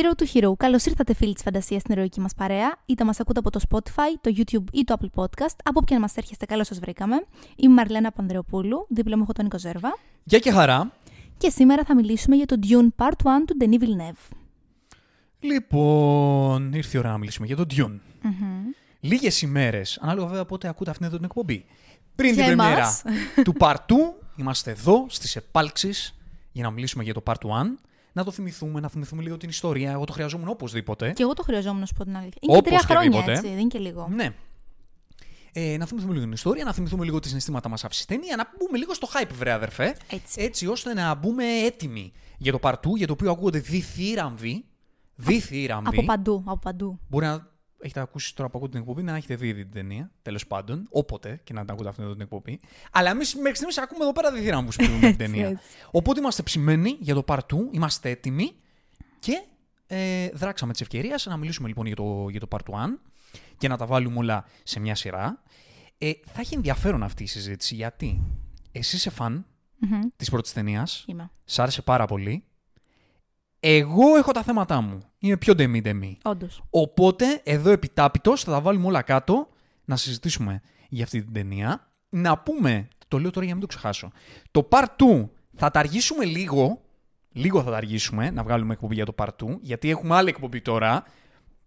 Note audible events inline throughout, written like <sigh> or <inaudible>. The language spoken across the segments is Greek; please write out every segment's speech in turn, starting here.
Zero to Hero. Καλώς ήρθατε, φίλοι της φαντασίας, στην ερωική μας παρέα. Είτε μας ακούτε από το Spotify, το YouTube ή το Apple Podcast. Από όποια να μας έρχεστε, καλώς σας βρήκαμε. Είμαι η Μαρλένα Πανδρεοπούλου, δίπλα μου έχω τον Νίκο Ζέρβα. Γεια και χαρά. Και σήμερα θα μιλήσουμε για το Dune Part 1 του Denis Villeneuve. Λοιπόν, ήρθε η ώρα να μιλήσουμε για το Dune. Λίγες ημέρες, ανάλογα βέβαια πότε ακούτε αυτήν εδώ την εκπομπή. Πριν Και την πρεμιέρα εμάς. του Part 2, είμαστε εδώ στις επάλξεις για να μιλήσουμε για το Part 1. Να το θυμηθούμε, να θυμηθούμε λίγο την ιστορία. Εγώ το χρειαζόμουν οπωσδήποτε. Και εγώ το χρειαζόμουν, να σου πω την αλήθεια. Είναι και Όπως τρία και χρόνια, δίποτε. έτσι. Δεν είναι και λίγο. Ναι. Ε, να θυμηθούμε λίγο την ιστορία, να θυμηθούμε λίγο τις συναισθήματα μας άφησε η ταινίας, να μπούμε λίγο στο hype, βρε αδερφέ. Έτσι. Έτσι ώστε να μπούμε έτοιμοι για το Part 2, για το οποίο ακούγονται διθύραμβοι. Διθύραμβοι. Από παντού, από παντού. Μπορεί να έχετε ακούσει τώρα που ακούτε την εκπομπή να έχετε δει ήδη την ταινία, τέλος πάντων, όποτε και να την ακούτε αυτή εδώ την εκπομπή. Αλλά εμείς μέχρι στιγμής ακούμε εδώ πέρα διθύραμβου που την ταινία. έτσι. Οπότε είμαστε ψημένοι για το Part 2, είμαστε έτοιμοι και ε, δράξαμε τη ευκαιρία να μιλήσουμε λοιπόν για το, για το Part 1 και να τα βάλουμε όλα σε μια σειρά. Ε, θα έχει ενδιαφέρον αυτή η συζήτηση γιατί εσύ είσαι φαν Μμμ. της πρώτης ταινίας, Είμαι. σ' άρεσε πάρα πολύ. Εγώ έχω τα θέματα μου. Είμαι πιο ντεμή-ντεμή. Όντως. Οπότε, εδώ επιτάπητος, θα τα βάλουμε όλα κάτω, να συζητήσουμε για αυτή την ταινία. Να πούμε, το λέω τώρα για να μην το ξεχάσω, το Part 2 θα τα αργήσουμε λίγο, λίγο θα τα αργήσουμε, να βγάλουμε εκπομπή για το Part 2, γιατί έχουμε άλλη εκπομπή τώρα,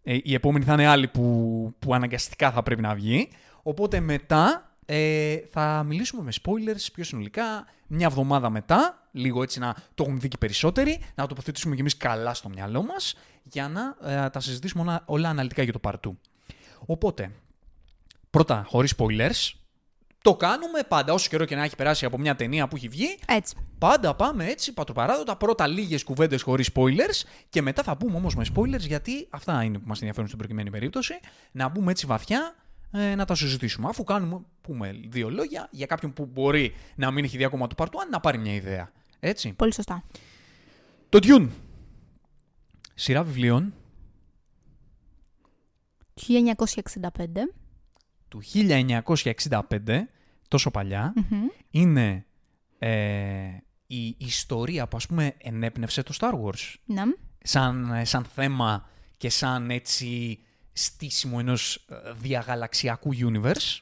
ε, η επόμενη θα είναι άλλη που, που αναγκαστικά θα πρέπει να βγει. Οπότε μετά ε, θα μιλήσουμε με spoilers πιο συνολικά μια εβδομάδα μετά, λίγο έτσι να το έχουμε δει και περισσότεροι, να το τοποθετήσουμε κι εμείς καλά στο μυαλό μας, για να ε, τα συζητήσουμε όλα, όλα αναλυτικά για το Part 2. Οπότε, πρώτα χωρίς spoilers, το κάνουμε πάντα όσο καιρό και να έχει περάσει από μια ταινία που έχει βγει, Έτσι. Πάντα πάμε έτσι, πατροπαράδοτα, πρώτα λίγες κουβέντες χωρίς spoilers και μετά θα πούμε όμως με spoilers γιατί αυτά είναι που μας ενδιαφέρουν στην προκειμένη περίπτωση. Να μπούμε έτσι βαθιά ε, να τα συζητήσουμε. Αφού κάνουμε, πούμε δύο λόγια για κάποιον που μπορεί να μην έχει δει ακόμα το Part 1 να πάρει μια ιδέα. Έτσι. Πολύ σωστά. Το Dune. Σειρά βιβλίων 1965. του 1965, τόσο παλιά, Μμμ. είναι ε, η ιστορία που ας πούμε ενέπνευσε το Star Wars. Ναι. σαν, ε, σαν θέμα και σαν έτσι στήσιμο ενός ε, διαγαλαξιακού universe;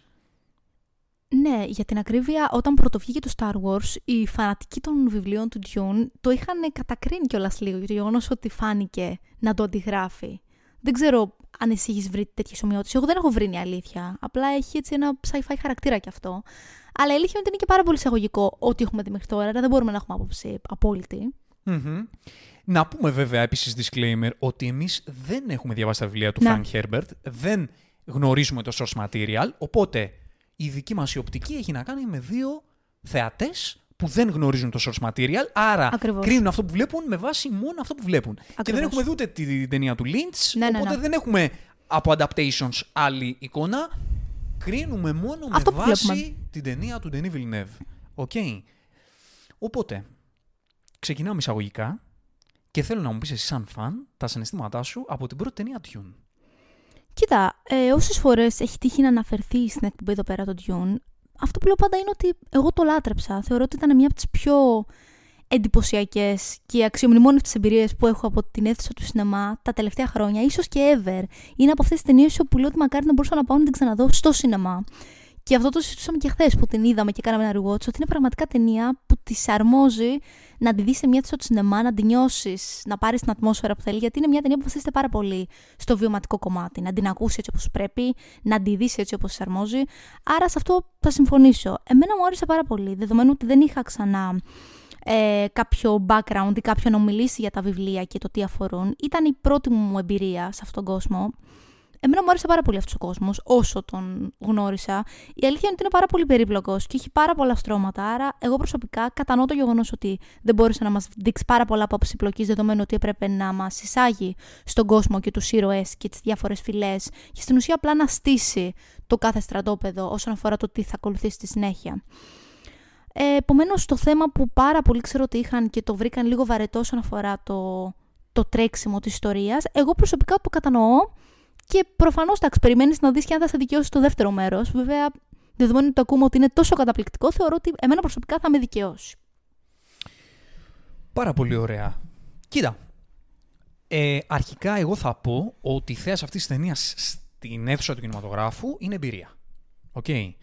Ναι, για την ακρίβεια, όταν πρωτοβγήκε το Star Wars, οι φανατικοί των βιβλίων του Dune το είχαν κατακρίνει κιόλας λίγο για το γεγονός ότι φάνηκε να το αντιγράφει. Δεν ξέρω αν εσύ έχεις βρει τέτοιες ομοιότητες. Εγώ δεν έχω βρει είναι η αλήθεια. Απλά έχει έτσι ένα sci-fi χαρακτήρα κι αυτό. Αλλά η αλήθεια είναι ότι είναι και πάρα πολύ εισαγωγικό ό,τι έχουμε δει μέχρι τώρα, άρα δεν μπορούμε να έχουμε άποψη απόλυτη. Μμμ. Να πούμε βέβαια επίσης disclaimer ότι εμείς δεν έχουμε διαβάσει τα βιβλία του Ναι. Frank Herbert, δεν γνωρίζουμε το source material, οπότε η δική μας η οπτική έχει να κάνει με δύο θεατές που δεν γνωρίζουν το source material, άρα Ακριβώς. κρίνουν αυτό που βλέπουν με βάση μόνο αυτό που βλέπουν. Και δεν Ακριβώς. έχουμε δει ούτε την ταινία του Lynch, Ναι, ναι, οπότε ναι. δεν έχουμε από adaptations άλλη εικόνα. Κρίνουμε μόνο Αυτό με που βάση βλέπουμε. την ταινία του Denis Villeneuve. Οκ. Οπότε, ξεκινάμε εισαγωγικά και θέλω να μου πεις εσύ σαν φαν τα συναισθήματά σου από την πρώτη ταινία Dune. Κοίτα, ε, όσες φορές έχει τύχει να αναφερθεί στην εκπομπή εδώ πέρα το Dune, αυτό που λέω πάντα είναι ότι εγώ το λάτρεψα. Θεωρώ ότι ήταν μια από τις πιο εντυπωσιακές και αξιομνημόνευτες εμπειρίες που έχω από την αίθουσα του σινεμά τα τελευταία χρόνια, ίσως και ever. Είναι από αυτές τις ταινίες που λέω ότι μακάρι να μπορούσα να πάω να την ξαναδώ στο σινεμά. Και αυτό το συζητούσαμε και χθες που την είδαμε και κάναμε ένα rewatch, ότι είναι πραγματικά ταινία που της αρμόζει να τη δεις σε μια αίθουσα του σινεμά, να την νιώσεις, να πάρεις την ατμόσφαιρα που θέλει, γιατί είναι μια ταινία που βασίζεται πάρα πολύ στο βιωματικό κομμάτι. Να την ακούσει έτσι όπως πρέπει, να τη δεις έτσι όπως αρμόζει. Άρα σε αυτό θα συμφωνήσω. Εμένα μου άρεσε πάρα πολύ, δεδομένου ότι δεν είχα ξανά ε, κάποιο background ή κάποιον να μιλήσει για τα βιβλία και το τι αφορούν. Ήταν η πρώτη μου εμπειρία σε αυτόν τον κόσμο. Εμένα μου άρεσε πάρα πολύ αυτός ο κόσμος, όσο τον γνώρισα. Η αλήθεια είναι ότι είναι πάρα πολύ περίπλοκος και έχει πάρα πολλά στρώματα. Άρα, εγώ προσωπικά κατανοώ το γεγονός ότι δεν μπόρεσε να μας δείξει πάρα πολλά από πλοκή, δεδομένου ότι έπρεπε να μας εισάγει στον κόσμο και τους ήρωε και τις διάφορες φυλές, και στην ουσία απλά να στήσει το κάθε στρατόπεδο όσον αφορά το τι θα ακολουθήσει στη συνέχεια. Ε, Επομένως, το θέμα που πάρα πολλοί ξέρω ότι είχαν και το βρήκαν λίγο βαρετό όσον αφορά το, το τρέξιμο της ιστορίας, εγώ προσωπικά το κατανοώ και προφανώς τα περιμένεις να δεις και αν θα σε δικαιώσει το δεύτερο μέρος. Βέβαια, δεδομένου ότι το ακούμε ότι είναι τόσο καταπληκτικό, θεωρώ ότι εμένα προσωπικά θα με δικαιώσει. Πάρα πολύ ωραία. Κοίτα, Ε, αρχικά, εγώ θα πω ότι η θέαση αυτή της ταινίας στην αίθουσα του κινηματογράφου είναι εμπειρία. Okay.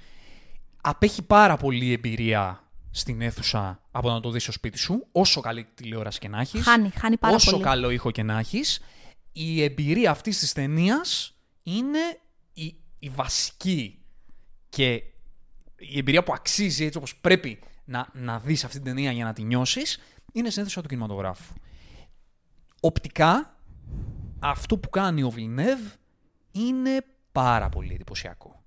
Απέχει πάρα πολύ εμπειρία στην αίθουσα από να το δεις στο σπίτι σου, όσο καλή τηλεόραση και να έχεις. Χάνει, χάνει πάρα όσο πολύ. καλό ήχο και να έχεις. Η εμπειρία αυτής της ταινίας είναι η, η βασική και η εμπειρία που αξίζει έτσι όπως πρέπει να, να δεις αυτή την ταινία για να τη νιώσεις είναι στην αίθουσα του κινηματογράφου. Οπτικά, αυτό που κάνει ο Βιλνεύ είναι πάρα πολύ εντυπωσιακό.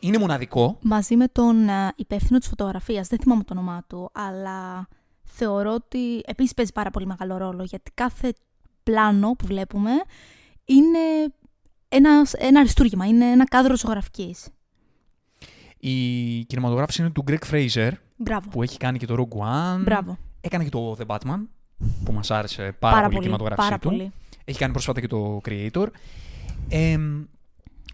Είναι μοναδικό. Μαζί με τον ε, υπεύθυνο της φωτογραφίας, δεν θυμάμαι το όνομά του, αλλά θεωρώ ότι επίσης παίζει πάρα πολύ μεγάλο ρόλο, γιατί κάθε πλάνο που βλέπουμε είναι ένα, ένα αριστούργημα, είναι ένα κάδρο ζωγραφικής. Η κινηματογράφηση είναι του Greg Fraser, Μπράβο. που έχει κάνει και το Rogue One. Μπράβο. Έκανε και το The Batman, που μας άρεσε πάρα, Πάρα πολύ η πολύ, κινηματογράφηση πάρα του. πολύ. Έχει κάνει πρόσφατα και το Creator. Ε,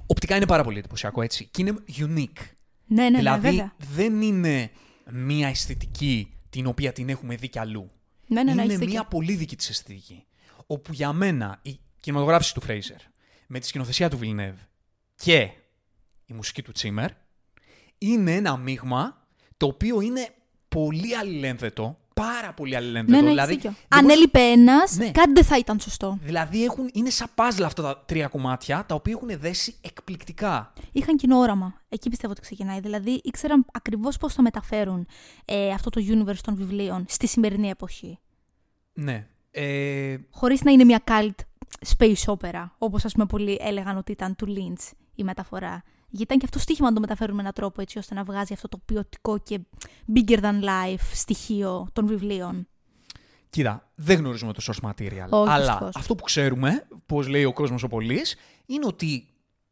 οπτικά είναι πάρα πολύ εντυπωσιακό, έτσι. Και είναι unique. Ναι, ναι, ναι, δηλαδή, βέβαια. δεν είναι μία αισθητική την οποία την έχουμε δει κι αλλού. Ναι, ναι, ναι, είναι έχεις μία δίκιο. πολύ δική της αισθητική. Όπου για μένα η κινηματογράφηση του Fraser με τη σκηνοθεσία του Villeneuve και η μουσική του Τσίμερ είναι ένα μείγμα το οποίο είναι πολύ αλληλένδετο. Πάρα πολύ αλληλένδετο. Ναι, ναι, δηλαδή, έχεις δίκιο. δεν Αν μπορείς- έλειπε ένας, Ναι. κάτι δεν θα ήταν σωστό. Δηλαδή έχουν, είναι σαν παζλ αυτά τα τρία κομμάτια τα οποία έχουν δέσει εκπληκτικά. Είχαν κοινό όραμα. Εκεί πιστεύω ότι ξεκινάει. Δηλαδή ήξεραν ακριβώς πώς θα μεταφέρουν ε, αυτό το universe των βιβλίων στη σημερινή εποχή. Ναι. Ε, Χωρίς να είναι μια cult space opera, όπως ας πούμε πολλοί έλεγαν ότι ήταν του Lynch η μεταφορά. Γιατί ήταν και αυτό στοίχημα να το μεταφέρουν με έναν τρόπο έτσι ώστε να βγάζει αυτό το ποιοτικό και bigger than life στοιχείο των βιβλίων. κοίτα, δεν γνωρίζουμε το source material. Όχι, αλλά δυστυχώς. αυτό που ξέρουμε, πώς λέει ο κόσμος ο πολλή, είναι ότι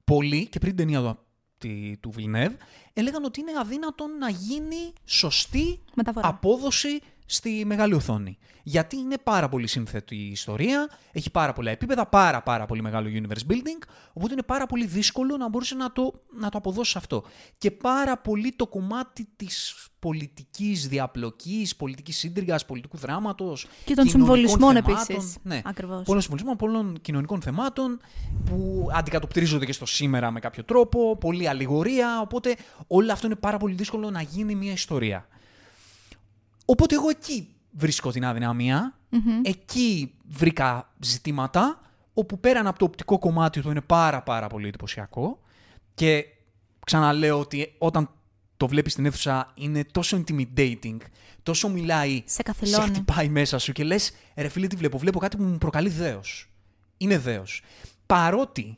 πολλοί και πριν την ταινία του, τη- του Villeneuve έλεγαν ότι είναι αδύνατο να γίνει σωστή Μεταφορά. απόδοση στη μεγάλη οθόνη. Γιατί είναι πάρα πολύ σύνθετη η ιστορία, έχει πάρα πολλά επίπεδα, πάρα πάρα πολύ μεγάλο universe building, οπότε είναι πάρα πολύ δύσκολο να μπορούσε να το, να το αποδώσεις αυτό. Και πάρα πολύ το κομμάτι της πολιτικής διαπλοκής, πολιτικής σύντριγγας, πολιτικού δράματος, Και των κοινωνικών συμβολισμών θεμάτων. επίσης. Ναι. Ακριβώς. Πολλών συμβολισμών, πολλών κοινωνικών θεμάτων που αντικατοπτρίζονται και στο σήμερα με κάποιο τρόπο, πολλή αλληγορία, οπότε όλο αυτό είναι πάρα πολύ δύσκολο να γίνει μια ιστορία. Οπότε εγώ εκεί βρίσκω την αδυναμια εκεί βρήκα ζητήματα, όπου πέραν από το οπτικό κομμάτι του είναι πάρα πάρα πολύ εντυπωσιακό και ξαναλέω ότι όταν το βλέπεις στην αίθουσα είναι τόσο intimidating, τόσο μιλάει, Σε σε καθυλώνει. χτυπάει μέσα σου και λες ρε φίλε τι βλέπω, βλέπω κάτι που μου προκαλεί δέος. Είναι δέος. Παρότι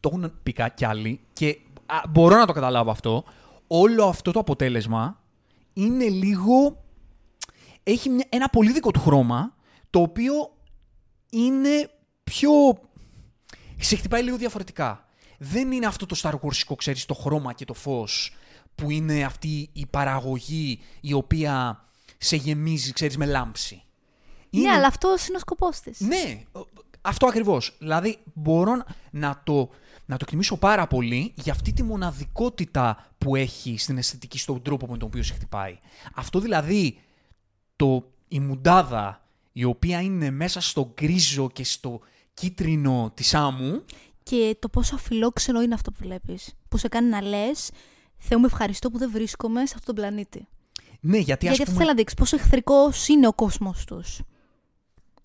το έχουν πει κα- κι άλλοι και α, μπορώ να το καταλάβω αυτό, όλο αυτό το αποτέλεσμα είναι λίγο... Έχει μια- ένα πολύ δικό του χρώμα, το οποίο είναι πιο... Σε χτυπάει λίγο διαφορετικά. Δεν είναι αυτό το Star Wars, ξέρεις, το χρώμα και το φως, που είναι αυτή η παραγωγή η οποία σε γεμίζει, ξέρεις, με λάμψη. Ναι, αλλά αυτό είναι ο σκοπός της. Ναι, αυτό ακριβώς. Δηλαδή μπορώ να- να το, να το εκτιμήσω πάρα πολύ για αυτή τη μοναδικότητα που έχει στην αισθητική, στον τρόπο με τον οποίο σε χτυπάει. Αυτό δηλαδή, το, η μουντάδα η οποία είναι μέσα στο γκρίζο και στο κίτρινο της άμμου, Και το πόσο αφιλόξενο είναι αυτό που βλέπεις. Που σε κάνει να λες, Θεέ μου ευχαριστώ που δεν βρίσκομαι σε αυτόν τον πλανήτη. ναι, γιατί, ας Γιατί αυτό πούμε, θέλω να δείξεις πόσο εχθρικός είναι ο κόσμος τους.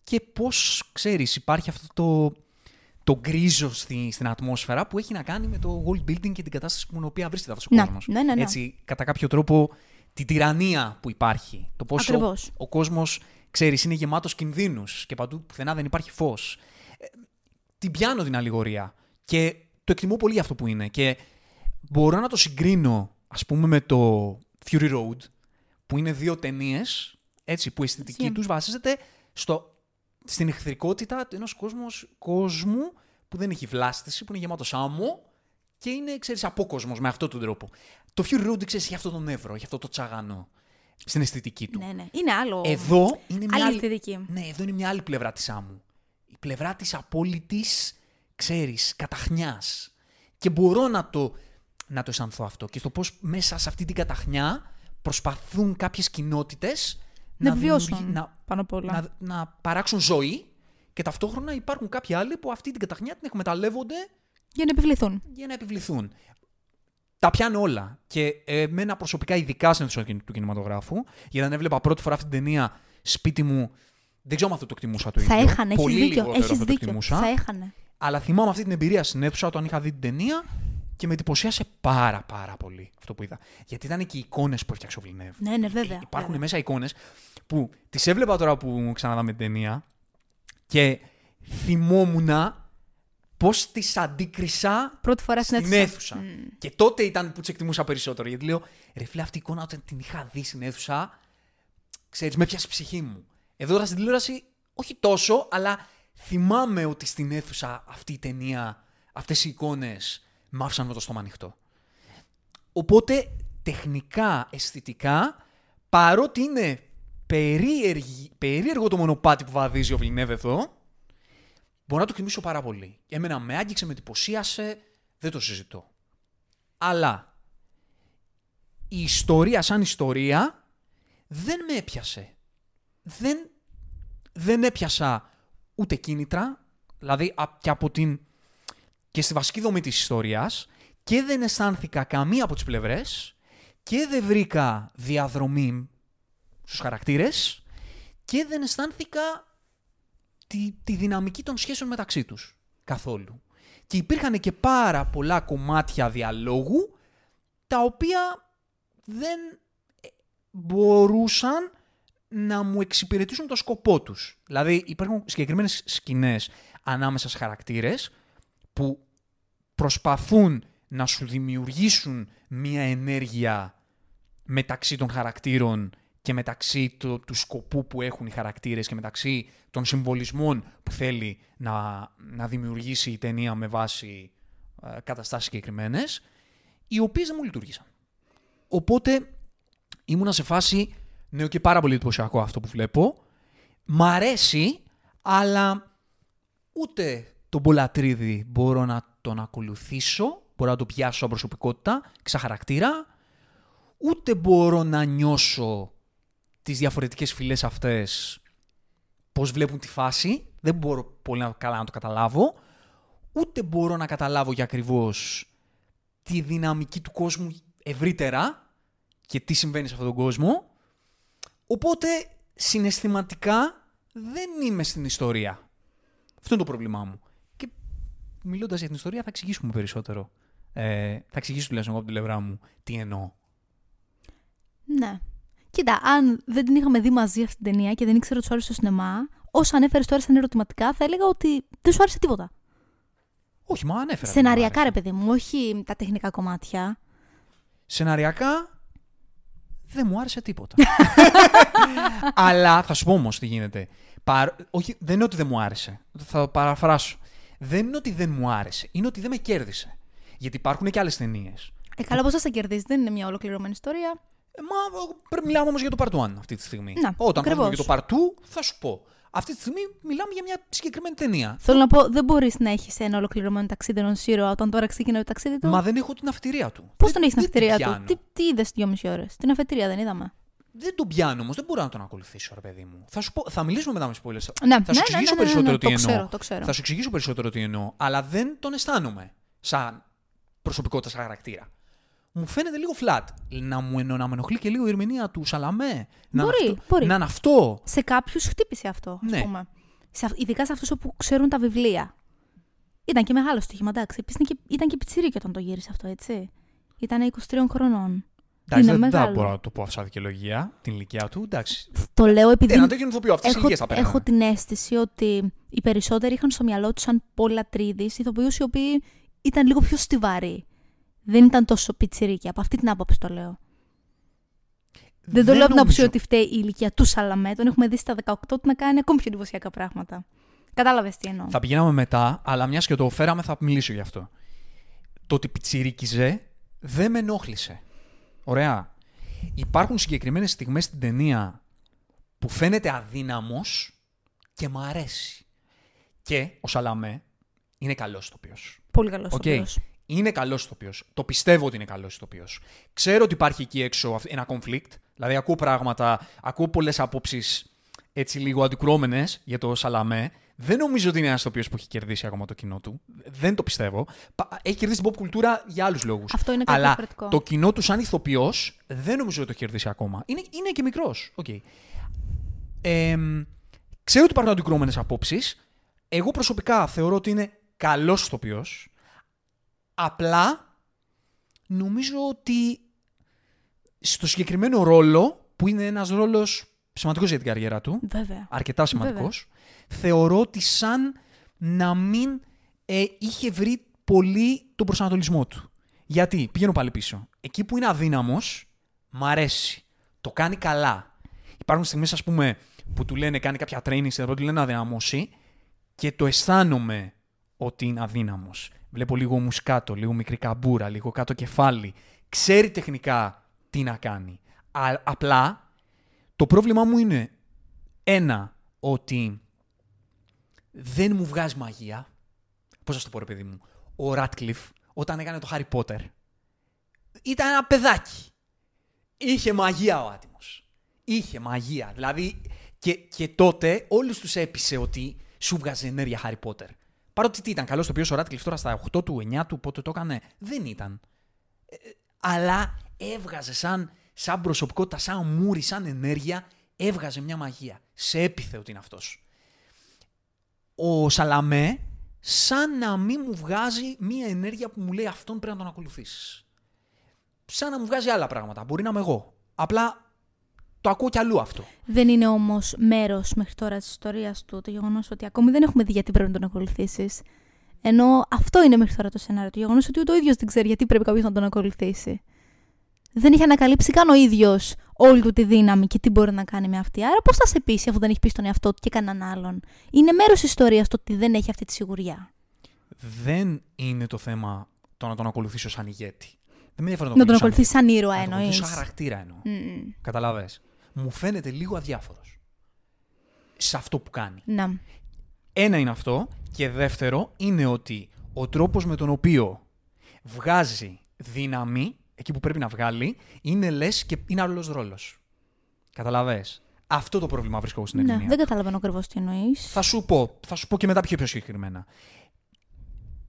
και πώς, ξέρεις, υπάρχει αυτό το, το γκρίζο στη, στην ατμόσφαιρα που έχει να κάνει με το world building και την κατάσταση που, στην οποία βρίσκεται αυτός ο Ναι, κόσμος. ναι, ναι, ναι. Έτσι, κατά κάποιο τρόπο, τη τυραννία που υπάρχει. Το πόσο Ακριβώς. ο κόσμος, ξέρεις, είναι γεμάτος κινδύνους και παντού πουθενά δεν υπάρχει φως. Ε, την πιάνω την αλληγορία και το εκτιμώ πολύ αυτό που είναι και μπορώ να το συγκρίνω, ας πούμε, με το Fury Road, που είναι δύο ταινίες, έτσι, που η αισθητική Ισχύει. τους βασίζεται στο, στην εχθρικότητα ενός κόσμος, κόσμου που δεν έχει βλάστηση, που είναι γεμάτος άμμο και είναι, ξέρεις, απόκοσμος με αυτόν τον τρόπο. Το Fury Road, ξέρεις, έχει αυτό τον νεύρο, έχει αυτό το τσαγανό στην αισθητική του. Ναι, ναι. Είναι άλλο. Εδώ είναι μια Άλλη άλλη, αισθητική. ναι, εδώ είναι μια άλλη πλευρά της άμμου. Η πλευρά της απόλυτης, ξέρεις, καταχνιάς. Και μπορώ να το, να το αισθανθώ αυτό. Και στο πώς μέσα σε αυτή την καταχνιά προσπαθούν κάποιες κοινότητες Να βιώσουν δημιουργεί- να, πάνω απ' όλα. να, να παράξουν ζωή και ταυτόχρονα υπάρχουν κάποιοι άλλοι που αυτή την καταχνιά την εκμεταλλεύονται Για να επιβληθούν. για να επιβληθούν. Τα πιάνω όλα. Και εμένα προσωπικά, ειδικά στην αίθουσα του κινηματογράφου, γιατί όταν έβλεπα πρώτη φορά αυτή την ταινία σπίτι μου, δεν ξέρω αν αυτό το εκτιμούσα το Θα ίδιο. έχανε, έχεις Πολύ δίκιο. λιγότερο Έχεις αυτό το δίκιο. εκτιμούσα. Θα έχανε. Αλλά θυμάμαι αυτή την εμπειρία στην αίθουσα όταν είχα δει την ταινία και με εντυπωσίασε πάρα πάρα πολύ αυτό που είδα. Γιατί ήταν και οι εικόνες που έφτιαξε ο Villeneuve. Ναι, ναι, βέβαια. Υπάρχουν βέβαια. μέσα εικόνες που τις έβλεπα τώρα που ξαναδάμε την ταινία και θυμόμουν πώς τις αντίκρισα Πρώτη φορά στην στην αίθουσα. αίθουσα. Και τότε ήταν που τις εκτιμούσα περισσότερο. Γιατί λέω, ρε φίλε, αυτή η εικόνα όταν την είχα δει στην αίθουσα, ξέρεις, με πιάσει η ψυχή μου. Εδώ τώρα στην τηλεόραση, όχι τόσο, αλλά θυμάμαι ότι στην αίθουσα αυτή η ταινία, αυτές οι εικόνες, μ' άφησαν με το στόμα ανοιχτό. Οπότε, τεχνικά, αισθητικά, παρότι είναι περίεργη, περίεργο το μονοπάτι που βαδίζει ο Villeneuve εδώ, μπορώ να το εκτιμήσω πάρα πολύ. Εμένα με άγγιξε, με εντυπωσίασε, δεν το συζητώ. Αλλά η ιστορία σαν ιστορία δεν με έπιασε. Δεν, δεν έπιασα ούτε κίνητρα, δηλαδή α- και από την και στη βασική δομή της ιστορίας και δεν αισθάνθηκα καμία από τις πλευρές και δεν βρήκα διαδρομή στους χαρακτήρες και δεν αισθάνθηκα τη, τη δυναμική των σχέσεων μεταξύ τους καθόλου. Και υπήρχαν και πάρα πολλά κομμάτια διαλόγου τα οποία δεν ε, μπορούσαν να μου εξυπηρετήσουν το σκοπό τους. Δηλαδή υπάρχουν συγκεκριμένες σκηνές ανάμεσα στις χαρακτήρες που προσπαθούν να σου δημιουργήσουν μία ενέργεια μεταξύ των χαρακτήρων και μεταξύ το, του σκοπού που έχουν οι χαρακτήρες και μεταξύ των συμβολισμών που θέλει να, να δημιουργήσει η ταινία με βάση ε, καταστάσεις συγκεκριμένες, οι οποίες δεν μου λειτουργήσαν. Οπότε ήμουνα σε φάση, ναι, και πάρα πολύ εντυπωσιακό αυτό που βλέπω. Μ' αρέσει, αλλά ούτε τον Πολατρίδη μπορώ να τον ακολουθήσω, μπορώ να το πιάσω σαν προσωπικότητα, σαν χαρακτήρα, ούτε μπορώ να νιώσω τις διαφορετικές φυλές αυτές, πώς βλέπουν τη φάση, δεν μπορώ πολύ να- καλά να το καταλάβω, ούτε μπορώ να καταλάβω για ακριβώς τη δυναμική του κόσμου ευρύτερα και τι συμβαίνει σε αυτόν τον κόσμο. Οπότε συναισθηματικά δεν είμαι στην ιστορία. Αυτό είναι το πρόβλημά μου. Και μιλώντας για την ιστορία θα εξηγήσουμε περισσότερο. Ε, θα εξηγήσω τουλάχιστον εγώ από την πλευρά μου τι εννοώ. Ναι. Κοίτα, αν δεν την είχαμε δει μαζί αυτή την ταινία και δεν ήξερα ότι σου άρεσε το σινεμά, όσα ανέφερες τώρα σαν ερωτηματικά, θα έλεγα ότι δεν σου άρεσε τίποτα. Όχι, μα ανέφερα. Σεναριακά, δεν ρε μου άρεσε. παιδί μου, όχι τα τεχνικά κομμάτια. Σεναριακά δεν μου άρεσε τίποτα. <laughs> Αλλά θα σου πω όμως τι γίνεται. Παρ- Όχι, δεν είναι ότι δεν μου άρεσε. Θα παραφράσω. Δεν είναι ότι δεν μου άρεσε. Είναι ότι δεν με κέρδισε. Γιατί υπάρχουν και άλλες ταινίες. Ε, καλά, πώς θα σε κερδίσει, δεν είναι μια ολοκληρωμένη ιστορία. Ε, μα εγώ πρέπει μιλάμε όμως για το part 1 αυτή τη στιγμή. Να, Όταν ακριβώς. μιλάμε για το part 2, θα σου πω. Αυτή τη στιγμή μιλάμε για μια συγκεκριμένη ταινία. Θέλω να πω, δεν μπορείς να έχεις ένα ολοκληρωμένο ταξίδι ενό ήρωα όταν τώρα ξεκινάει το ταξίδι του; Μα δεν έχω την αφετηρία του. Πώς Δεν- τον έχεις στην δεν την αφετηρία του, πιάνω. τι, τι είδες δυόμιση ώρες; Την αφετηρία δεν είδαμε. Δεν τον πιάνω όμως, δεν μπορώ να τον ακολουθήσω, ρε παιδί μου. Θα, σου πω, θα μιλήσουμε μετά με spoilers. Ναι, θα ναι, σου ναι, εξηγήσω ναι, ναι, ναι, περισσότερο ναι, τι το εννοώ. ξέρω, το ξέρω. Θα σου εξηγήσω περισσότερο τι εννοώ. Αλλά δεν τον αισθάνομαι σαν προσωπικότητα, σαν χαρακτήρα. Μου φαίνεται λίγο flat. Να, μου, εννο- να με ενοχλεί και λίγο η ερμηνεία του Σαλαμέ. Να Μπορεί, είναι αυτό, μπορεί. Να είναι αυτό. Σε κάποιους χτύπησε αυτό, ας Ναι. πούμε. Σε, αυ- ειδικά σε αυτούς που ξέρουν τα βιβλία. Ήταν και μεγάλο στοίχημα, εντάξει. Επίσης ήταν και, ήταν και πιτσιρίκι όταν το γύρισε αυτό, έτσι. Ήταν 23 χρονών. Εντάξει, Είναι δεν, δεν μεγάλο. μπορώ να το πω σαν δικαιολογία την ηλικία του. Εντάξει. Το λέω επειδή Ε, να το γίνει ηθοποιό. Αυτέ τι έχω, ηλικίε θα πέρανε. έχω την αίσθηση ότι οι περισσότεροι είχαν στο μυαλό τους σαν πολλατρίδη ηθοποιούς οι οποίοι ήταν λίγο πιο στιβαροί. Δεν ήταν τόσο πιτσιρίκι. Από αυτή την άποψη το λέω. Δεν το λέω από την άποψη νομίζω- ότι φταίει η ηλικία του Σαλαμέ. Τον έχουμε δει στα 18 του να κάνει ακόμη πιο εντυπωσιακά πράγματα. Κατάλαβες τι εννοώ. Θα πηγαίναμε μετά, αλλά μιας και το φέραμε θα μιλήσω γι' αυτό. Το ότι πιτσιρίκιζε δεν με ενόχλησε. Ωραία. Υπάρχουν συγκεκριμένες στιγμές στην ταινία που φαίνεται αδύναμος και μ' αρέσει. Και ο Σαλαμέ είναι καλός ηθοποιός. Πολύ καλός Οκ. okay. Είναι καλός ηθοποιός. Το πιστεύω ότι είναι καλός ηθοποιός. Ξέρω ότι υπάρχει εκεί έξω αυ- ένα conflict. Δηλαδή, ακούω πράγματα, ακούω πολλές απόψεις έτσι λίγο αντικρουόμενες για το Σαλαμέ. Δεν νομίζω ότι είναι ένας ηθοποιός που έχει κερδίσει ακόμα το κοινό του. Δεν το πιστεύω. Πα- Έχει κερδίσει την pop κουλτούρα για άλλους λόγους. Αυτό είναι κάτι Αλλά διαφορετικό. το κοινό του σαν ηθοποιός δεν νομίζω ότι το έχει κερδίσει ακόμα. Είναι, είναι και μικρός. Okay. Ε, ξέρω ότι υπάρχουν αντικρούμενε απόψεις. Εγώ προσωπικά θεωρώ ότι είναι καλός ηθοποιός. Απλά νομίζω ότι στο συγκεκριμένο ρόλο, που είναι ένας ρόλος σημαντικός για την καριέρα του, Βέβαια. αρκετά σημαντικός, θεωρώ ότι σαν να μην ε, είχε βρει πολύ τον προσανατολισμό του. Γιατί, πηγαίνω πάλι πίσω. Εκεί που είναι αδύναμος, μ' αρέσει. Το κάνει καλά. Υπάρχουν στιγμές, ας πούμε, που του λένε κάνει κάποια training, που του λένε να αδυναμώσει και το αισθάνομαι ότι είναι αδύναμος. Βλέπω λίγο μουσκάτο, λίγο μικρή καμπούρα, λίγο κάτω κεφάλι. Ξέρει τεχνικά τι να κάνει. Α- απλά το πρόβλημά μου είναι ένα, ότι δεν μου βγάζει μαγεία. Πώς να σου το πω ρε παιδί μου. Ο Ράτκλιφ όταν έκανε το Harry Potter ήταν ένα παιδάκι. Είχε μαγεία ο άτιμος. Είχε μαγεία. Δηλαδή και, και τότε όλους τους έπεισε ότι σου βγάζει ενέργεια Harry Potter. Παρότι τι ήταν καλός το οποίος ο Ράτκλιφ τώρα στα 8 του, 9 του, πότε το έκανε, δεν ήταν. Ε, αλλά έβγαζε σαν, σαν προσωπικότητα, σαν μούρι, σαν ενέργεια, έβγαζε μια μαγεία. Σε έπιθε ότι είναι αυτός. Ο Σαλαμέ, σαν να μην μου βγάζει μια ενέργεια που μου λέει αυτόν πρέπει να τον ακολουθήσεις. Σαν να μου βγάζει άλλα πράγματα. Μπορεί να είμαι εγώ. Απλά το ακούω κι αλλού αυτό. Δεν είναι όμως μέρος μέχρι τώρα της ιστορίας του το γεγονός ότι ακόμη δεν έχουμε δει γιατί πρέπει να τον ακολουθήσεις. Ενώ αυτό είναι μέχρι τώρα το σενάριο. Το γεγονός ότι ούτε ο ίδιος δεν ξέρει γιατί πρέπει κάποιος να τον ακολουθήσει. Δεν έχει ανακαλύψει καν ο ίδιος όλη του τη δύναμη και τι μπορεί να κάνει με αυτή. Άρα πώς θα σε πείσει αφού δεν έχεις πει στον εαυτό του και κανέναν άλλον; Είναι μέρος τη ιστορίας το ότι δεν έχει αυτή τη σιγουριά. Δεν είναι το θέμα το να τον ακολουθήσω σαν ηγέτη. Δεν με ενδιαφέρει Να τον ακολουθήσω σαν ακολουθήσει σαν ήρωα Να τον εννοείς. ακολουθήσω σαν χαρακτήρα εννοώ. Καταλαβες. Μου φαίνεται λίγο αδιάφορος. Σε αυτό που κάνει. Να. Ένα είναι αυτό. Και δεύτερο είναι ότι ο τρόπος με τον οποίο βγάζει δύναμη, εκεί που πρέπει να βγάλει, είναι λες και είναι άλλος ρόλος. Καταλαβες. Αυτό το πρόβλημα βρίσκω εγώ στην Ναι, ερμηνεία. δεν καταλαβαίνω ακριβώς τι εννοείς. Θα σου πω, θα σου πω και μετά πιο, πιο συγκεκριμένα.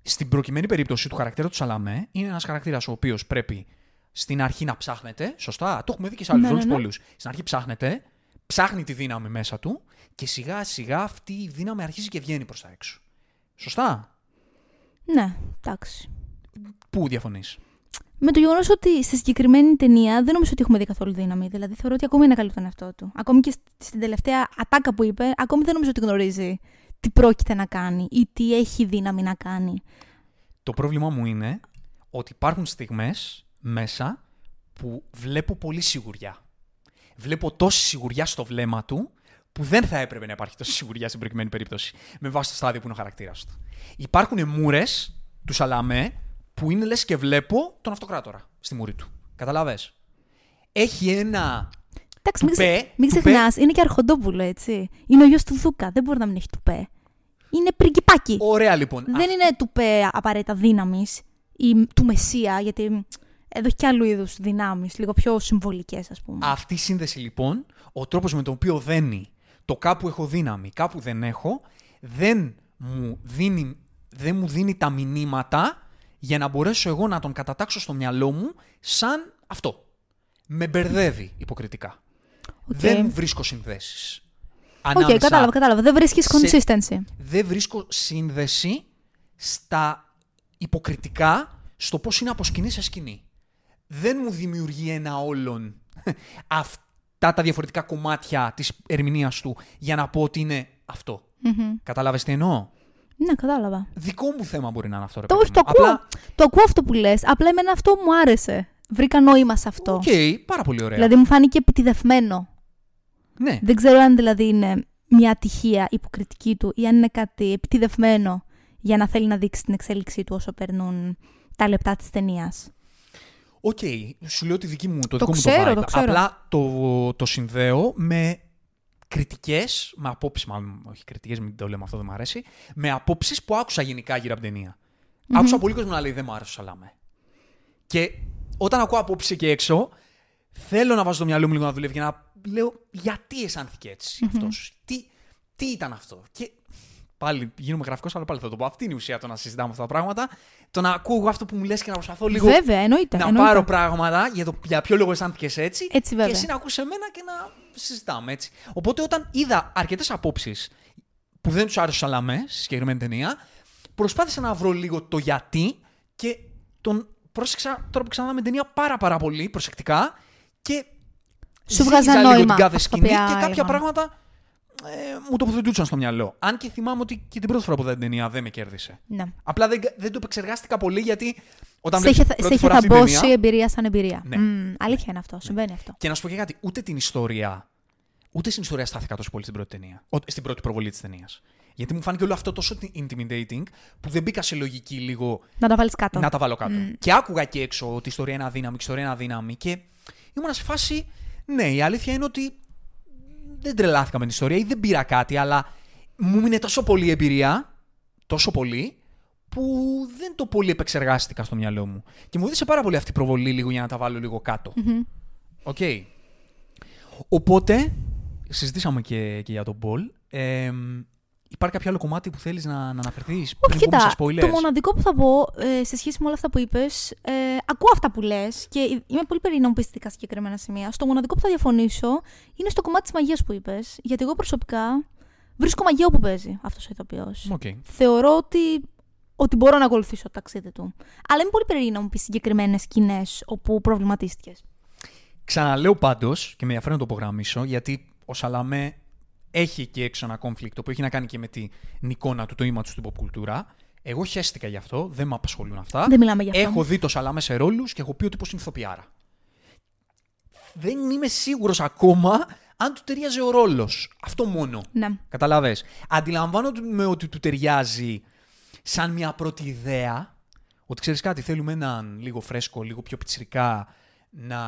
Στην προκειμένη περίπτωση του χαρακτήρα του Σαλαμέ, είναι ένας χαρακτήρας ο οποίος πρέπει στην αρχή να ψάχνεται. Σωστά, το έχουμε δει και σε άλλους Ναι, ρόλους ναι, ναι. πολλούς. Στην αρχή ψάχνεται, ψάχνει τη δύναμη μέσα του και σιγά σιγά αυτή η δύναμη αρχίζει και βγαίνει προς τα έξω. Σωστά; Ναι, εντάξει. Πού διαφωνείς; Με το γεγονός ότι στη συγκεκριμένη ταινία δεν νομίζω ότι έχουμε δει καθόλου δύναμη. Δηλαδή θεωρώ ότι ακόμη είναι καλή τον εαυτό του. Ακόμη και στη- στην τελευταία ατάκα που είπε, ακόμη δεν νομίζω ότι γνωρίζει τι πρόκειται να κάνει ή τι έχει δύναμη να κάνει. Το πρόβλημά μου είναι ότι υπάρχουν στιγμές μέσα που βλέπω πολύ σιγουριά. Βλέπω τόση σιγουριά στο βλέμμα του που δεν θα έπρεπε να υπάρχει τόση σιγουριά στην προκειμένη περίπτωση με βάση το στάδιο που είναι ο χαρακτήρας του. Υπάρχουν μούρες τους Σαλαμέ που είναι λες και βλέπω τον αυτοκράτορα στη μούρη του. Καταλαβες. Έχει ένα Εντάξει, μην, Τουπέ, ξε... μην τουπέ. ξεχνάς, είναι και αρχοντόπουλο, έτσι. Είναι ο γιος του Δούκα, δεν μπορεί να μην έχει τουπέ. Είναι πριγκιπάκι. Ωραία λοιπόν. Δεν είναι τουπέ απαραίτητα δύναμης ή του Μεσσία, γιατί εδώ έχει και άλλου είδους δυνάμεις, λίγο πιο συμβολικές, ας πούμε. Αυτή η σύνδεση λοιπόν, ο τρόπος με τον οποίο δένει το κάπου έχω δύναμη, κάπου δεν έχω, δεν μου δίνει, δεν μου δίνει τα μηνύματα για να μπορέσω εγώ να τον κατατάξω στο μυαλό μου σαν αυτό. Με μπερδεύει υποκριτικά. Οκ. Δεν βρίσκω συνδέσεις. Οκ, Ανάμεσα κατάλαβα, κατάλαβα. Δεν βρίσκεις σε- consistency. δεν βρίσκω σύνδεση στα υποκριτικά στο πώς είναι από σκηνή σε σκηνή. Δεν μου δημιουργεί ένα όλον <laughs> αυτά τα διαφορετικά κομμάτια της ερμηνείας του για να πω ότι είναι αυτό. Μμμ. Κατάλαβες τι εννοώ; Ναι, κατάλαβα. Δικό μου θέμα μπορεί να είναι αυτό, ρε Το, παιδί όχι, το μου. ακούω. Απλά, Το ακούω αυτό που λες. Απλά εμένα αυτό μου άρεσε. Βρήκα νόημα σε αυτό. οκ, πάρα πολύ ωραία. Δηλαδή μου φάνηκε επιτηδευμένο. ναι, Δεν ξέρω αν δηλαδή είναι μια ατυχία υποκριτική του ή αν είναι κάτι επιτηδευμένο για να θέλει να δείξει την εξέλιξή του όσο περνούν τα λεπτά της ταινίας. οκ, σου λέω τη δική μου, το, Το δικό μου ξέρω, το vibe. το ξέρω. Απλά το, το συνδέω με κριτικές, με απόψεις, μάλλον όχι κριτικές, μην το λέμε αυτό, δεν μου αρέσει, με απόψεις που άκουσα γενικά γύρω από την ταινία. Άκουσα πολύ κόσμο να λέει δεν μου άρεσε ο Σαλαμέ. Και όταν ακούω απόψεις εκεί έξω, θέλω να βάζω το μυαλό μου λίγο να δουλεύει για να λέω γιατί αισθάνθηκε έτσι αυτός; Τι, τι ήταν αυτό; Και πάλι γίνομαι γραφικός, αλλά πάλι θα το πω. Αυτή είναι η ουσία το να συζητάμε αυτά τα πράγματα. Το να ακούω εγώ αυτό που μου λες και να προσπαθώ λίγο Βέβαια, εννοείται. να εννοείται. πάρω πράγματα για, το, για ποιο λόγο αισθάνθηκες έτσι. Έτσι, και βέβαια. εσύ να ακούσει εμένα και να συζητάμε έτσι. Οπότε όταν είδα αρκετές απόψεις που δεν τους άρεσε ο Σαλαμέ στη συγκεκριμένη ταινία, προσπάθησα να βρω λίγο το γιατί και τον πρόσεξα τώρα που ξαναδάμε την ταινία πάρα πάρα πολύ προσεκτικά και Σου ζύγιζα βγάζα λίγο νόημα την κάθε αυτά σκηνή που και κάποια έλεγαν. πράγματα ε, μου τοποθετούσαν στο μυαλό. Αν και θυμάμαι ότι και την πρώτη φορά που είδα την ταινία δεν με κέρδισε. Ναι. Απλά δεν, δεν το επεξεργάστηκα πολύ γιατί όταν Σε είχε, βλέπεις σε πρώτη είχε φορά αυτή την θαμπόσει ταινία, εμπειρία σαν εμπειρία. Ναι. Μμ, αλήθεια είναι αυτό. Συμβαίνει αυτό. Και να σου πω και κάτι, ούτε την ιστορία. Ούτε στην ιστορία στάθηκα τόσο πολύ στην πρώτη ταινία. Ο- στην πρώτη προβολή της ταινίας. Γιατί μου φάνηκε όλο αυτό τόσο intimidating που δεν μπήκα σε λογική λίγο Να τα βάλεις κάτω. να τα βάλω κάτω. Και άκουγα και έξω ότι η ιστορία είναι αδύναμη, και η ιστορία είναι αδύναμη. Και ήμουν σε φάση. Ναι, η αλήθεια είναι ότι δεν τρελάθηκα με την ιστορία ή δεν πήρα κάτι, αλλά μου 'μεινε τόσο πολύ η εμπειρία, τόσο πολύ, που δεν το πολύ επεξεργάστηκα στο μυαλό μου. Και μου έδωσε πάρα πολύ αυτή η προβολή λίγο για να τα βάλω λίγο κάτω. Μμμ. Οκ. Οπότε, συζητήσαμε και, και για τον Πολ. Ε, υπάρχει κάποιο άλλο κομμάτι που θέλεις να, να αναφερθείς Όχι, πριν πούμε κοίτα, σε spoilers; το μοναδικό που θα πω ε, σε σχέση με όλα αυτά που είπες, ε, ακούω αυτά που λες και είμαι πολύ περίεργη να μου πεις ειδικά συγκεκριμένα σημεία. Στο μοναδικό που θα διαφωνήσω είναι στο κομμάτι της μαγείας που είπες. Γιατί εγώ προσωπικά βρίσκω μαγεία όπου παίζει αυτός ο ηθοποιός. Οκ. Θεωρώ ότι, ότι μπορώ να ακολουθήσω το ταξίδι του. Αλλά είμαι πολύ περίεργη να μου πεις συγκεκριμένες σκηνές όπου προβληματίστηκες. Ξαναλέω πάντως, και με ενδιαφέρει να το υπογραμμίσω, γιατί ο Σαλαμέ έχει και έξω ένα conflict που έχει να κάνει και με την εικόνα του, το image του στην pop κουλτούρα. Εγώ χαίστηκα γι' αυτό, δεν με απασχολούν αυτά. Δεν μιλάμε γι' αυτό. Έχω δει το Σαλαμέ σε ρόλους και έχω πει ότι πω είναι ηθοποιάρα. Δεν είμαι σίγουρος ακόμα αν του ταιριάζει ο ρόλος. Αυτό μόνο. Ναι. Καταλαβες. Αντιλαμβάνομαι ότι του ταιριάζει σαν μια πρώτη ιδέα. Ότι ξέρεις κάτι, θέλουμε έναν λίγο φρέσκο, λίγο πιο πιτσιρικά να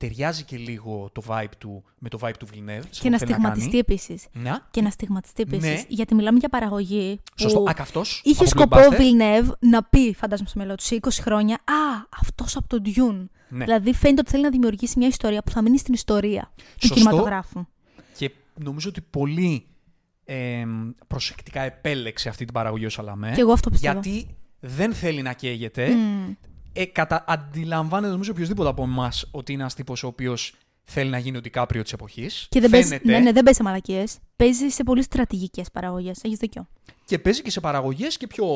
ταιριάζει και λίγο το vibe του με το vibe του Villeneuve. σε Και να αυτό που θέλει στιγματιστεί επίσης. κάνει. Να. Και να στιγματιστεί επίσης. Ναι. Γιατί μιλάμε για παραγωγή. που Σωστό. Α, και αυτός, Είχε από σκοπό blockbuster. ο Villeneuve να πει, φαντάζομαι στο μέλλον του, σε 20 χρόνια, Α, αυτός από τον Dune. Ναι. Δηλαδή φαίνεται ότι θέλει να δημιουργήσει μια ιστορία που θα μείνει στην ιστορία του Σωστό. κινηματογράφου. Και νομίζω ότι πολύ ε, προσεκτικά επέλεξε αυτή την παραγωγή ο Σαλαμέ. Και εγώ αυτό πιστεύω. Γιατί δεν θέλει να καίγεται. Μμ. Ε, κατα... Αντιλαμβάνεται νομίζω οποιοδήποτε από εμάς ότι είναι ένας τύπος ο οποίος θέλει να γίνει ο Ντικάπριο της εποχής. Και δεν παίζει, ναι, ναι, δεν παίζει σε μαλακίες. Παίζει σε πολύ στρατηγικές παραγωγές. Έχεις δίκιο. Και παίζει και σε παραγωγές και πιο.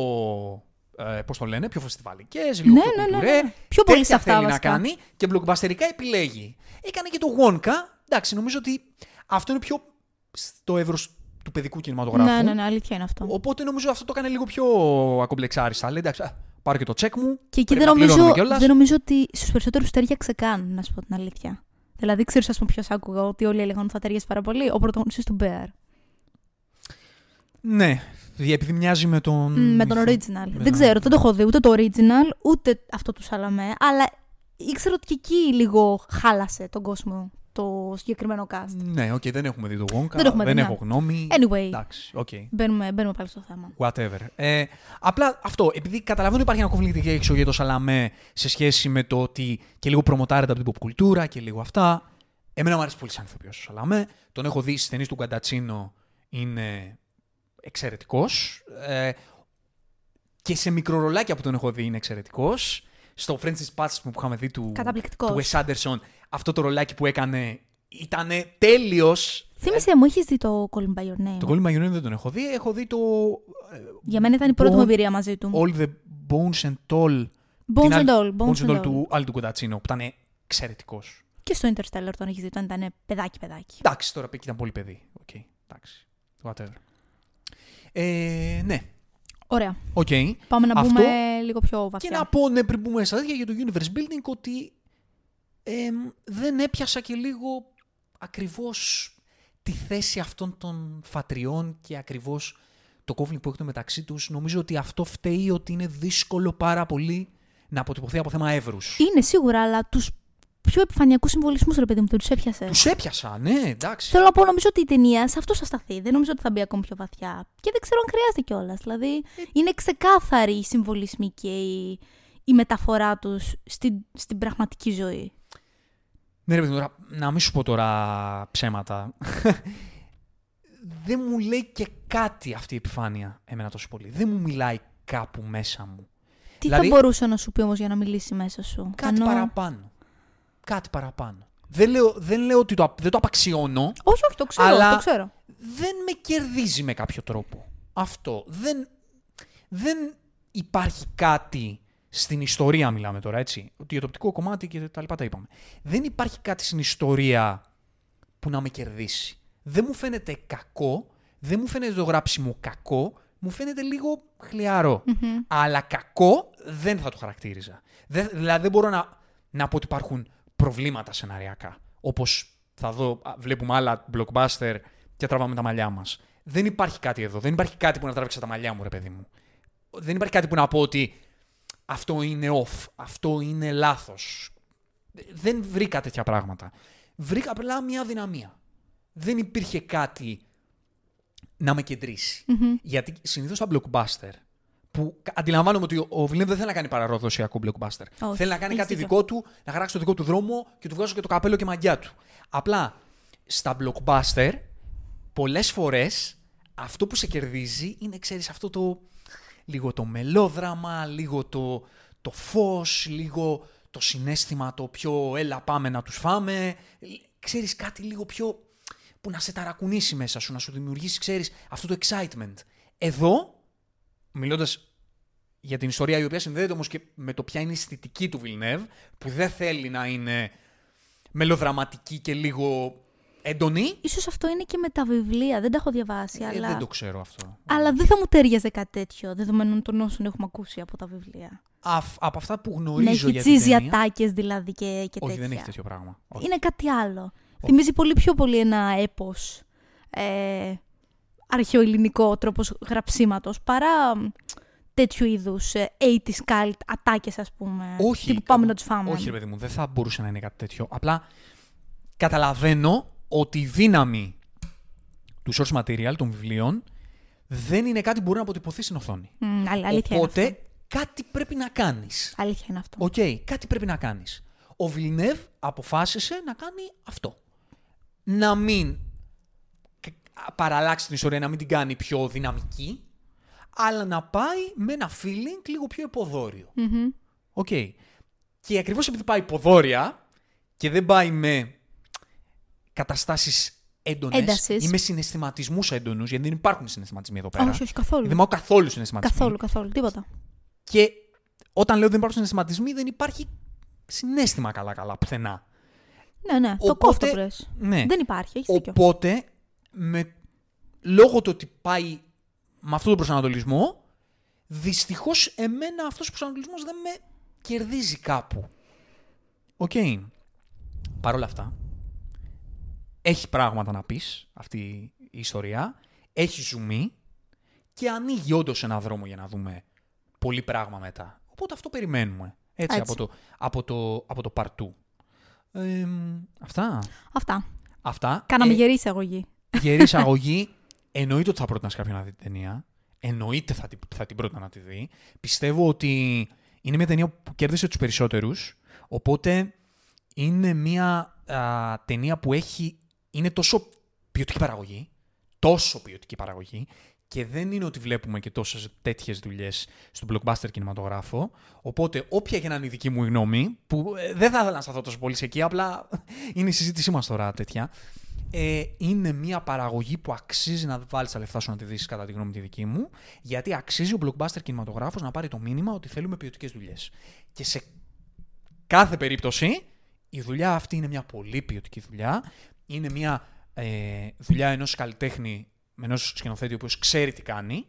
Ε, Πώς το λένε, πιο φεστιβάλικε, λίγο Ναι, πιο ναι, ναι, κουλτουρέ. ναι. Πιο πολύ σε Τέτοια αυτά, θέλει βασικά. να κάνει και μπλοκμπαστερικά επιλέγει. Έκανε και το Wonka. Εντάξει, νομίζω ότι αυτό είναι πιο στο εύρος του παιδικού κινηματογράφου. Ναι, ναι, ναι, αλήθεια είναι αυτό. Οπότε νομίζω αυτό το έκανε λίγο πιο ακομπλεξάριστα. Λέει εντάξει, α, πάρω και το τσεκ μου. Και εκεί πρέπει δεν να νομίζω, πληρώνουμε κιόλας. δεν νομίζω ότι στους περισσότερους τέριαξε καν, να σου πω την αλήθεια. Δηλαδή, ξέρεις, ας πούμε, ποιος άκουγα ότι όλοι έλεγαν ότι θα ταιριάζει πάρα πολύ. Ο πρωταγωνιστής του Bear. Ναι, επειδή μοιάζει με τον. Μ, με τον original. με δεν τον- ξέρω, δεν το έχω δει ούτε το original, ούτε αυτό του Σαλαμέ, αλλά ήξερα ότι και εκεί λίγο χάλασε τον κόσμο το συγκεκριμένο cast. Ναι, οκ, δεν έχουμε δει το Wonka. Δεν το έχουμε δει, ναι. έχω γνώμη. Anyway. Εντάξει, οκ. Μπαίνουμε, μπαίνουμε πάλι στο θέμα. Whatever. Ε, απλά αυτό, επειδή καταλαβαίνω ότι υπάρχει ένα conflict εκεί έξω για το Σαλαμέ σε σχέση με το ότι και λίγο προμοτάρεται από την pop κουλτούρα και λίγο αυτά. Εμένα μου αρέσει πολύ σαν ηθοποιός ο Σαλαμέ. Τον έχω δει στις ταινίες του Γκαντατσίνο. Είναι εξαιρετικός. Ε, και σε μικρορολάκια που τον έχω δει είναι εξαιρετικός. Στο Francis Patch που είχαμε δει του, Καταπληκτικός. του Wes Anderson, αυτό το ρολάκι που έκανε ήταν τέλειος. Θύμησε μου, έχεις δει το Call Me By Your Name. Το Colin Magnolian δεν τον έχω δει. Έχω δει το Για μένα ήταν η πρώτη μου Bone- εμπειρία μαζί του. All the Bones and All. Bones την and άλλη- All. Bones Bones and and All All. του Άλλη του Κοντατσίνο, που ήταν εξαιρετικός. Και στο Interstellar τον έχεις δει, όταν ήταν παιδάκι-παιδάκι. Εντάξει, τώρα εκεί ήταν πολύ παιδί. Οκ, εντάξει. Whatever. Ε, ναι, Ωραία. οκ. Πάμε να Αυτό- μπούμε λίγο πιο Και βαθιά. να πω, ναι, πριν πούμε στα τέτοια για το universe building, ότι εμ, δεν έπιασα και λίγο ακριβώς τη θέση αυτών των φατριών και ακριβώς το κόβλημα που έχουν μεταξύ τους. Νομίζω ότι αυτό φταίει ότι είναι δύσκολο πάρα πολύ να αποτυπωθεί από θέμα εύρους. Είναι σίγουρα, αλλά τους πιο επιφανειακούς συμβολισμούς, ρε παιδί μου, δεν τους έπιασες. Τους έπιασα, ναι, εντάξει. Θέλω να πω, νομίζω ότι η ταινία σε αυτό θα σταθεί. Δεν νομίζω ότι θα μπει ακόμη πιο βαθιά. Και δεν ξέρω αν χρειάζεται κιόλας. Δηλαδή, Ε. είναι ξεκάθαροι οι συμβολισμοί και η, η μεταφορά τους στην, στην πραγματική ζωή. Ναι, ρε παιδί μου, τώρα, να μην σου πω τώρα ψέματα. δεν μου λέει και κάτι αυτή η επιφάνεια εμένα τόσο πολύ. Δεν μου μιλάει κάπου μέσα μου. Τι Δηλαδή- θα μπορούσε να σου πει όμως για να μιλήσει μέσα σου; Κάτι Ενώ- παραπάνω. Κάτι παραπάνω. Δεν λέω, δεν λέω ότι το, απ- δεν το απαξιώνω. Όχι, όχι, το ξέρω. Αλλά- Το ξέρω. Δεν με κερδίζει με κάποιο τρόπο. Αυτό. Δεν, δεν υπάρχει κάτι στην ιστορία, μιλάμε τώρα, έτσι. Ότι για το οπτικό κομμάτι και τα λοιπά τα είπαμε. Δεν υπάρχει κάτι στην ιστορία που να με κερδίσει. Δεν μου φαίνεται κακό, δεν μου φαίνεται το γράψιμο κακό, μου φαίνεται λίγο χλιαρό. Αλλά κακό δεν θα το χαρακτήριζα. Δεν, δηλαδή δεν μπορώ να, να πω ότι υπάρχουν προβλήματα σεναριακά. Όπως θα δω, α, βλέπουμε άλλα blockbuster και τραβάμε τα μαλλιά μας. Δεν υπάρχει κάτι εδώ. Δεν υπάρχει κάτι που να τράβηξα τα μαλλιά μου, ρε παιδί μου. Δεν υπάρχει κάτι που να πω ότι αυτό είναι off, αυτό είναι λάθος. Δεν βρήκα τέτοια πράγματα. Βρήκα απλά μια δυναμία. Δεν υπήρχε κάτι να με κεντρήσει. Γιατί συνήθως τα blockbuster, που κα- αντιλαμβάνομαι ότι ο- ο Villeneuve δεν θέλει να κάνει παραδοσιακό blockbuster. Όχι, θέλει να κάνει έχεις κάτι δίκιο. δικό του, να χαράξει το δικό του δρόμο και του βγάζω και το καπέλο και μαγιά του. Απλά στα blockbuster, πολλές φορές αυτό που σε κερδίζει είναι, ξέρεις, αυτό το λίγο το μελόδραμα, λίγο το, το φως, λίγο το συνέστημα το πιο έλα πάμε να τους φάμε. Ξέρεις κάτι λίγο πιο που να σε ταρακουνήσει μέσα σου, να σου δημιουργήσει, ξέρεις, αυτό το excitement. Εδώ, μιλώντας για την ιστορία η οποία συνδέεται όμως και με το ποια είναι η αισθητική του Villeneuve, που δεν θέλει να είναι μελοδραματική και λίγο έντονη; Ίσως αυτό είναι και με τα βιβλία. Δεν τα έχω διαβάσει, Ε, αλλά... δεν το ξέρω αυτό. Αλλά δεν θα μου τέριαζε κάτι τέτοιο, δεδομένων των όσων έχουμε ακούσει από τα βιβλία. Αφ- από αυτά που Να γνωρίζω έχει για την τσίζι ταινία... ατάκες δηλαδή και, και Όχι, τέτοια. δεν έχει τέτοιο πράγμα. Όχι. Είναι κάτι άλλο. Θυμίζει πολύ πιο πολύ ένα έπος ε, αρχαιοελληνικό τρόπος γραψίματος παρά μ, τέτοιου είδους ε, 80's cult ατάκες ας πούμε. Όχι. Τύπου πάμε να τους φάμε. Όχι, ρε παιδί μου, δεν θα μπορούσε να είναι κάτι τέτοιο. Απλά καταλαβαίνω ότι η δύναμη του source material των βιβλίων δεν είναι κάτι που μπορεί να αποτυπωθεί στην οθόνη. Μ, αλ- αλήθεια είναι Οπότε αυτό. κάτι πρέπει να κάνεις. Αλήθεια είναι αυτό. Οκ, κάτι πρέπει να κάνεις. Ο Villeneuve αποφάσισε να κάνει αυτό. Να μην κα- παραλλάξει την ιστορία, να μην την κάνει πιο δυναμική, αλλά να πάει με ένα feeling λίγο πιο υποδόριο. Μμμ. Οκ. Και ακριβώς επειδή πάει υποδόρια και δεν πάει με καταστάσεις έντονες Έντασης. ή με συναισθηματισμούς έντονους, γιατί δεν υπάρχουν συναισθηματισμοί εδώ πέρα. Όχι, όχι, καθόλου. Δεν υπάρχουν καθόλου συναισθηματισμοί. Καθόλου, καθόλου. Τίποτα. Και όταν λέω δεν υπάρχουν συναισθηματισμοί, δεν υπάρχει συνέστημα καλά-καλά πουθενά. Ναι, ναι, το Οπότε- κόφτο που λες. Ναι. Δεν υπάρχει, έχεις δίκιο. Οπότε, με, λόγω του ότι πάει με αυτόν τον προσανατολισμό, δυστυχώς εμένα αυτός ο προσανατολισμός δεν με κερδίζει κάπου. Οκ. Παρ' όλα αυτά, έχει πράγματα να πει αυτή η ιστορία, έχει ζουμί και ανοίγει όντως ένα δρόμο για να δούμε πολύ πράγμα μετά. Οπότε αυτό περιμένουμε. Έτσι, Έτσι. Από, το, από, το, από το part two. Ε, αυτά. Αυτά. Αυτά. Κάναμε Ε, γερή εισαγωγή. γερή <laughs> εισαγωγή. Εννοείται ότι θα πρότεινα σε κάποιον να δει την ταινία. Εννοείται θα, την- θα την πρότεινα να τη δει. Πιστεύω ότι είναι μια ταινία που κέρδισε τους περισσότερους. Οπότε είναι μια α, ταινία που έχει, είναι τόσο ποιοτική παραγωγή. Τόσο ποιοτική παραγωγή. Και δεν είναι ότι βλέπουμε και τόσες τέτοιες δουλειές στον blockbuster κινηματογράφο. Οπότε, όποια και να είναι η δική μου γνώμη, που ε, δεν θα ήθελα να σταθώ τόσο πολύ σε εκεί, απλά <laughs> είναι η συζήτησή μας τώρα τέτοια. Ε, είναι μια παραγωγή που αξίζει να βάλεις τα λεφτά σου να τη δεις, κατά τη γνώμη τη δική μου, γιατί αξίζει ο blockbuster κινηματογράφος να πάρει το μήνυμα ότι θέλουμε ποιοτικές δουλειές. Και σε κάθε περίπτωση, η δουλειά αυτή είναι μια πολύ ποιοτική δουλειά. Είναι μια ε, δουλειά ενός καλλιτέχνη, ενός σκηνοθέτη, ο οποίος ξέρει τι κάνει,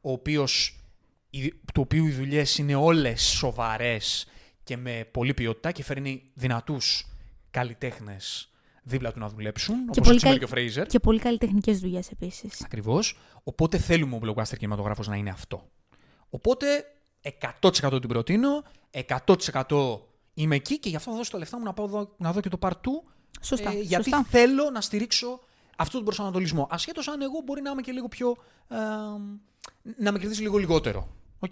ο οποίος, οι- του οποίου οι δουλειές είναι όλες σοβαρές και με πολλή ποιότητα και φέρνει δυνατούς καλλιτέχνες δίπλα του να δουλέψουν, Και όπως ο πολύ, Τσίμερ καλ... και ο Φρέιζερ. και πολύ καλλιτεχνικές δουλειές επίσης. Ακριβώς. Οπότε θέλουμε ο blockbuster κινηματογράφος να είναι αυτό. Οπότε 100% την προτείνω, 100% είμαι εκεί και γι' αυτό θα δώσω τα λεφτά μου να πάω δω- να δω και το part 2. Σωστά, ε, γιατί σωστά. θέλω να στηρίξω αυτόν τον προσανατολισμό. Ασχέτως αν εγώ μπορεί να είμαι και λίγο πιο. ε, να με κερδίσει λίγο λιγότερο. Οκ.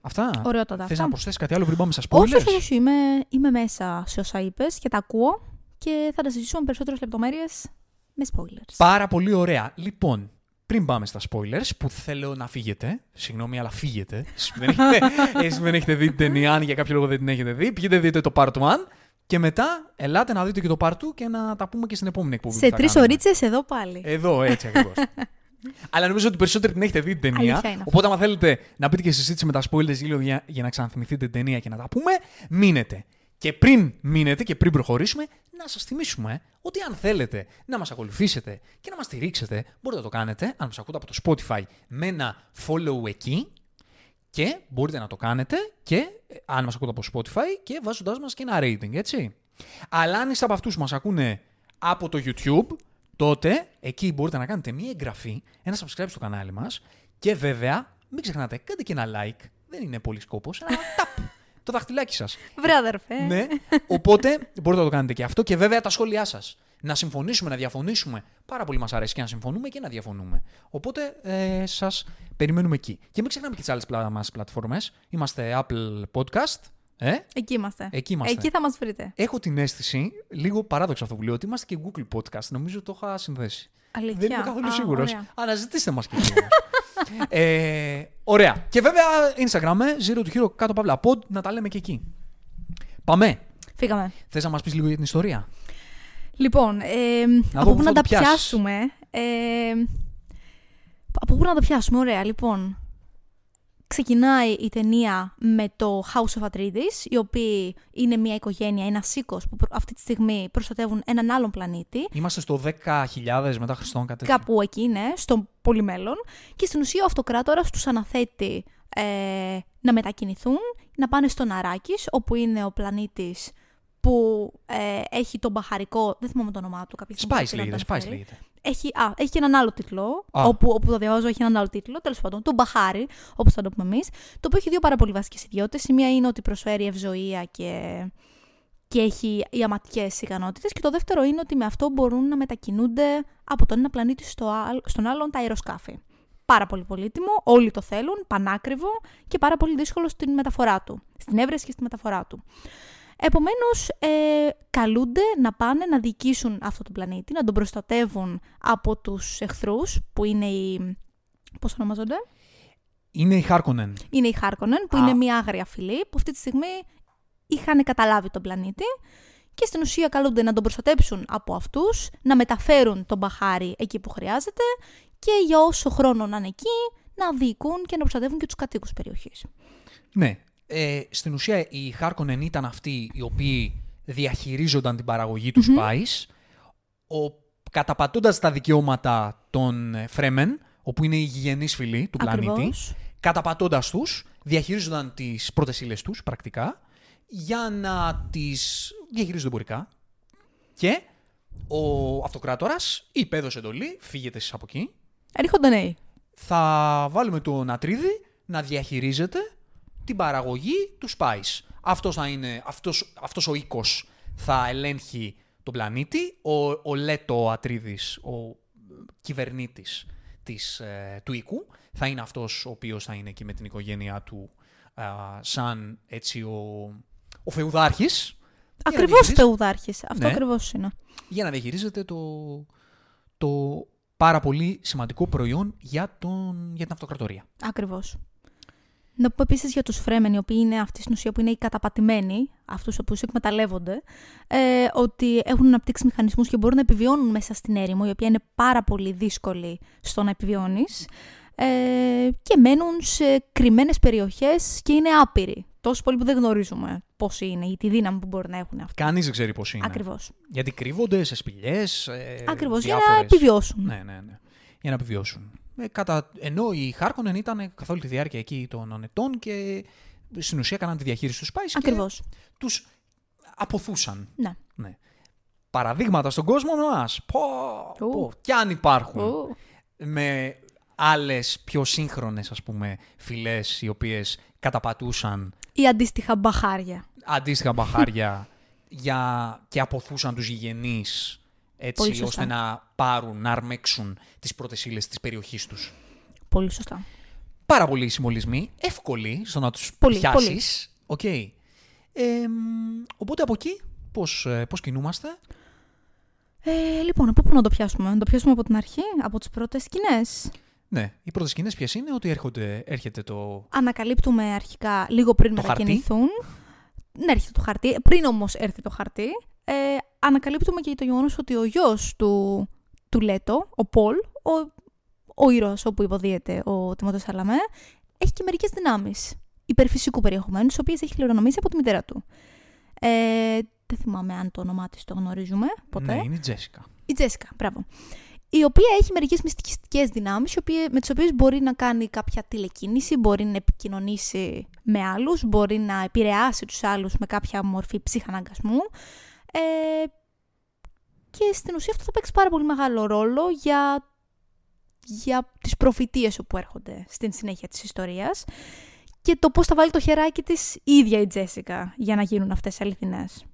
Αυτά. Ωραιότατα Θες αυτά. να προσθέσεις κάτι άλλο πριν πάμε στα spoilers; Όχι, όχι, όχι. Είμαι, είμαι μέσα σε όσα είπες και τα ακούω και θα τα συζητήσουμε με περισσότερες λεπτομέρειες Με spoilers. Πάρα πολύ ωραία. Λοιπόν, πριν πάμε στα spoilers, που θέλω να φύγετε. Συγγνώμη, αλλά φύγετε. Εσείς που δεν έχετε, <laughs> εσείς που δεν έχετε δει την ταινία, αν για κάποιο λόγο δεν την έχετε δει, πηγαίνετε δείτε το part 1 και μετά ελάτε να δείτε και το part 2 και να τα πούμε και στην επόμενη εκπομπή. Σε που θα τρεις κάνουμε. ωρίτσε εδώ πάλι. Εδώ, έτσι ακριβώς. <laughs> Αλλά νομίζω ότι περισσότεροι την έχετε δει την ταινία. Αλήθεια είναι αυτό. Οπότε, αν θέλετε να πείτε και συζήτηση με τα spoilers λίγο για, για να ξαναθυμηθείτε την ταινία και να τα πούμε, μείνετε. Και πριν μείνετε και πριν προχωρήσουμε, να σας θυμίσουμε ότι αν θέλετε να μας ακολουθήσετε και να μας στηρίξετε, μπορείτε να το κάνετε αν μας ακούτε από το Spotify με ένα follow εκεί. Και μπορείτε να το κάνετε και ε, αν μας ακούτε από Spotify και βάζοντάς μας και ένα rating, έτσι. Αλλά αν είστε από αυτούς που μας ακούνε από το YouTube, τότε εκεί μπορείτε να κάνετε μία εγγραφή, ένα subscribe στο κανάλι μας και βέβαια μην ξεχνάτε, κάντε και ένα like, δεν είναι πολύ σκόπος, ένα tap, <laughs> το δαχτυλάκι σας. Βρε αδερφέ. Ναι. Οπότε μπορείτε να το κάνετε και αυτό. Και βέβαια τα σχόλιά σας. Να συμφωνήσουμε, να διαφωνήσουμε. Πάρα πολύ μας αρέσει και να συμφωνούμε και να διαφωνούμε. Οπότε ε, σας περιμένουμε εκεί. Και μην ξεχνάμε και τις άλλες πλα- μας πλατφόρμες. Είμαστε Apple Podcast. Ε; Εκεί είμαστε. Εκεί είμαστε. Εκεί θα μας βρείτε. Έχω την αίσθηση, λίγο παράδοξο αυτό που λέω, ότι είμαστε και Google Podcast. Νομίζω το είχα συνδέσει. Αλήθεια. Δεν είμαι καθόλου Α, σίγουρος. ωραία. Αναζητήστε μας και εκεί. όμως. ε, ωραία. Και βέβαια Instagram, ε, Zero to Hero κάτω παύλα pod, να τα λέμε και εκεί. Πάμε. Φύγαμε. Θες να μας πεις λίγο για την ιστορία; Λοιπόν, ε, Να από δω πού πού να θα τα το πιάσεις. πιάσουμε. Ε, από πού να τα πιάσουμε, ωραία. Λοιπόν, ξεκινάει η ταινία με το House of Atreides, οι οποίοι είναι μια οικογένεια, ένα οίκος που προ- αυτή τη στιγμή προστατεύουν έναν άλλον πλανήτη. Είμαστε στο 10.000 μετά Χριστόν, κάτι τέτοιο. Κάπου εκεί, ναι, στο πολύ μέλλον. Και στην ουσία ο αυτοκράτορας τους αναθέτει ε, να μετακινηθούν, να πάνε στον Αράκης, όπου είναι ο πλανήτης που ε, έχει τον μπαχαρικό, δεν θυμάμαι το όνομά του, κάποια στιγμή Spice πρέπει να λέγεται, το Spice αναφέρει. λέγεται. Έχει, α, έχει και έναν άλλο τίτλο, Α. όπου, όπου το διαβάζω έχει έναν άλλο τίτλο, τέλος πάντων, το μπαχάρι, όπως θα το πούμε εμείς, το οποίο έχει δύο πάρα πολύ βασικές ιδιότητες. Η μία είναι ότι προσφέρει ευζοία και, και έχει ιαματικές ικανότητες και το δεύτερο είναι ότι με αυτό μπορούν να μετακινούνται από τον ένα πλανήτη στο, άλλ- στον άλλον τα αεροσκάφη. Πάρα πολύ πολύτιμο, όλοι το θέλουν, πανάκριβο και πάρα πολύ δύσκολο στην μεταφορά του, στην έβρεση και στη μεταφορά του. Επομένως, ε, καλούνται να πάνε να διοικήσουν αυτό το πλανήτη, να τον προστατεύουν από τους εχθρούς, που είναι οι... πώς ονομάζονται; Είναι η Χάρκονεν. Είναι οι Χάρκονεν, που Α. είναι μια άγρια φυλή, που αυτή τη στιγμή είχαν καταλάβει τον πλανήτη και στην ουσία καλούνται να τον προστατέψουν από αυτούς, να μεταφέρουν τον μπαχάρι εκεί που χρειάζεται και για όσο χρόνο να είναι εκεί, να διοικούν και να προστατεύουν και τους κατοίκους περιοχής. Ναι. Ε, στην ουσία οι Χάρκονεν ήταν αυτοί οι οποίοι διαχειρίζονταν την παραγωγή τους Spice, ο, καταπατώντας τα δικαιώματα των ε, Φρέμεν, όπου είναι οι γηγενείς φυλοί του πλανήτη, Ακριβώς. καταπατώντας τους, διαχειρίζονταν τις πρώτες ύλες τους πρακτικά, για να τις διαχειρίζονται εμπορικά. Και ο αυτοκράτορας υπέδωσε εντολή, φύγετε εσείς από εκεί, Έρχονται νέοι. θα βάλουμε τον Ατρίδη να διαχειρίζεται την παραγωγή του Spice. Αυτός, θα είναι, αυτός, αυτός ο οίκος θα ελέγχει τον πλανήτη. Ο, ο Λέτο Ατρίδης, ο κυβερνήτης της, ε, του οίκου, θα είναι αυτός ο οποίος θα είναι εκεί με την οικογένειά του α, σαν έτσι ο, ο φεουδάρχης. για να Ακριβώς διαχειρίζεται- θεουδάρχης. Αυτό Ναι. ακριβώς είναι. για να διαχειρίζεται το, το πάρα πολύ σημαντικό προϊόν για, τον, για την αυτοκρατορία. Ακριβώς. Να πούμε επίσης για τους Φρέμεν, οι οποίοι είναι αυτοί στην ουσία που είναι οι καταπατημένοι, αυτούς οποίους εκμεταλλεύονται, ε, ότι έχουν αναπτύξει μηχανισμούς και μπορούν να επιβιώνουν μέσα στην έρημο, η οποία είναι πάρα πολύ δύσκολη στο να επιβιώνεις. Ε, και μένουν σε κρυμμένες περιοχές και είναι άπειροι. Τόσο πολύ που δεν γνωρίζουμε πώ είναι ή τη δύναμη που μπορεί να έχουν αυτοί. Κανείς δεν ξέρει πώ είναι. Ακριβώς. Γιατί κρύβονται σε σπηλιές. Ε, Ακριβώς. Για να διάφορες- επιβιώσουν. Ναι, ναι, ναι. Για να επιβιώσουν. Ε, κατά... Ενώ οι Χάρκονεν ήταν καθ' όλη τη διάρκεια εκεί των ετών και στην ουσία έκαναν τη διαχείριση τους Spice Ακριβώς. και τους αποθούσαν. Ναι. Ναι. Παραδείγματα στον κόσμο μας. Πω, Ου. πω. Κι αν υπάρχουν. Ου. με άλλες πιο σύγχρονες ας πούμε φυλές οι οποίες καταπατούσαν Ή αντίστοιχα μπαχάρια. αντίστοιχα μπαχάρια <laughs> για... και αποθούσαν τους γηγενείς έτσι Πολύ σωστά. ώστε να πάρουν, να αρμέξουν τις πρώτες ύλες της περιοχής τους. Πολύ σωστά. Πάρα πολλοί συμβολισμοί, εύκολοι στο να τους Πολύ, πιάσεις. Οκ. Ε, μ, οπότε από εκεί πώς, ε, πώς κινούμαστε; Ε, Ε, λοιπόν, από πού να το πιάσουμε; Να το πιάσουμε από την αρχή, από τις πρώτες σκηνές; Ναι, οι πρώτες σκηνές ποιες είναι, ότι έρχονται, έρχεται το. Ανακαλύπτουμε αρχικά λίγο πριν Το μετακινηθούν. Ναι, έρχεται το χαρτί. Πριν όμως έρθει το χαρτί, ε, ανακαλύπτουμε και το γεγονός ότι ο γιος του, του Λέτο, ο Πολ, ο, ο ήρωας όπου υποδίεται ο Τιμότεος Σαλαμέ, έχει και μερικές δυνάμεις υπερφυσικού περιεχομένου, τις οποίες έχει κληρονομήσει από τη μητέρα του. Ε, δεν θυμάμαι αν το όνομά της το γνωρίζουμε ποτέ. Ναι, είναι η Τζέσικα. Η Τζέσικα, μπράβο. Η οποία έχει μερικές μυστικιστικές δυνάμεις, με τις οποίες μπορεί να κάνει κάποια τηλεκίνηση, μπορεί να επικοινωνήσει με άλλους, μπορεί να επηρεάσει τους άλλους με κάποια μορφή ψυχαναγκασμού. Ε, και στην ουσία αυτό θα παίξει πάρα πολύ μεγάλο ρόλο για, για τις προφητείες που έρχονται στην συνέχεια της ιστορίας και το πώς θα βάλει το χεράκι της η ίδια η Τζέσικα για να γίνουν αυτές αληθινές.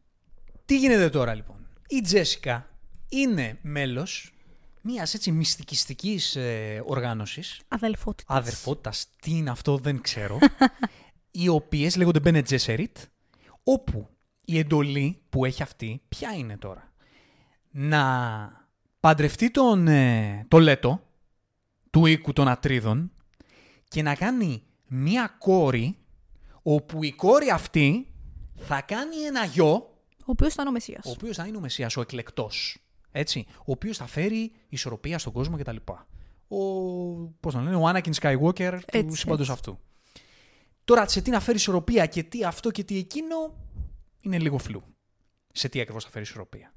Τι γίνεται τώρα λοιπόν; Η Τζέσικα είναι μέλος μιας έτσι μυστικιστικής ε, οργάνωσης. Αδελφότητας. Αδερφότητας, τι είναι αυτό δεν ξέρω. <laughs> οι οποίες λέγονται Bene Gesserit, όπου η εντολή που έχει αυτή, ποια είναι τώρα; Να παντρευτεί τον, ε, το Λέτο, του οίκου των Ατρίδων, και να κάνει μία κόρη, όπου η κόρη αυτή θα κάνει ένα γιο, Ο οποίος ήταν ο Μεσσίας. ο οποίος θα είναι ο Μεσσίας, ο εκλεκτός. Έτσι. Ο οποίος θα φέρει ισορροπία στον κόσμο κτλ. Ο. Πώς το λένε, ο Anakin Skywalker του Έτσι, σύμπαντος έτσι. αυτού. Τώρα σε τι να φέρει ισορροπία και τι αυτό και τι εκείνο είναι λίγο φλού. Σε τι ακριβώς θα φέρει ισορροπία.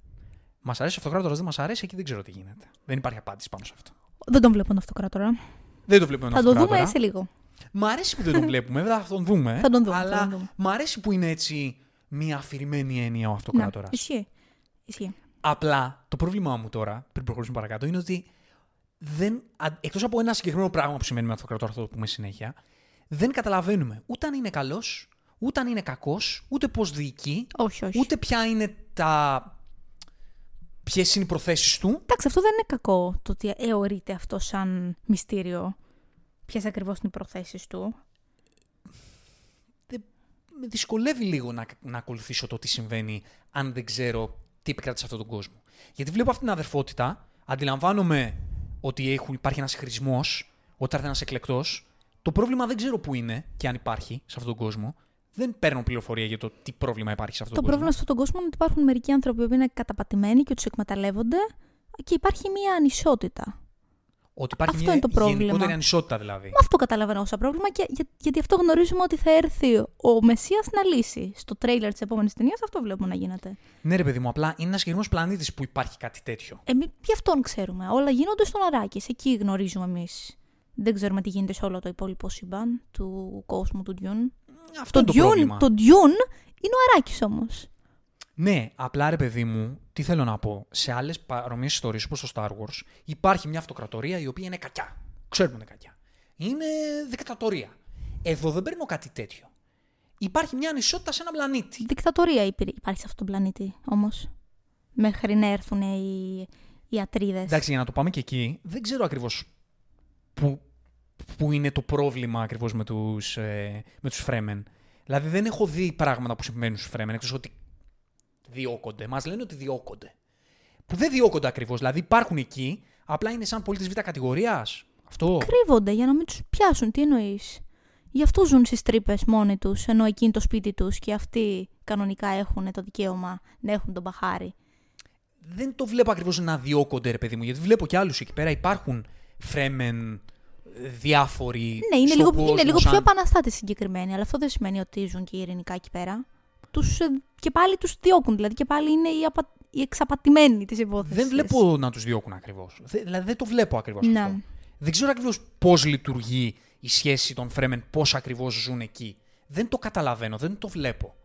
Μας αρέσει ο αυτοκράτορας, δεν μας αρέσει, εκεί δεν ξέρω τι γίνεται. Δεν υπάρχει απάντηση πάνω σε αυτό. Δεν τον βλέπω τον αυτοκράτορα. Δεν το βλέπουμε Θα τον το δούμε αυτοκράτορα. σε λίγο. Μ' αρέσει που δεν τον βλέπουμε, βέβαια θα τον δούμε. Θα τον δούμε, θα Αλλά τον δούμε. μ' αρέσει που είναι έτσι μια αφηρημένη έννοια ο Να, αυτοκράτορας. ισχύει. Ισχύει. Απλά το πρόβλημά μου τώρα, πριν προχωρήσουμε παρακάτω, είναι ότι δεν, εκτός από ένα συγκεκριμένο πράγμα που σημαίνει με αυτοκρατόρα, θα το πούμε συνέχεια, δεν καταλαβαίνουμε ούτε αν είναι καλός, ούτε αν είναι κακός, ούτε πώς διοικεί, Όχι, όχι. ούτε ποια είναι τα... ποιες είναι οι προθέσεις του. Εντάξει, αυτό δεν είναι κακό το ότι αιωρείται αυτό σαν μυστήριο. Ποιες ακριβώς είναι οι προθέσεις του. Δεν, με δυσκολεύει λίγο να, να ακολουθήσω το τι συμβαίνει αν δεν ξέρω τι επικρατεί σε αυτόν τον κόσμο. Γιατί βλέπω αυτή την αδερφότητα, αντιλαμβάνομαι ότι έχουν, υπάρχει ένας χρησμός, ότι θα έρθει ένας εκλεκτός. Το πρόβλημα δεν ξέρω πού είναι και αν υπάρχει σε αυτόν τον κόσμο. Δεν παίρνω πληροφορία για το τι πρόβλημα υπάρχει σε αυτόν Το τον πρόβλημα σε αυτόν τον κόσμο είναι ότι υπάρχουν μερικοί άνθρωποι που είναι καταπατημένοι και τους εκμεταλλεύονται και υπάρχει μία ανισότητα. Ότι υπάρχει αυτό μια είναι το πρόβλημα. γενικότερη ανισότητα δηλαδή. Με αυτό καταλαβαίνω σαν πρόβλημα και για- γιατί αυτό γνωρίζουμε ότι θα έρθει ο Μεσσίας να λύσει. Στο τρέιλερ της επόμενης ταινίας αυτό βλέπουμε να γίνεται. Ναι, ρε παιδί μου, απλά είναι ένας συγκεκριμένο πλανήτης που υπάρχει κάτι τέτοιο. Εμεί γι' αυτόν ξέρουμε. Όλα γίνονται στον Αράκη. Εκεί γνωρίζουμε εμείς. Δεν ξέρουμε τι γίνεται σε όλο το υπόλοιπο σύμπαν του κόσμου του Dune. Αυτό Το είναι το Dune, πρόβλημα. το Dune είναι ο Αράκης όμως. Ναι, απλά ρε παιδί μου, τι θέλω να πω. Σε άλλες παρομοιέ ιστορίες όπως το Star Wars υπάρχει μια αυτοκρατορία η οποία είναι κακιά. Ξέρουμε ότι είναι κακιά. Είναι δικτατορία. Εδώ δεν παίρνω κάτι τέτοιο. Υπάρχει μια ανισότητα σε ένα πλανήτη. Δικτατορία υπήρ- υπάρχει σε αυτόν τον πλανήτη όμως. Μέχρι να έρθουν οι, οι ατρίδες. Εντάξει, για να το πάμε και εκεί, δεν ξέρω ακριβώς που, που είναι το πρόβλημα ακριβώς με τους ε, με τους Fremen. Δηλαδή δεν έχω δει πράγματα που συμβαίνουν στους Fremen, εκτός ότι διώκονται. Μας λένε ότι διώκονται. Που δεν διώκονται ακριβώς. Δηλαδή υπάρχουν εκεί, απλά είναι σαν πολίτες β' κατηγορίας. Αυτό. Κρύβονται για να μην τους πιάσουν. Τι εννοείς; Γι' αυτό ζουν στις τρύπες μόνοι τους, ενώ εκεί είναι το σπίτι τους και αυτοί κανονικά έχουν το δικαίωμα να έχουν τον μπαχάρι. Δεν το βλέπω ακριβώς να διώκονται, ρε παιδί μου, γιατί βλέπω και άλλους εκεί πέρα. Υπάρχουν Fremen ε, διάφοροι. Ναι, είναι στον λίγο, κόσμος, είναι λίγο πιο σαν- επαναστάτες συγκεκριμένοι, αλλά αυτό δεν σημαίνει ότι ζουν και ειρηνικά εκεί πέρα. Τους, ε, και πάλι τους διώκουν, δηλαδή και πάλι είναι οι, απα... οι εξαπατημένοι της υπόθεσης. Δεν βλέπω να τους διώκουν ακριβώς. Δηλαδή δεν το βλέπω ακριβώς Ναι. αυτό. Δεν ξέρω ακριβώς πώς λειτουργεί η σχέση των Fremen, πώς ακριβώς ζουν εκεί. Δεν το καταλαβαίνω, δεν το βλέπω.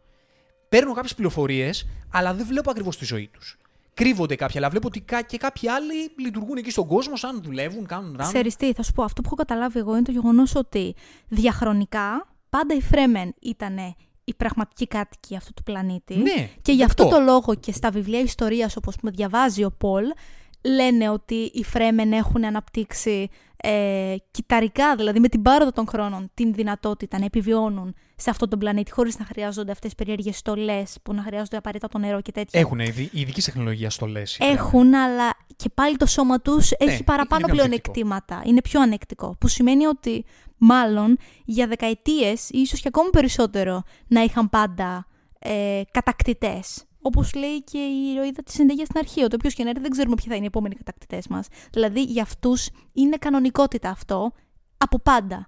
Παίρνω κάποιες πληροφορίες, αλλά δεν βλέπω ακριβώς τη ζωή τους. Κρύβονται κάποιοι, αλλά βλέπω ότι κα- και κάποιοι άλλοι λειτουργούν εκεί στον κόσμο, σαν δουλεύουν, κάνουν ράνο. Ξέρεις τι, θα σου πω, αυτό που έχω καταλάβει εγώ είναι το γεγονός ότι διαχρονικά πάντα οι Φρέμεν ήταν οι πραγματικοί κάτοικοι αυτού του πλανήτη. Ναι, και γι' αυτό αυτό. το λόγο και στα βιβλία ιστορίας όπως με διαβάζει ο Πολ, λένε ότι οι Φρέμεν έχουν αναπτύξει ε, κυταρικά, δηλαδή με την πάροδο των χρόνων, την δυνατότητα να επιβιώνουν σε αυτόν τον πλανήτη χωρίς να χρειάζονται αυτές τις περίεργες στολές που να χρειάζονται απαραίτητα το νερό και τέτοια. Έχουν ειδι- ειδικής τεχνολογίας στολές. οι Έχουν, αλλά και πάλι το σώμα τους έχει παραπάνω είναι πιο πλεονεκτήματα. Είναι πιο ανεκτικό. Που σημαίνει ότι μάλλον για δεκαετίες, ή ίσως και ακόμη περισσότερο, να είχαν πάντα ε, κατακτητές. Όπως λέει και η ηρωίδα της Συνταγής στην αρχή, ότι όποιος και να έρθει δεν ξέρουμε ποιοι θα είναι οι επόμενοι κατακτητές μας. Δηλαδή για αυτούς είναι κανονικότητα αυτό από πάντα.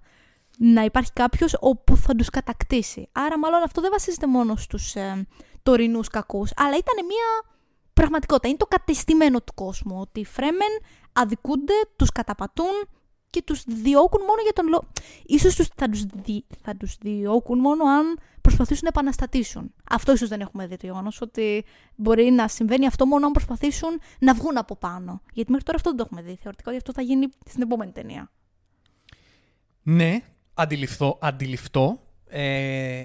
Να υπάρχει κάποιος όπου θα τους κατακτήσει. Άρα μάλλον αυτό δεν βασίζεται μόνο στους ε, τωρινούς κακούς, αλλά ήταν μια πραγματικότητα. Είναι το κατεστημένο του κόσμου. Ότι οι Φρέμεν αδικούνται, τους καταπατούν και τους διώκουν μόνο για τον λόγο. Ίσως τους, θα, τους δι... θα τους διώκουν μόνο αν προσπαθήσουν να επαναστατήσουν. Αυτό ίσως δεν έχουμε δει το γεγονός ότι μπορεί να συμβαίνει αυτό μόνο αν προσπαθήσουν να βγουν από πάνω. Γιατί μέχρι τώρα αυτό δεν το έχουμε δει. Θεωρητικά ότι αυτό θα γίνει στην επόμενη ταινία. Ναι, αντιληφθώ, αντιληφτό. Ε,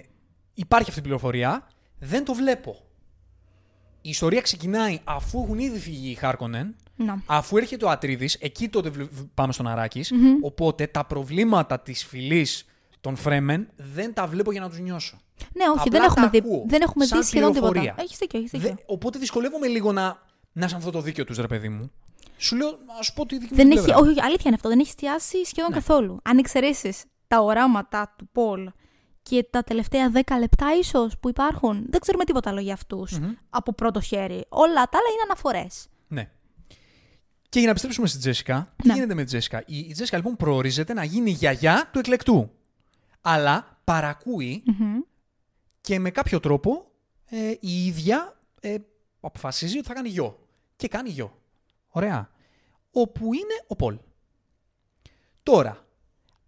υπάρχει αυτή η πληροφορία. Δεν το βλέπω. Η ιστορία ξεκινάει αφού έχουν ήδη φύγει οι Χάρκονεν, Να. αφού έρχεται ο Ατρίδης, εκεί τότε βλε- πάμε στον αρακης Μμμ. Οπότε τα προβλήματα της φυλής των Φρέμεν δεν τα βλέπω για να τους νιώσω. Ναι, όχι, Απλά δεν έχουμε, τα δει, ακούω, δεν έχουμε σαν δει σχεδόν πληροφορία. τίποτα. Έχεις δίκιο, έχεις δίκιο. Δεν- οπότε δυσκολεύομαι λίγο να, να σε αυτό το δίκαιο τους, ρε παιδί μου. Σου λέω, ας σου πω τη δική μου Δεν την έχει, πλευρά. όχι, όχι, αλήθεια είναι αυτό. Δεν έχει εστιάσει σχεδόν Ναι. καθόλου. Αν εξαιρέσεις τα οράματα του Πολ και τα τελευταία 10 λεπτά ίσως που υπάρχουν, δεν ξέρουμε τίποτα άλλο για αυτου Μμμ. από πρώτο χέρι. Όλα τα άλλα είναι αναφορές. Ναι. Και για να επιστρέψουμε στην Τζέσικα, τι Ναι. γίνεται με τη Τζέσικα; Η, η Τζέσικα λοιπόν προορίζεται να γίνει γιαγιά του εκλεκτού. Αλλά παρακούει και με κάποιο τρόπο ε, η ίδια ε, αποφασίζει ότι θα κάνει γιο. Και κάνει γιο. Ωραία. Όπου είναι ο Πολ. Τώρα,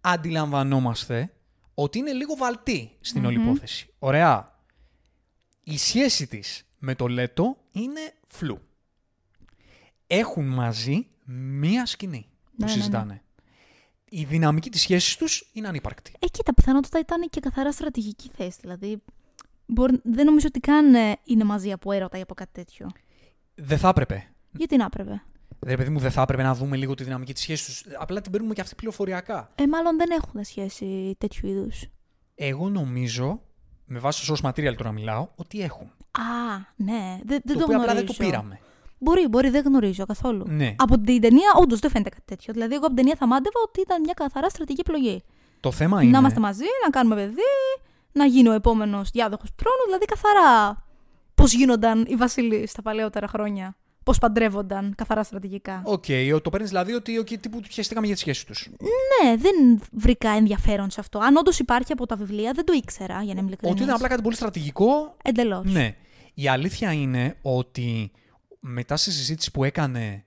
αντιλαμβανόμαστε ότι είναι λίγο βαλτή στην όλη Μμμ. υπόθεση. Ωραία. Η σχέση της με το Λέτο είναι φλου. Έχουν μαζί μία σκηνή που Ναι, ναι, ναι. συζητάνε. Η δυναμική της σχέσης τους είναι ανύπαρκτη. Ε, κοίτα, πιθανότατα ήταν και καθαρά στρατηγική θέση. Δηλαδή, μπορεί, δεν νομίζω ότι καν ε, είναι μαζί από έρωτα ή από κάτι τέτοιο. Δεν θα έπρεπε. Γιατί να έπρεπε; Ρε παιδί μου, δεν θα έπρεπε να δούμε λίγο τη δυναμική της σχέσης τους. Απλά την παίρνουμε και αυτή πληροφοριακά. Ε, μάλλον δεν έχουν σχέση τέτοιου είδους. Εγώ νομίζω, με βάση το source material τώρα μιλάω, ότι έχουν. Α, ναι, δεν, δεν το το, οποίο απλά γνωρίζω. δεν το πήραμε. Μπορεί, μπορεί, δεν γνωρίζω καθόλου. Ναι. Από την ταινία, όντως δεν φαίνεται κάτι τέτοιο. Δηλαδή, εγώ από την ταινία θα μάντευα ότι ήταν μια καθαρά στρατηγική επιλογή. Το θέμα είναι. Να είμαστε μαζί, να κάνουμε παιδί, να γίνει ο επόμενος διάδοχος του θρόνου. Δηλαδή, καθαρά πώς γίνονταν οι βασιλείες στα παλαιότερα χρόνια. Πώς παντρεύονταν καθαρά στρατηγικά. Οκ, το παίρνεις δηλαδή ότι okay, τύπου πιαστήκαμε για τη σχέση τους. Ναι, δεν βρήκα ενδιαφέρον σε αυτό. Αν όντως υπάρχει από τα βιβλία, δεν το ήξερα, για να είμαι ειλικρινής. Ότι ήταν απλά κάτι πολύ στρατηγικό. Εντελώς. Ναι. Η αλήθεια είναι ότι μετά στη συζήτηση που έκανε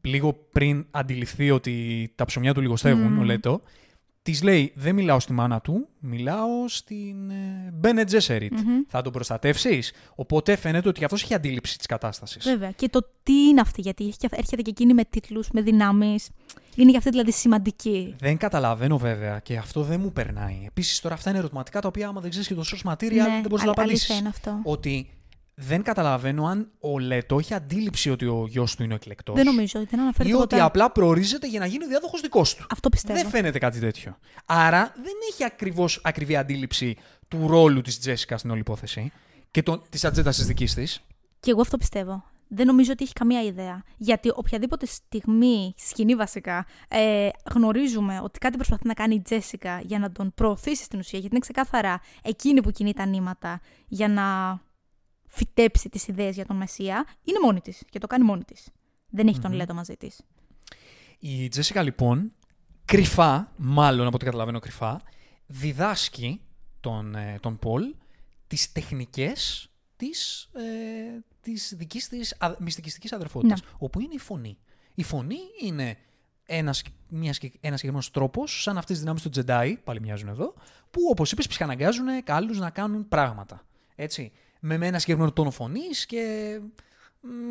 λίγο πριν αντιληφθεί ότι τα ψωμιά του λιγοστεύουν, Μμμ. ο Λέτο, της λέει: Δεν μιλάω στη μάνα του, μιλάω στην Μπένε Τζέσεριτ. Μμμ. Θα τον προστατεύσεις; Οπότε φαίνεται ότι αυτός έχει αντίληψη της κατάστασης. Βέβαια. Και το τι είναι αυτή, γιατί έχει και- έρχεται και εκείνη με τίτλους, με δυνάμεις. Είναι για αυτή δηλαδή σημαντική. Δεν καταλαβαίνω βέβαια και αυτό δεν μου περνάει. Επίσης τώρα αυτά είναι ερωτηματικά τα οποία άμα δεν ξέρεις και το source material ναι, δεν μπορείς να α- τα αλήθεια απαντήσεις. είναι αυτό. Ότι δεν καταλαβαίνω αν ο Λέτο έχει αντίληψη ότι ο γιος του είναι ο εκλεκτός. Δεν νομίζω ότι δεν αναφέρει Ή ότι ποτέ. απλά προορίζεται για να γίνει ο διάδοχος δικός του. Αυτό πιστεύω. Δεν φαίνεται κάτι τέτοιο. Άρα δεν έχει ακριβώς ακριβή αντίληψη του ρόλου της Τζέσικα στην όλη υπόθεση και της ατζέντας της δικής της. Και εγώ αυτό πιστεύω. Δεν νομίζω ότι έχει καμία ιδέα. Γιατί οποιαδήποτε στιγμή, σκηνή βασικά, ε, γνωρίζουμε ότι κάτι προσπαθεί να κάνει η Τζέσικα για να τον προωθήσει στην ουσία, γιατί είναι ξεκάθαρα εκείνη που κινεί τα νήματα για να φυτέψει τις ιδέες για τον Μεσσία, είναι μόνη της και το κάνει μόνη της. Δεν έχει τον Λέτο μαζί της. Η Τζέσικα λοιπόν, κρυφά, μάλλον από ό,τι καταλαβαίνω κρυφά, διδάσκει τον, ε, τον Πολ τις τεχνικές της, ε, της δικής της α, μυστικιστικής αδερφότητας, όπου είναι η φωνή. Η φωνή είναι ένας, μιας, συγκεκ- ένας συγκεκριμένος τρόπος, σαν αυτές τις δυνάμεις του Τζεντάι, πάλι μοιάζουν εδώ, που όπως είπες ψυχαναγκάζουν άλλους να κάνουν πράγματα. Έτσι, με ένα συγκεκριμένο τόνο φωνής και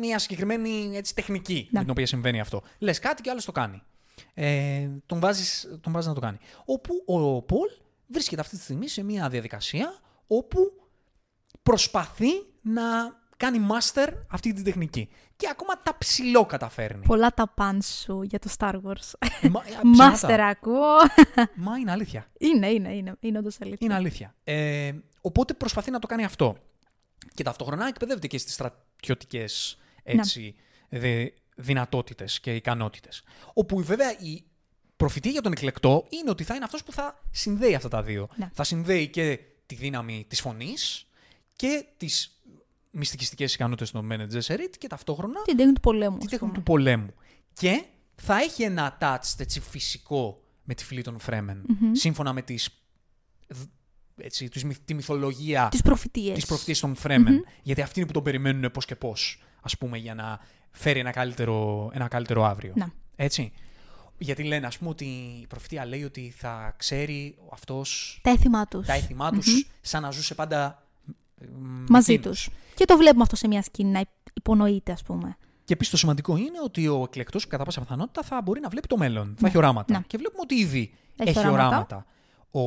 μια συγκεκριμένη έτσι, τεχνική Ναι. με την οποία συμβαίνει αυτό. Λες κάτι και άλλος το κάνει. Ε, τον, βάζεις, τον βάζεις να το κάνει. Όπου ο Πολ βρίσκεται αυτή τη στιγμή σε μια διαδικασία όπου προσπαθεί να κάνει master αυτή την τεχνική. Και ακόμα τα ψηλό καταφέρνει. Πολλά τα παν σου για το Star Wars. Μα, ε, <laughs> Μάστερ ψέματα. ακούω. Μα είναι αλήθεια. είναι, είναι, είναι. Είναι όντως αλήθεια. Είναι αλήθεια. Ε, οπότε προσπαθεί να το κάνει αυτό. Και ταυτόχρονα εκπαιδεύεται και στις στρατιωτικές έτσι, δε, δυνατότητες και ικανότητες. Όπου βέβαια η προφητεία για τον εκλεκτό είναι ότι θα είναι αυτός που θα συνδέει αυτά τα δύο. Ναι. Θα συνδέει και τη δύναμη της φωνής και τις μυστικιστικές ικανότητες των Bene Gesserit και ταυτόχρονα Την τέχνη του πολέμου. τη ας τέχνη πούμε. του πολέμου. Και θα έχει ένα touch έτσι, φυσικό με τη φυλή των φρεμεν σύμφωνα με τις, δ- έτσι, τους μυθ- τη μυθολογία Τις προφητείες. της προφητείας των φρεμεν Γιατί αυτοί είναι που τον περιμένουν πώς και πώς, ας πούμε, για να φέρει ένα καλύτερο, ένα καλύτερο αύριο. Να. Έτσι. Γιατί λένε, ας πούμε, ότι η προφητεία λέει ότι θα ξέρει αυτός Τα έθιμά τους. τα έθιμά τους σαν να ζούσε πάντα ε, Μαζί εκείνους. τους. Και το βλέπουμε αυτό σε μια σκηνή να υπονοείται, ας πούμε. Και επίσης το σημαντικό είναι ότι ο εκλεκτός κατά πάσα πιθανότητα θα μπορεί να βλέπει το μέλλον. Θα έχει οράματα. Ναι. Και βλέπουμε ότι ήδη Έχει έχει, οράματα. οράματα. ο,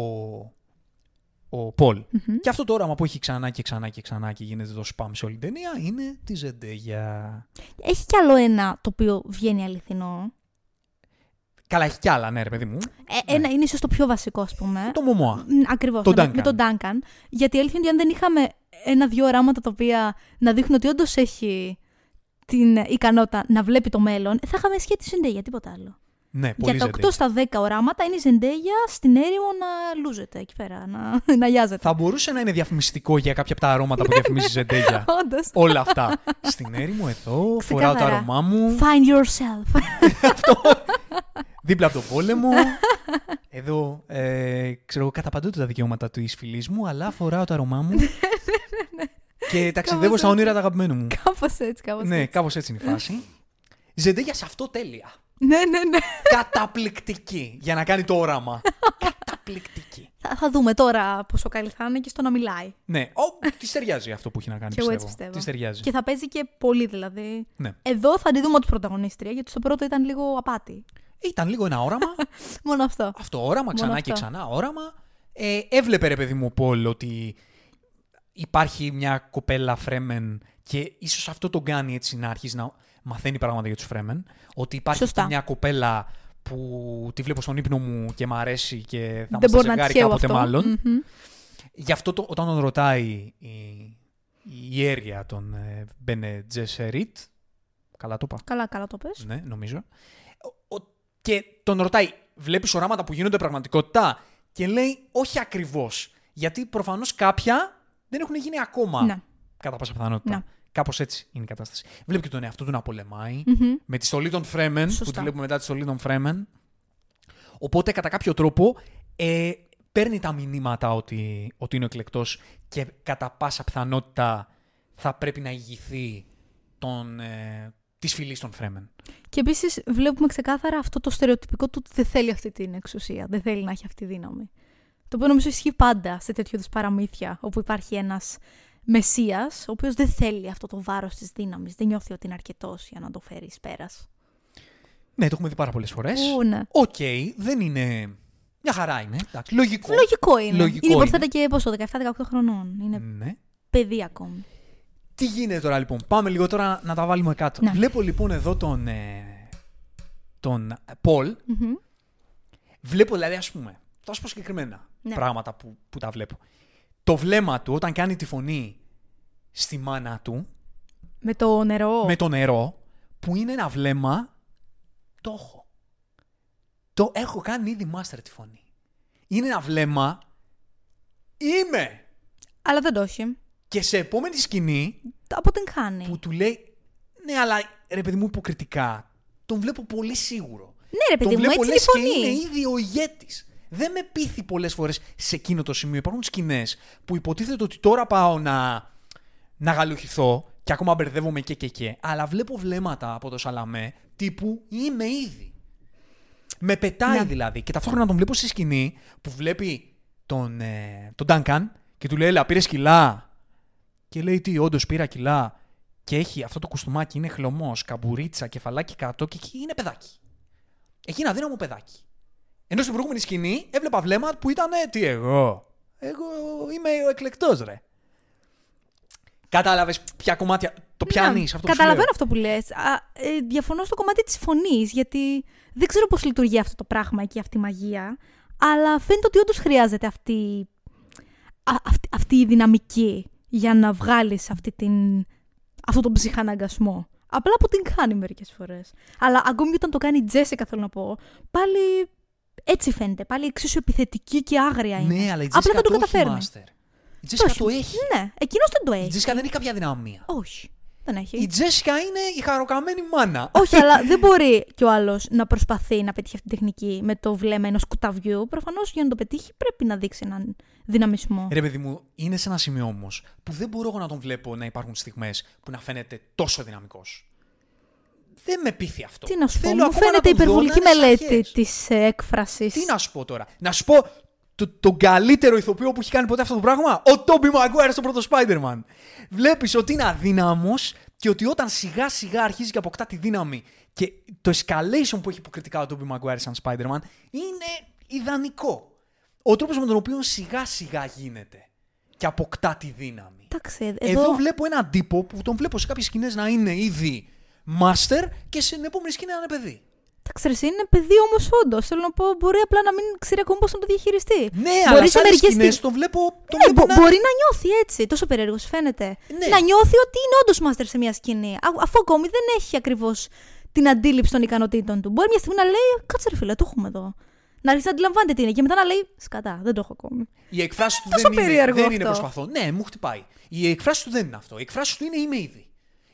ο πολ Και αυτό το όραμα που έχει ξανά και ξανά και ξανά και γίνεται το spam σε όλη την ταινία είναι τη Ζεντέγια. Έχει κι άλλο ένα το οποίο βγαίνει αληθινό. Καλά, έχει κι άλλα, ναι, ρε παιδί μου. Ε, Ένα είναι ίσως το πιο βασικό, ας πούμε. Το Μωμόα. Ακριβώς. Τον με, Duncan. με τον Duncan. Γιατί η αλήθεια είναι ότι αν δεν είχαμε ένα-δύο οράματα τα οποία να δείχνουν ότι όντως έχει την ικανότητα να βλέπει το μέλλον, θα είχαμε σχέση τη Ζεντέγια, τίποτα άλλο. Ναι, πολύ Για τα 8 Zendaya. στα 10 οράματα είναι η Ζεντέγια στην έρημο να λούζεται εκεί πέρα, να, <laughs> να γιάζεται. Θα μπορούσε να είναι διαφημιστικό για κάποια από τα αρώματα που διαφημίζει η Ζεντέγια. <laughs> Όντως. Όλα αυτά. Στην έρημο εδώ, φοράω το Ξεκάθαρα. αρώμά μου. Find yourself. <laughs> δίπλα από τον πόλεμο. Εδώ, ε, ξέρω εγώ, καταπαντώ τα δικαιώματα της φίλη μου, αλλά φοράω το αρωμά μου. και ταξιδεύω Κάπως στα έτσι. όνειρα του αγαπημένου μου. κάπως έτσι, κάπως ναι, έτσι. κάπως έτσι είναι η φάση. Ζεντέγια σε αυτό τέλεια. Ναι, ναι, ναι. Καταπληκτική για να κάνει το όραμα. <laughs> Καταπληκτική. Θα, θα δούμε τώρα πόσο καλή θα είναι και στο να μιλάει. Ναι, ο, τη ταιριάζει αυτό που έχει να κάνει. Και εγώ έτσι πιστεύω. πιστεύω. Της ταιριάζει. Και θα παίζει και πολύ δηλαδή. Ναι. Εδώ θα τη δούμε ως πρωταγωνίστρια, γιατί στο πρώτο ήταν λίγο απάτη. Ήταν λίγο ένα όραμα. <laughs> Μόνο αυτό. Αυτό όραμα, ξανά και αυτό. ξανά όραμα. Ε, έβλεπε ρε παιδί μου ο Πολ ότι υπάρχει μια κοπέλα Φρέμεν και ίσως αυτό τον κάνει έτσι να αρχίσει να μαθαίνει πράγματα για τους Φρέμεν. Ότι υπάρχει Σωστά. και μια κοπέλα που τη βλέπω στον ύπνο μου και μ' αρέσει και θα Δεν μας μπορεί να ζευγάρι τυχαίο κάποτε αυτό. μάλλον. Μμμ. Γι' αυτό το, όταν τον ρωτάει η, η ιέρια των ε, Μπενε Τζεσερίτ, καλά το είπα, Καλά, καλά το πες. ναι, νομίζω. Ο- ο- και τον ρωτάει, βλέπεις οράματα που γίνονται πραγματικότητα; Και λέει όχι ακριβώς. Γιατί προφανώς κάποια δεν έχουν γίνει ακόμα. Ναι. Κατά πάσα πιθανότητα. Ναι. Κάπως έτσι είναι η κατάσταση. Βλέπει και τον εαυτό του να πολεμάει. Μμμ. Με τη στολή των Φρέμεν, που Σωστά. τη βλέπουμε μετά τη στολή των Φρέμεν. Οπότε κατά κάποιο τρόπο ε, παίρνει τα μηνύματα ότι, ότι είναι ο εκλεκτός και κατά πάσα πιθανότητα θα πρέπει να ηγηθεί των, ε, της φυλής των Φρέμεν. Και επίσης βλέπουμε ξεκάθαρα αυτό το στερεοτυπικό του ότι δεν θέλει αυτή την εξουσία. Δεν θέλει να έχει αυτή τη δύναμη. Το οποίο νομίζω ισχύει πάντα σε τέτοιου είδους παραμύθια, όπου υπάρχει ένας Μεσσίας, ο οποίος δεν θέλει αυτό το βάρος της δύναμης. Δεν νιώθει ότι είναι αρκετός για να το φέρει εις πέρας. Ναι, το έχουμε δει πάρα πολλές φορές. Ού, ναι. Οκ, δεν είναι... Μια χαρά είναι. Εντάξει, λογικό. Λογικό είναι. Λογικό είναι είναι. υποθέτα και πόσο, 17-18 χρονών. Είναι Ναι. παιδί ακόμη. Τι γίνεται τώρα λοιπόν. Πάμε λίγο τώρα να τα βάλουμε κάτω. Ναι. Βλέπω λοιπόν εδώ τον, ε, τον Πολ. Μμμ. Βλέπω δηλαδή ας πούμε, θα σου πω συγκεκριμένα Ναι. πράγματα που, που τα βλέπω. Το βλέμμα του όταν κάνει τη φωνή στη μάνα του Με το νερό. με το νερό που είναι ένα βλέμμα το έχω. Το έχω κάνει ήδη master τη φωνή. Είναι ένα βλέμμα είμαι. Αλλά δεν το έχει. Και σε επόμενη σκηνή Το αποτυγχάνει. που του λέει ναι αλλά ρε παιδί μου υποκριτικά τον βλέπω πολύ σίγουρο. Ναι, ρε παιδί τον μου, βλέπω έτσι λες είναι η και φωνή. είναι ήδη ο ηγέτης. Δεν με πείθει πολλές φορές σε εκείνο το σημείο. Υπάρχουν σκηνές που υποτίθεται ότι τώρα πάω να, να γαλουχηθώ και ακόμα μπερδεύομαι και και και. Αλλά βλέπω βλέμματα από το Σαλαμέ τύπου είμαι ήδη. Με πετάει Ναι. δηλαδή. Και ταυτόχρονα τον βλέπω στη σκηνή που βλέπει τον, ε, τον Duncan και του λέει Έλα, πήρες κιλά. Και λέει τι, όντως πήρα κιλά. Και έχει αυτό το κουστούμάκι, είναι χλωμός, καμπουρίτσα, κεφαλάκι κάτω και εκεί είναι παιδάκι. Εκεί είναι αδύναμο παιδάκι. Ενώ στην προηγούμενη σκηνή έβλεπα βλέμμα που ήταν ε, τι εγώ. Εγώ είμαι ο εκλεκτός, ρε. Κατάλαβες ποια κομμάτια. Το πιάνεις αυτό που σου Καταλαβαίνω λέω. αυτό που λες. Ε, διαφωνώ στο κομμάτι της φωνής, γιατί δεν ξέρω πώς λειτουργεί αυτό το πράγμα και αυτή η μαγεία. Αλλά φαίνεται ότι όντως χρειάζεται αυτή, α, αυτή, αυτή η δυναμική για να βγάλεις αυτή την, αυτόν τον ψυχαναγκασμό. Απλά που την κάνει μερικές φορές. Αλλά ακόμη και όταν το κάνει η Τζέσικα, θέλω να πω, πάλι έτσι φαίνεται. Πάλι εξίσου επιθετική και άγρια είναι. Ναι, αλλά η Απλά Τζέσικα δεν το το έχει καταφέρνει. master. Η Τζέσικα το έχει. Ναι, εκείνος δεν το Η έχει. Τζέσικα δεν έχει κάποια δυναμία. Όχι. Δεν έχει. Η Τζέσικα είναι η χαροκαμένη μάνα. Όχι, αλλά <laughs> δεν μπορεί κι ο άλλος να προσπαθεί να πετύχει αυτή την τεχνική με το βλέμμα ενός κουταβιού. Προφανώς για να το πετύχει πρέπει να δείξει έναν δυναμισμό. Ρε παιδί μου, είναι σε ένα σημείο όμως που δεν μπορώ εγώ να τον βλέπω να υπάρχουν στιγμές που να φαίνεται τόσο δυναμικός. Δεν με πείθει αυτό. Τι να σου πω, Θέλω μου ακόμα να φαίνεται τον δω υπερβολική να είναι μελέτη σαχές. της έκφρασης. Τι να σου πω τώρα. Να σου πω το, τον καλύτερο ηθοποιό που έχει κάνει ποτέ αυτό το πράγμα; Ο Τόμπι Μαγκουάρ στο πρώτο Spider-Man. Βλέπεις ότι είναι αδύναμος και ότι όταν σιγά σιγά αρχίζει και αποκτά τη δύναμη και το escalation που έχει υποκριτικά ο Τόμπι Μαγκουάρ σαν Spider-Man είναι ιδανικό. Ο τρόπος με τον οποίο σιγά σιγά γίνεται και αποκτά τη δύναμη. Εντάξει, εδώ, Εδώ... βλέπω έναν τύπο που τον βλέπω σε κάποιες σκηνές να είναι ήδη master και στην επόμενη σκηνή να είναι παιδί. Εντάξει, ρε, εσύ είναι παιδί όμως όντως. Θέλω να πω, μπορεί απλά να μην ξέρει ακόμα πώς να το διαχειριστεί. Ναι, Μπορείς αλλά σε σε άλλες μερικές σκηνές στιγ- τον βλέπω, τον Ναι, βλέπω μπο- να... μπορεί να νιώθει έτσι. Τόσο περίεργος φαίνεται. Ναι. Να νιώθει ότι είναι όντως μάστερ σε μια σκηνή. Α- αφού ακόμη δεν έχει ακριβώς την αντίληψη των ικανοτήτων του. Μπορεί μια στιγμή να λέει, Κάτσε ρε φίλε, το έχουμε εδώ. Να αρχίσει να αντιλαμβάνεται τι είναι και μετά να λέει Σκατά, δεν το έχω ακόμη. Η εκφράση του Τόσο δεν, είναι, περίεργο δεν είναι αυτό. προσπαθώ. Ναι, μου χτυπάει. Η εκφράση του δεν είναι αυτό. Η εκφράση του είναι είμαι ήδη.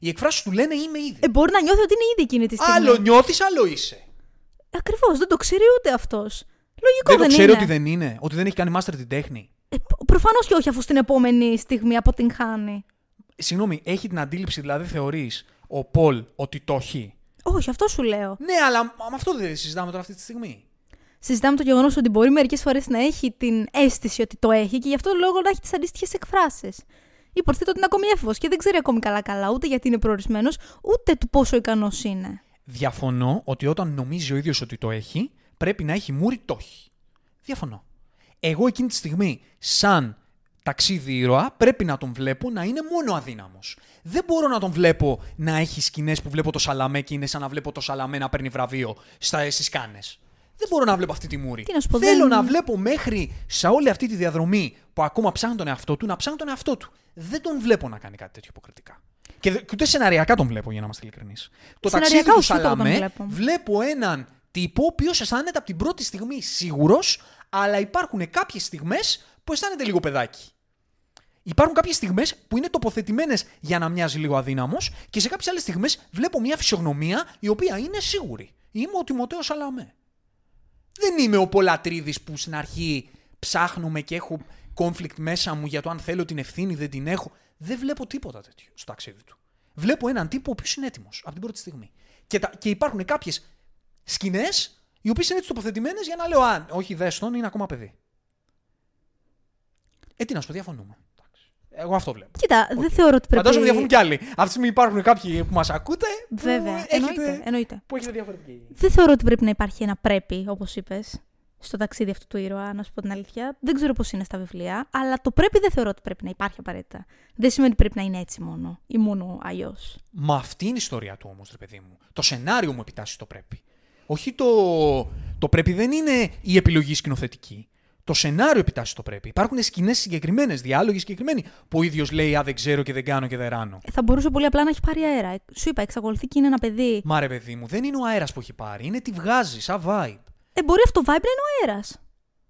Οι εκφράσεις του λένε είμαι ήδη. Ε, μπορεί να νιώθει ότι είναι ήδη εκείνη τη στιγμή. άλλο νιώθεις, άλλο είσαι. Ακριβώς, δεν το ξέρει ούτε αυτός. Λογικό δεν δεν, το ξέρει είναι. ότι δεν είναι. Ότι δεν έχει κάνει master την τέχνη. Ε, Προφανώς και όχι, αφού στην επόμενη στιγμή αποτυγχάνει. Συγγνώμη, έχει την αντίληψη, δηλαδή θεωρείς ο Πολ ότι το έχει; Όχι, αυτό σου λέω. Ναι, αλλά με αυτό δεν συζητάμε τώρα αυτή τη στιγμή. Συζητάμε το γεγονός ότι μπορεί μερικές φορές να έχει την αίσθηση ότι το έχει και γι' αυτό το λόγο να έχει τις αντίστοιχες εκφράσεις. Υποθέτω ότι είναι ακόμη έφηβος και δεν ξέρει ακόμη καλά-καλά ούτε γιατί είναι προορισμένος, ούτε του πόσο ικανός είναι. Διαφωνώ ότι όταν νομίζει ο ίδιος ότι το έχει, πρέπει να έχει μούρι το έχει. Διαφωνώ. Εγώ εκείνη τη στιγμή, σαν ταξίδι ήρωα, πρέπει να τον βλέπω να είναι μόνο αδύναμος. Δεν μπορώ να τον βλέπω να έχει σκηνές που βλέπω το Σαλαμέ και είναι σαν να βλέπω το Σαλαμέ να παίρνει βραβείο στις κάνες. Δεν μπορώ να βλέπω αυτή τη μούρη. Τι να σου πω, Θέλω δεν- να βλέπω μέχρι σε όλη αυτή τη διαδρομή που ακόμα ψάχνει τον εαυτό του, να ψάχνει τον εαυτό του. Δεν τον βλέπω να κάνει κάτι τέτοιο υποκριτικά. Και, δε- και ούτε σεναριακά τον βλέπω, για να είμαστε ειλικρινείς. Το ταξίδι Σεναριακά του όχι, ούτε εγώ τον Σαλαμέ βλέπω. βλέπω έναν τύπο ο οποίος αισθάνεται από την πρώτη στιγμή σίγουρος, αλλά υπάρχουν κάποιες στιγμές που αισθάνεται λίγο παιδάκι. Υπάρχουν κάποιες στιγμές που είναι τοποθετημένες για να μοιάζει λίγο αδύναμος και σε κάποιες άλλες στιγμές βλέπω μια φυσιογνωμία η οποία είναι σίγουρη. Είμαι ο Τιμωτέος Σαλαμέ. Δεν είμαι ο Πολατρίδης που στην αρχή ψάχνουμε και έχω conflict μέσα μου για το αν θέλω την ευθύνη, δεν την έχω. Δεν βλέπω τίποτα τέτοιο στο ταξίδι του. Βλέπω έναν τύπο ο οποίος είναι έτοιμος από την πρώτη στιγμή. Και, τα, και υπάρχουν κάποιες σκηνές οι οποίες είναι έτσι τοποθετημένες για να λέω Α, όχι, δέστον, είναι ακόμα παιδί. Ε, τι να σου πω, διαφωνούμε. Εντάξει. Εγώ αυτό βλέπω. Κοίτα, δεν θεωρώ ότι πρέπει. Φαντάζομαι διαφωνούν κι άλλοι. Αυτή τη στιγμή υπάρχουν κάποιοι που μας ακούτε. που Βέβαια, έχετε, εννοείται, εννοείται. Που έχετε διαφορετική. Δεν θεωρώ ότι πρέπει να υπάρχει ένα πρέπει, όπως είπες, στο ταξίδι αυτού του ήρωα, να σου πω την αλήθεια. Δεν ξέρω πώς είναι στα βιβλία, αλλά το πρέπει δεν θεωρώ ότι πρέπει να υπάρχει απαραίτητα. Δεν σημαίνει ότι πρέπει να είναι έτσι μόνο ή μόνο αλλιώς. Μα αυτή είναι η ιστορία του όμως, ρε παιδί μου. Το σενάριο μου επιτάσσει το πρέπει. Όχι το. Το πρέπει δεν είναι η επιλογή σκηνοθετική. Το σενάριο επιτάσσει το πρέπει. Υπάρχουν σκηνές συγκεκριμένες, διάλογοι συγκεκριμένοι. Που ο ίδιος λέει Α, δεν ξέρω και δεν κάνω και δεν ράνω. Θα μπορούσε πολύ απλά να έχει πάρει αέρα. Ε, Σου είπα, εξακολουθεί και είναι ένα παιδί. Μα ρε παιδί μου, δεν είναι ο αέρας που έχει πάρει. Είναι τι βγάζει, σαν vibe. Ε, μπορεί αυτό το vibe να είναι ο αέρας.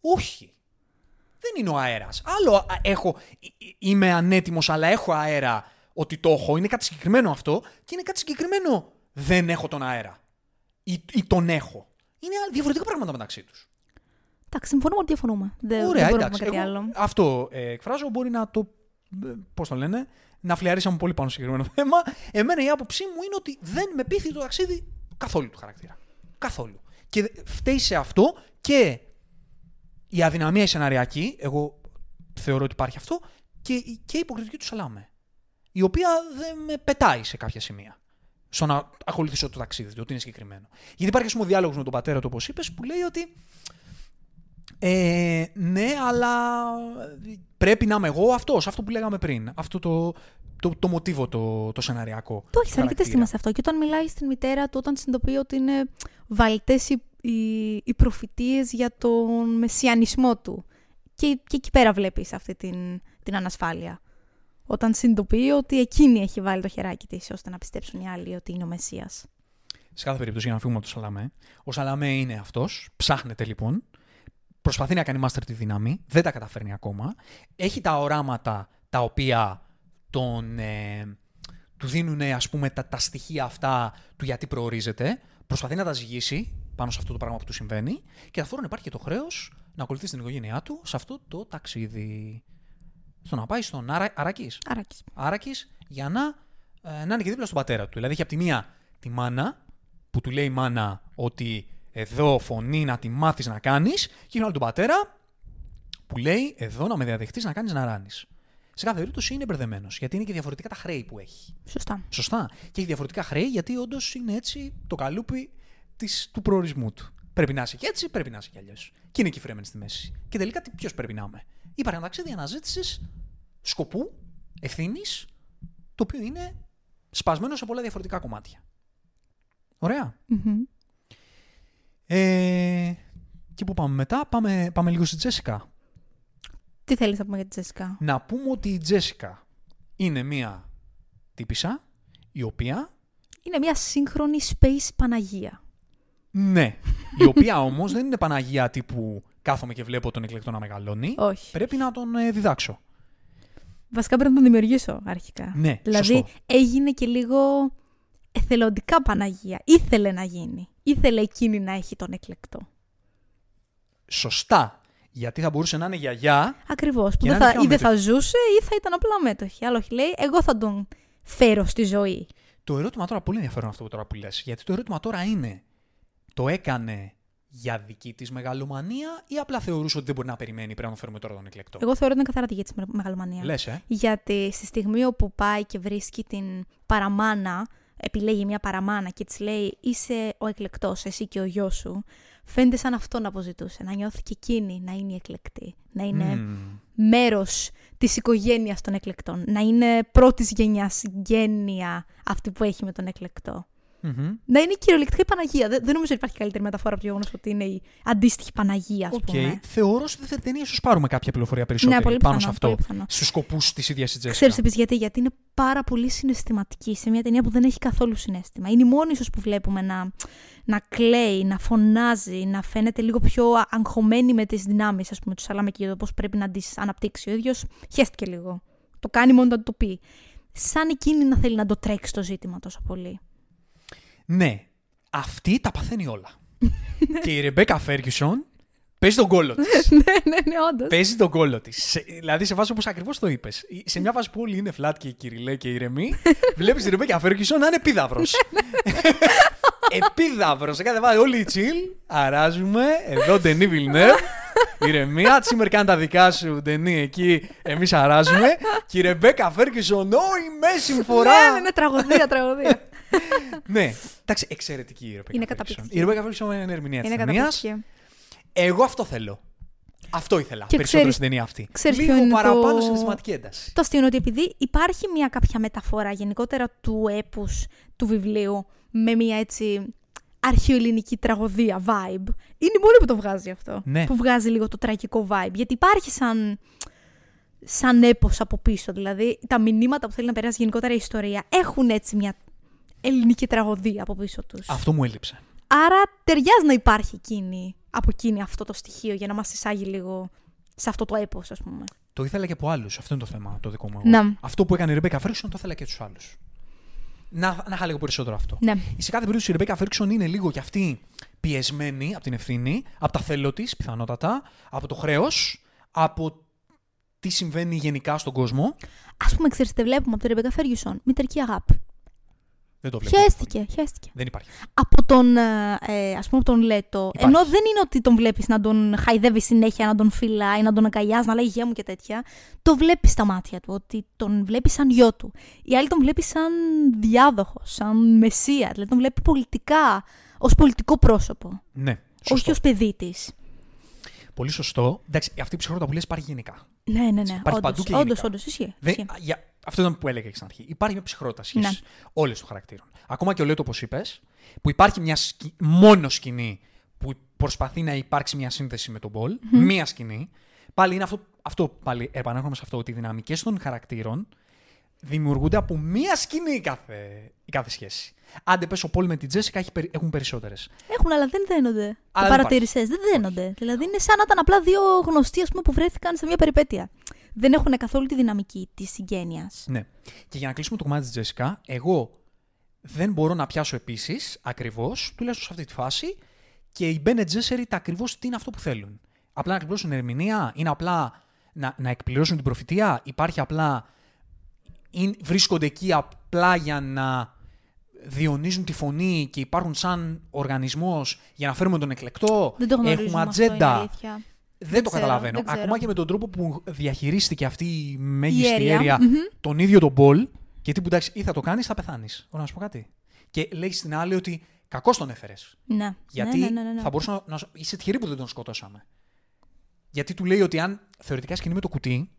Όχι. Δεν είναι ο αέρας. Άλλο α, έχω, ε, ε, είμαι ανέτοιμος, αλλά έχω αέρα ότι το έχω. Είναι κάτι συγκεκριμένο αυτό. Και είναι κάτι συγκεκριμένο δεν έχω τον αέρα. Ή, ή τον έχω. Είναι διαφορετικά πράγματα μεταξύ τους. Εντάξει, συμφωνούμε ότι διαφωνούμε. Δεν, Ωραία, δεν μπορούμε να εντάξει. πούμε κάτι Εγώ άλλο. Αυτό ε, εκφράζω. Μπορεί να το. Πώς το λένε, να φλιαρίσαμε πολύ πάνω στο συγκεκριμένο θέμα. Εμένα η άποψή μου είναι ότι δεν με πείθει το ταξίδι καθόλου του χαρακτήρα. Καθόλου. Και φταίει σε αυτό και η αδυναμία η σεναριακή, εγώ θεωρώ ότι υπάρχει αυτό, και, και η υποκριτική του Σαλάμε. Η οποία δεν με πετάει σε κάποια σημεία. Στο να ακολουθήσω το ταξίδι του, ότι είναι συγκεκριμένο. Γιατί υπάρχει, ας πούμε, ο διάλογος με τον πατέρα του, όπως είπες, που λέει ότι ε, ναι, αλλά πρέπει να είμαι εγώ αυτός, αυτό που λέγαμε πριν. Αυτό το, το, το μοτίβο το, το σεναριακό. Το έχεις αρκετέ χαρακτήρα. στιγμέ αυτό. Και όταν μιλάει στην μητέρα του, όταν συνειδητοποιεί ότι είναι βαλτές οι, οι, οι προφητείες για τον μεσιανισμό του. Και, και εκεί πέρα βλέπεις αυτή την, την ανασφάλεια. Όταν συνειδητοποιεί ότι εκείνη έχει βάλει το χεράκι της ώστε να πιστέψουν οι άλλοι ότι είναι ο Μεσία. Σε κάθε περίπτωση, για να φύγουμε από το Σαλαμέ, ο Σαλαμέ είναι αυτός. Ψάχνεται λοιπόν. Προσπαθεί να κάνει μάστερ τη δύναμη. Δεν τα καταφέρνει ακόμα. Έχει τα οράματα τα οποία τον, ε, του δίνουν ας πούμε τα, τα στοιχεία αυτά του γιατί προορίζεται. Προσπαθεί να τα ζυγίσει πάνω σε αυτό το πράγμα που του συμβαίνει. Και ταυτόχρονα υπάρχει και το χρέος να ακολουθήσει την οικογένειά του σε αυτό το ταξίδι. Στο να πάει στον Άρα, Αράκης. Άρακη. Άρακης για να, ε, να είναι και δίπλα στον πατέρα του. Δηλαδή έχει από τη μία τη μάνα που του λέει η μάνα ότι εδώ φωνή να τη μάθεις να κάνεις και έχει άλλο τον πατέρα που λέει εδώ να με διαδεχτείς να κάνεις να ράνεις. Σε κάθε περίπτωση είναι μπερδεμένος γιατί είναι και διαφορετικά τα χρέη που έχει. Σωστά. Σωστά. Και έχει διαφορετικά χρέη γιατί όντως είναι έτσι το καλούπι της, του προορισμού του. Πρέπει να είσαι και έτσι, πρέπει να είσαι και αλλιώς. Και είναι εκεί φρέμενη στη μέση. Και τελικά ποιος πρέπει να είμαι. Υπάρχει ένα ταξίδι αναζήτησης σκοπού, ευθύνης, το οποίο είναι σπασμένο σε πολλά διαφορετικά κομμάτια. Ωραία. Μμμ. Ε, και πού πάμε μετά, πάμε, πάμε λίγο στη Τζέσικα. Τι θέλεις να πούμε για τη Τζέσικα; Να πούμε ότι η Τζέσικα είναι μία τύπησα η οποία Είναι μια σύγχρονη space Παναγία. Ναι. Η οποία <laughs> όμως δεν είναι Παναγία τύπου κάθομαι και βλέπω τον εκλεκτό να μεγαλώνει. Όχι. Πρέπει να τον ε, διδάξω. Βασικά πρέπει να τον δημιουργήσω αρχικά. Ναι, Δηλαδή σωστό. έγινε και λίγο εθελοντικά Παναγία. Ήθελε να γίνει. Ήθελε εκείνη να έχει τον εκλεκτό. Σωστά. Γιατί θα μπορούσε να είναι γιαγιά. Ακριβώς. Που Και δεν να είναι θα, πιο ή δεν θα αμέτρη. ζούσε ή θα ήταν απλά μέτοχη. Αλλά όχι, λέει, εγώ θα τον φέρω στη ζωή. Το ερώτημα τώρα, πολύ ενδιαφέρον αυτό που τώρα που λες, γιατί το ερώτημα τώρα είναι, το έκανε για δική της μεγαλομανία ή απλά θεωρούσε ότι δεν μπορεί να περιμένει, πρέπει να τον φέρουμε τώρα τον εκλεκτό; Εγώ θεωρώ ότι είναι καθαρά τη για της μεγαλομανίας. Λες, ε. Γιατί στη στιγμή όπου πάει και βρίσκει την παραμάνα, επιλέγει μια παραμάνα και της λέει Είσαι ο εκλεκτός, εσύ και ο γιος σου, φαίνεται σαν αυτό να αποζητούσε. Να νιώθει και εκείνη να είναι η εκλεκτή. Να είναι Μμμ. μέρος της οικογένειας των εκλεκτών. Να είναι πρώτης γενιάς συγγένεια αυτή που έχει με τον εκλεκτό. Μμμ. Να είναι κυριολεκτικά η Παναγία. Δεν, δεν νομίζω ότι υπάρχει καλύτερη μεταφορά από το γεγονός ότι είναι η αντίστοιχη Παναγία, ας Οκ. πούμε. Θεωρώ σε δεύτερη ταινία ίσως πάρουμε κάποια πληροφορία περισσότερη Ναι, πολύ πάνω πιθανό, σε αυτό. πολύ πιθανό. Στους σκοπούς της ίδιας της Τζέσικα. Ξέρεις επίσης γιατί, γιατί είναι πάρα πολύ συναισθηματική σε μια ταινία που δεν έχει καθόλου συνέστημα. Είναι η μόνη ίσως που βλέπουμε να, να κλαίει, να φωνάζει, να φαίνεται λίγο πιο αγχωμένη με τις δυνάμεις, ας πούμε, τους Σαλάμε και για το πώς πρέπει να τις αναπτύξει. Ο ίδιος χέστηκε λίγο. Το κάνει μόνο όταν το πει. Σαν εκείνη να θέλει να το τρέξει το ζήτημα τόσο πολύ. Ναι, αυτή τα παθαίνει όλα. <laughs> και η Ρεμπέκα Φέργκισον παίζει τον κόλο της. <laughs> ναι, ναι, ναι, όντως. παίζει τον κόλο της. Δηλαδή σε φάση όπως ακριβώς το είπες. Σε μια φάση που όλοι είναι flat και κυριλέ και ηρεμοί, <laughs> βλέπεις τη Ρεμπέκα Φέργκισον να είναι επίδαυρος. επίδαυρος. Σε κάθε βάση όλοι οι chill, αράζουμε. Εδώ Ντενί Βιλνεύ. Ηρεμία, Τσίμερ κάνει τα δικά σου, Ντενί, εκεί εμείς αράζουμε. Και η Ρεμπέκα Φέργκισον, Ω, η μέση φορά. Ναι, ναι, ναι, τραγωδία, τραγωδία. Ναι, εντάξει, εξαιρετική η Ρεμπέκα Είναι Ferguson. καταπληκτική. Η Ρεμπέκα Ferguson είναι ερμηνεία τη είναι ταινία. καταπληκτική. Εγώ αυτό θέλω. Αυτό ήθελα Και περισσότερο ξέρεις- στην ταινία αυτή. ξέρεις Λίγο ποιο είναι παραπάνω το- συναισθηματική ένταση. Το αστείο είναι ότι επειδή υπάρχει μια κάποια μεταφορά γενικότερα του έπους του βιβλίου με μια έτσι αρχαιοελληνική τραγωδία vibe, είναι η μόνη που το βγάζει αυτό. Ναι. Που βγάζει λίγο το τραγικό vibe. Γιατί υπάρχει σαν, σαν έπος από πίσω. Δηλαδή τα μηνύματα που θέλει να περάσει γενικότερα η ιστορία έχουν έτσι μια ελληνική τραγωδία από πίσω τους. Αυτό μου έλειψε. Άρα ταιριάζει να υπάρχει εκείνη, από εκείνη αυτό το στοιχείο για να μας εισάγει λίγο σε αυτό το έπος ας πούμε. Το ήθελα και από άλλους. Αυτό είναι το θέμα το δικό μου. εγώ. Ναι. Αυτό που έκανε η Ρεμπέκα Φέργκισον το ήθελα και τους άλλους. Να, να είχα λίγο περισσότερο αυτό. Ναι. Σε κάθε περίπτωση η Ρεμπέκα Φέργκισον είναι λίγο κι αυτή πιεσμένη από την ευθύνη, από τα θέλω της πιθανότατα, από το χρέος, από τι συμβαίνει γενικά στον κόσμο. Α πούμε, ξέρετε, δεν βλέπουμε από τον Ρεμπέκα Φέργιουσον μητερική αγάπη. Δεν το βλέπω. Χαίστηκε, χαίστηκε. Δεν υπάρχει. Από τον, ε, ε, ας πούμε, από τον Λέτο. Υπάρχει. Ενώ δεν είναι ότι τον βλέπεις να τον χαϊδεύεις συνέχεια, να τον φυλάει, να τον αγκαλιάζει, να λέει γεια μου και τέτοια. Το βλέπεις στα μάτια του, ότι τον βλέπεις σαν γιο του. Η άλλη τον βλέπεις σαν διάδοχος, σαν μεσία. Δηλαδή τον βλέπει πολιτικά, ως πολιτικό πρόσωπο. Ναι. Σωστό. Όχι ως παιδί της. Πολύ σωστό. Εντάξει, αυτή η ψυχρότητα που λες υπάρχει γενικά. Ναι, ναι, ναι. Υπάρχει παντού Όντως, και όντως, γενικά. όντως, ισχύει. Δεν, ισχύει. για, Αυτό ήταν που έλεγα και στην αρχή. Υπάρχει μια ψυχρότητα σχέση Ναι. όλε των χαρακτήρων. Ακόμα και ο Λέτο, όπω είπες, που υπάρχει μια σκη... μόνο σκηνή που προσπαθεί να υπάρξει μια σύνδεση με τον Πολ. Μία σκηνή. Πάλι είναι αυτό, αυτό πάλι επανέρχομαι σε αυτό, ότι οι δυναμικές των χαρακτήρων δημιουργούνται από μία σκηνή η κάθε, η κάθε σχέση. Άντε πες ο Πολ με την Τζέσικα έχει περι- έχουν περισσότερες. Έχουν, αλλά δεν δένονται. Το Αλλά δεν παρατήρησες. Δεν δένονται. Δηλαδή είναι σαν να ήταν απλά δύο γνωστοί ας πούμε, που βρέθηκαν σε μια περιπέτεια. Δεν έχουν καθόλου τη δυναμική της συγγένειας. Ναι. Και για να κλείσουμε το κομμάτι της Τζέσικα, εγώ δεν μπορώ να πιάσω επίσης ακριβώς, τουλάχιστον σε αυτή τη φάση, και οι Μπένετ Τζέσεριτ ακριβώς τι είναι αυτό που θέλουν. Απλά να εκπληρώσουν ερμηνεία, είναι απλά να, να εκπληρώσουν την προφητεία, υπάρχει απλά. Είναι, βρίσκονται εκεί απλά για να διονύζουν τη φωνή και υπάρχουν σαν οργανισμός για να φέρουμε τον εκλεκτό. Δεν το γνωρίζουμε Έχουμε αυτό, είναι ατζέντα. αλήθεια. Δεν, το ξέρω, καταλαβαίνω. δεν ξέρω. Ακόμα και με τον τρόπο που διαχειρίστηκε αυτή η μέγιστη αίρια. αίρια Μμμ. τον ίδιο τον Πολ και τι που εντάξει, ή θα το κάνεις, θα πεθάνεις. Ωραία, να σου πω κάτι. Και λέει στην άλλη ότι κακώς τον έφερες. Ναι. Γιατί ναι, ναι, ναι, ναι. θα μπορούσα να, να. σου- Είσαι τυχερή που δεν τον σκοτώσαμε. Γιατί του λέει ότι αν θεωρητικά σκηνή με το κουτί.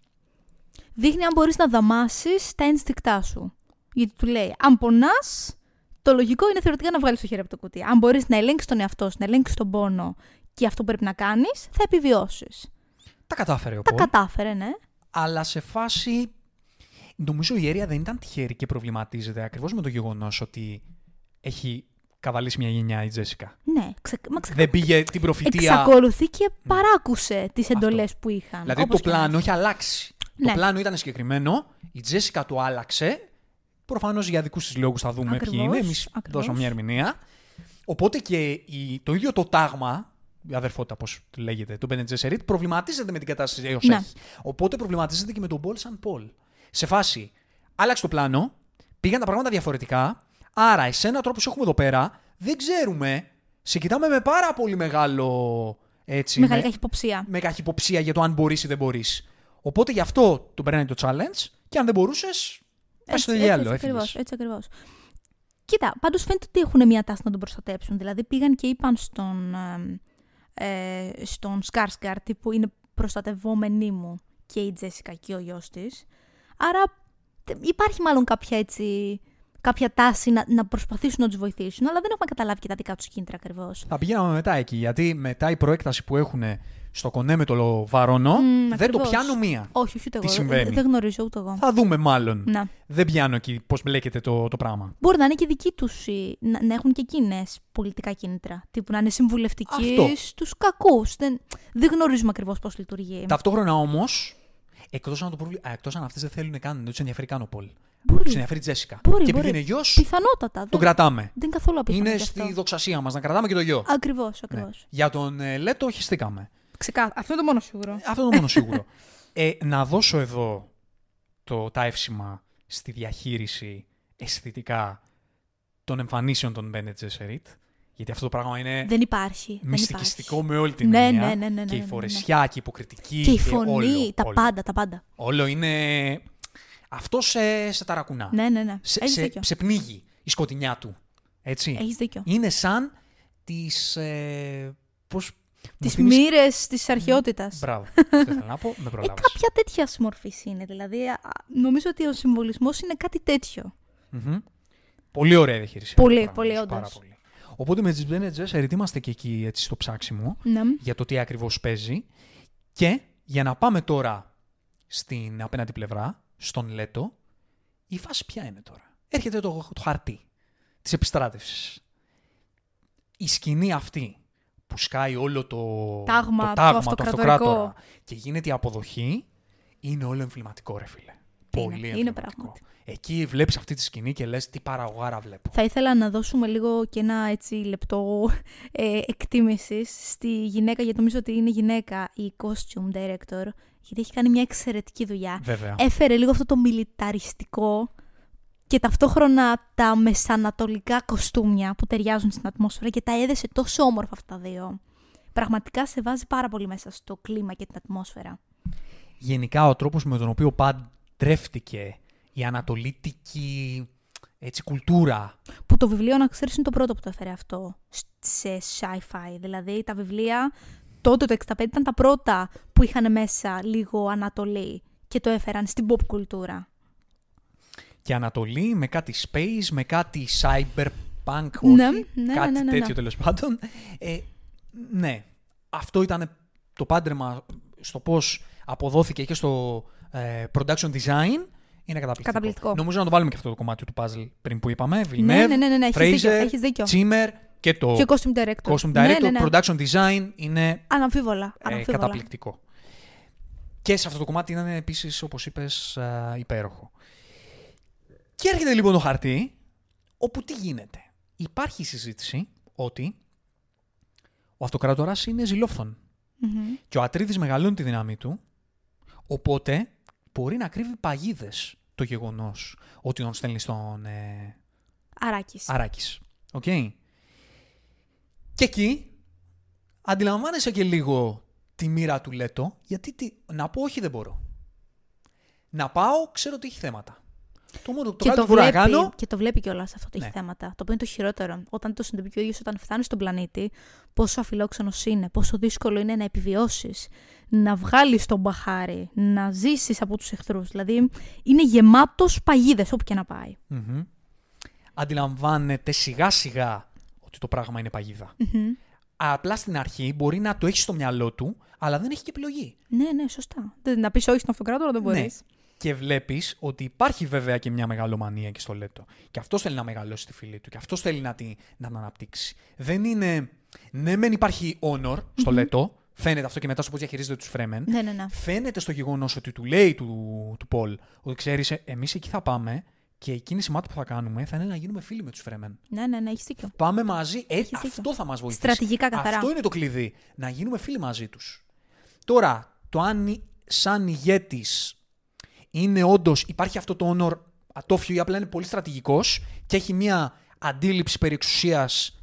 Δείχνει αν μπορείς να δαμάσεις τα ένστικτά σου. Γιατί του λέει, αν πονάς, το λογικό είναι θεωρητικά να βγάλεις το χέρι από το κουτί. Αν μπορείς να ελέγξεις τον εαυτό σου, να ελέγξεις τον πόνο και αυτό που πρέπει να κάνεις, θα επιβιώσεις. Τα κατάφερε ο Τα Πολ. κατάφερε, ναι. Αλλά σε φάση. Νομίζω η Έρια δεν ήταν τυχερή και προβληματίζεται ακριβώς με το γεγονός ότι έχει καβαλήσει μια γενιά η Τζέσικα. Ναι, ξε... μα ξε... Δεν πήγε την προφητεία. εξακολουθεί και παράκουσε τις εντολές που είχαν. Δηλαδή όπως το και να πλάνο έχει. έχει αλλάξει. Ναι. Το πλάνο ήταν συγκεκριμένο, η Τζέσικα το άλλαξε. Προφανώς για δικούς της λόγους θα δούμε ποιοι Ακριβώς, είναι. Εμεί ακριβώς. δώσαμε μια ερμηνεία. Οπότε και η, το ίδιο το τάγμα, η αδερφότητα, πώ λέγεται, του Μπένετ Τζέσεριτ, προβληματίζεται με την κατάσταση έως Ναι. έχει. Οπότε προβληματίζεται και με τον Πολ σαν Πολ. Σε φάση, άλλαξε το πλάνο, πήγαν τα πράγματα διαφορετικά. Άρα, εσένα τρόπος που έχουμε εδώ πέρα, δεν ξέρουμε. Σε κοιτάμε με πάρα πολύ μεγάλο. Έτσι, Μεγάλη με- καχυποψία. με καχυποψία για το αν μπορείς ή δεν μπορείς. Οπότε γι' αυτό τον περνάει το challenge και αν δεν μπορούσες, πας στο έτσι, διάλογο. έτσι, έφυγες. ακριβώς, έτσι ακριβώς. Κοίτα, πάντως φαίνεται ότι έχουν μια τάση να τον προστατέψουν. Δηλαδή πήγαν και είπαν στον, ε, ε, στον Σκάρσκαρτ που είναι προστατευόμενη μου και η Τζέσικα και ο γιος της. Άρα τε- υπάρχει μάλλον κάποια έτσι κάποια τάση να, να προσπαθήσουν να τους βοηθήσουν, αλλά δεν έχουμε καταλάβει και τα δικά τους κίνητρα ακριβώς. Θα πηγαίναμε μετά εκεί, γιατί μετά η προέκταση που έχουν στο κονέ με το βαρόνο, Μμμ, δεν το ακριβώς. πιάνω μία. Όχι, όχι ούτε Τι εγώ. συμβαίνει; Δεν γνωρίζω ούτε εγώ. Θα δούμε μάλλον. Να. Δεν πιάνω εκεί πώς μπλέκεται το, το πράγμα. Μπορεί να είναι και δικοί τους, να, να έχουν και εκείνες πολιτικά κίνητρα. Τύπου να είναι συμβουλευτικοί Αυτό. στους κακούς. Δεν, δεν γνωρίζουμε ακριβώς πώς λειτουργεί. Ταυτόχρονα όμως, εκτός αν, το προβλη... Α, εκτός αν αυτές δεν θέλουν καν, δεν τους ενδιαφέρει καν ο Πολ. Μπορεί. Τους ενδιαφέρει η Τζέσικα. Μπορεί, και επειδή μπορεί. είναι γιος, Πιθανότατα. τον Δεν, κρατάμε. δεν είναι καθόλου απίθανο. Είναι γι' αυτό. στη δοξασία μας να κρατάμε και το γιο. Ακριβώς, Ναι. ακριβώς. Για τον ε, Λέτο, χυστήκαμε. Ξεκάθαρα. Αυτό είναι το μόνο σίγουρο. Αυτό είναι το μόνο σίγουρο. <laughs> Ε, να δώσω εδώ το, τα εύσημα στη διαχείριση αισθητικά των εμφανίσεων των Bene Gesserit, γιατί αυτό το πράγμα είναι Δεν υπάρχει. δεν μυστικιστικό υπάρχει. με όλη την Ναι, έννοια. ναι, ναι, ναι, ναι, και η ναι, ναι. φορεσιά και η υποκριτική Και η φωνή, όλο, τα όλο. πάντα, τα πάντα. Όλο είναι... Αυτό σε, σε ταρακουνά. Ναι, ναι, ναι. Σε, Έχεις σε, δίκιο. σε πνίγει η σκοτεινιά του. Έτσι. Έχεις δίκιο. Είναι σαν τις... Ε, πώς... μου Τι θύμισε- μοίρες της αρχαιότητας. Μπράβο. <laughs> Αυτό ήθελα να πω. Με Ε, προλάβες. κάποια τέτοια μορφής είναι. Δηλαδή, α, νομίζω ότι ο συμβολισμός είναι κάτι τέτοιο. Μμμ. Πολύ ωραία διαχείριση. Πολύ, αυτό το πράγμα, πολύ, πάρα όντως. πολύ. Οπότε με τις Bene Gesserit είμαστε και εκεί έτσι, στο ψάξιμο Ναι. για το τι ακριβώς παίζει και για να πάμε τώρα στην απέναντι πλευρά, στον Λέτο, η φάση ποια είναι τώρα; Έρχεται το, το χαρτί της επιστράτευσης. Η σκηνή αυτή που σκάει όλο το Τάγμα το του τάγμα αυτοκρατορικό. αυτοκράτορα και γίνεται η αποδοχή, είναι όλο εμβληματικό ρε φίλε. Είναι, Πολύ είναι εμβληματικό. πράγματι. Εκεί βλέπεις αυτή τη σκηνή και λες τι παραγωγάρα βλέπω. Θα ήθελα να δώσουμε λίγο και ένα έτσι λεπτό ε, εκτίμησης στη γυναίκα, γιατί νομίζω ότι είναι γυναίκα η costume director, γιατί έχει κάνει μια εξαιρετική δουλειά. Βέβαια. Έφερε λίγο αυτό το μιλιταριστικό και ταυτόχρονα τα μεσανατολικά κοστούμια που ταιριάζουν στην ατμόσφαιρα και τα έδεσε τόσο όμορφα αυτά τα δύο. Πραγματικά σε βάζει πάρα πολύ μέσα στο κλίμα και την ατμόσφαιρα. Γενικά ο τρόπος με τον οποίο παντρεύτηκε η ανατολίτικη έτσι, κουλτούρα. Που το βιβλίο, να ξέρεις, είναι το πρώτο που το έφερε αυτό σε sci-fi. Δηλαδή, τα βιβλία τότε το 65 ήταν τα πρώτα που είχαν μέσα λίγο Ανατολή και το έφεραν στην pop κουλτούρα. Και Ανατολή, με κάτι space, με κάτι cyberpunk, Ναι, όχι, ναι, κάτι ναι, ναι, ναι. τέτοιο τέλος πάντων. Ε, ναι, αυτό ήταν το πάντρεμα στο πώς αποδόθηκε και στο ε, production design. Είναι καταπληκτικό. Καταπληκτικό. Νομίζω να το βάλουμε και αυτό το κομμάτι του puzzle πριν που είπαμε. Villeneuve, Ναι, ναι, ναι, ναι, ναι, έχεις δίκιο, Fraser, έχεις δίκιο. Zimmer και το Και costume director. costume director. Ναι, ναι, ναι. Production design είναι Αναμφίβολα. ε, αναμφίβολα. καταπληκτικό. Και σε αυτό το κομμάτι είναι επίσης, όπως είπες, α, υπέροχο. Και έρχεται λοιπόν το χαρτί, όπου τι γίνεται. Υπάρχει συζήτηση ότι ο αυτοκράτορας είναι ζηλόφθον Μμμ. και ο Ατρίδης μεγαλώνει τη δύναμή του, οπότε μπορεί να κρύβει παγίδες το γεγονός ότι τον στέλνει στον ε, Αράκης. Αράκης. Οκ. Και εκεί αντιλαμβάνεσαι και λίγο τη μοίρα του Λέτο, γιατί τι, να πω όχι δεν μπορώ. Να πάω, ξέρω ότι έχει θέματα. Το μόνο το Και το, καλύτερο που μπορώ να βλέπει, κάνω... και το βλέπει κιόλας αυτό το έχει Ναι. θέματα. Το οποίο είναι το χειρότερο. Όταν το συνειδητοποιεί ο ίδιος όταν φτάνεις στον πλανήτη, πόσο αφιλόξενος είναι, πόσο δύσκολο είναι να επιβιώσεις, να βγάλεις τον μπαχάρι, να ζήσεις από τους εχθρούς. Δηλαδή είναι γεμάτος παγίδες όπου και να πάει. Μμμ. Αντιλαμβάνεται σιγά σιγά ότι το πράγμα είναι παγίδα. Μμμ. Απλά στην αρχή μπορεί να το έχει στο μυαλό του, αλλά δεν έχει και επιλογή. Ναι, ναι, σωστά. Δεν- Να πεις όχι στον αυτοκράτορα δεν μπορείς. Ναι. Και βλέπεις ότι υπάρχει βέβαια και μια μεγαλομανία και στο Λέτο. Και αυτός θέλει να μεγαλώσει τη φυλή του. Και αυτός θέλει να, τη, να την αναπτύξει. Δεν είναι. Ναι, μεν υπάρχει honor στο Λέτο. Φαίνεται αυτό και μετά στο πώς διαχειρίζεται τους Φρέμεν. Ναι, ναι, ναι. Φαίνεται στο γεγονός ότι του λέει του, του Πολ ότι ξέρεις, εμείς εκεί θα πάμε και η κίνηση μάτου που θα κάνουμε θα είναι να γίνουμε φίλοι με τους Φρέμεν. Ναι, ναι, ναι, έχεις δίκιο. Πάμε μαζί. Ε, Έχεις δίκιο. αυτό θα μας βοηθήσει. Στρατηγικά καθαρά. Αυτό είναι το κλειδί. Να γίνουμε φίλοι μαζί τους. Τώρα, το αν η- σαν ηγέτης είναι όντως. Υπάρχει αυτό το honor ατόφιο ή απλά είναι πολύ στρατηγικός και έχει μια αντίληψη περί εξουσίας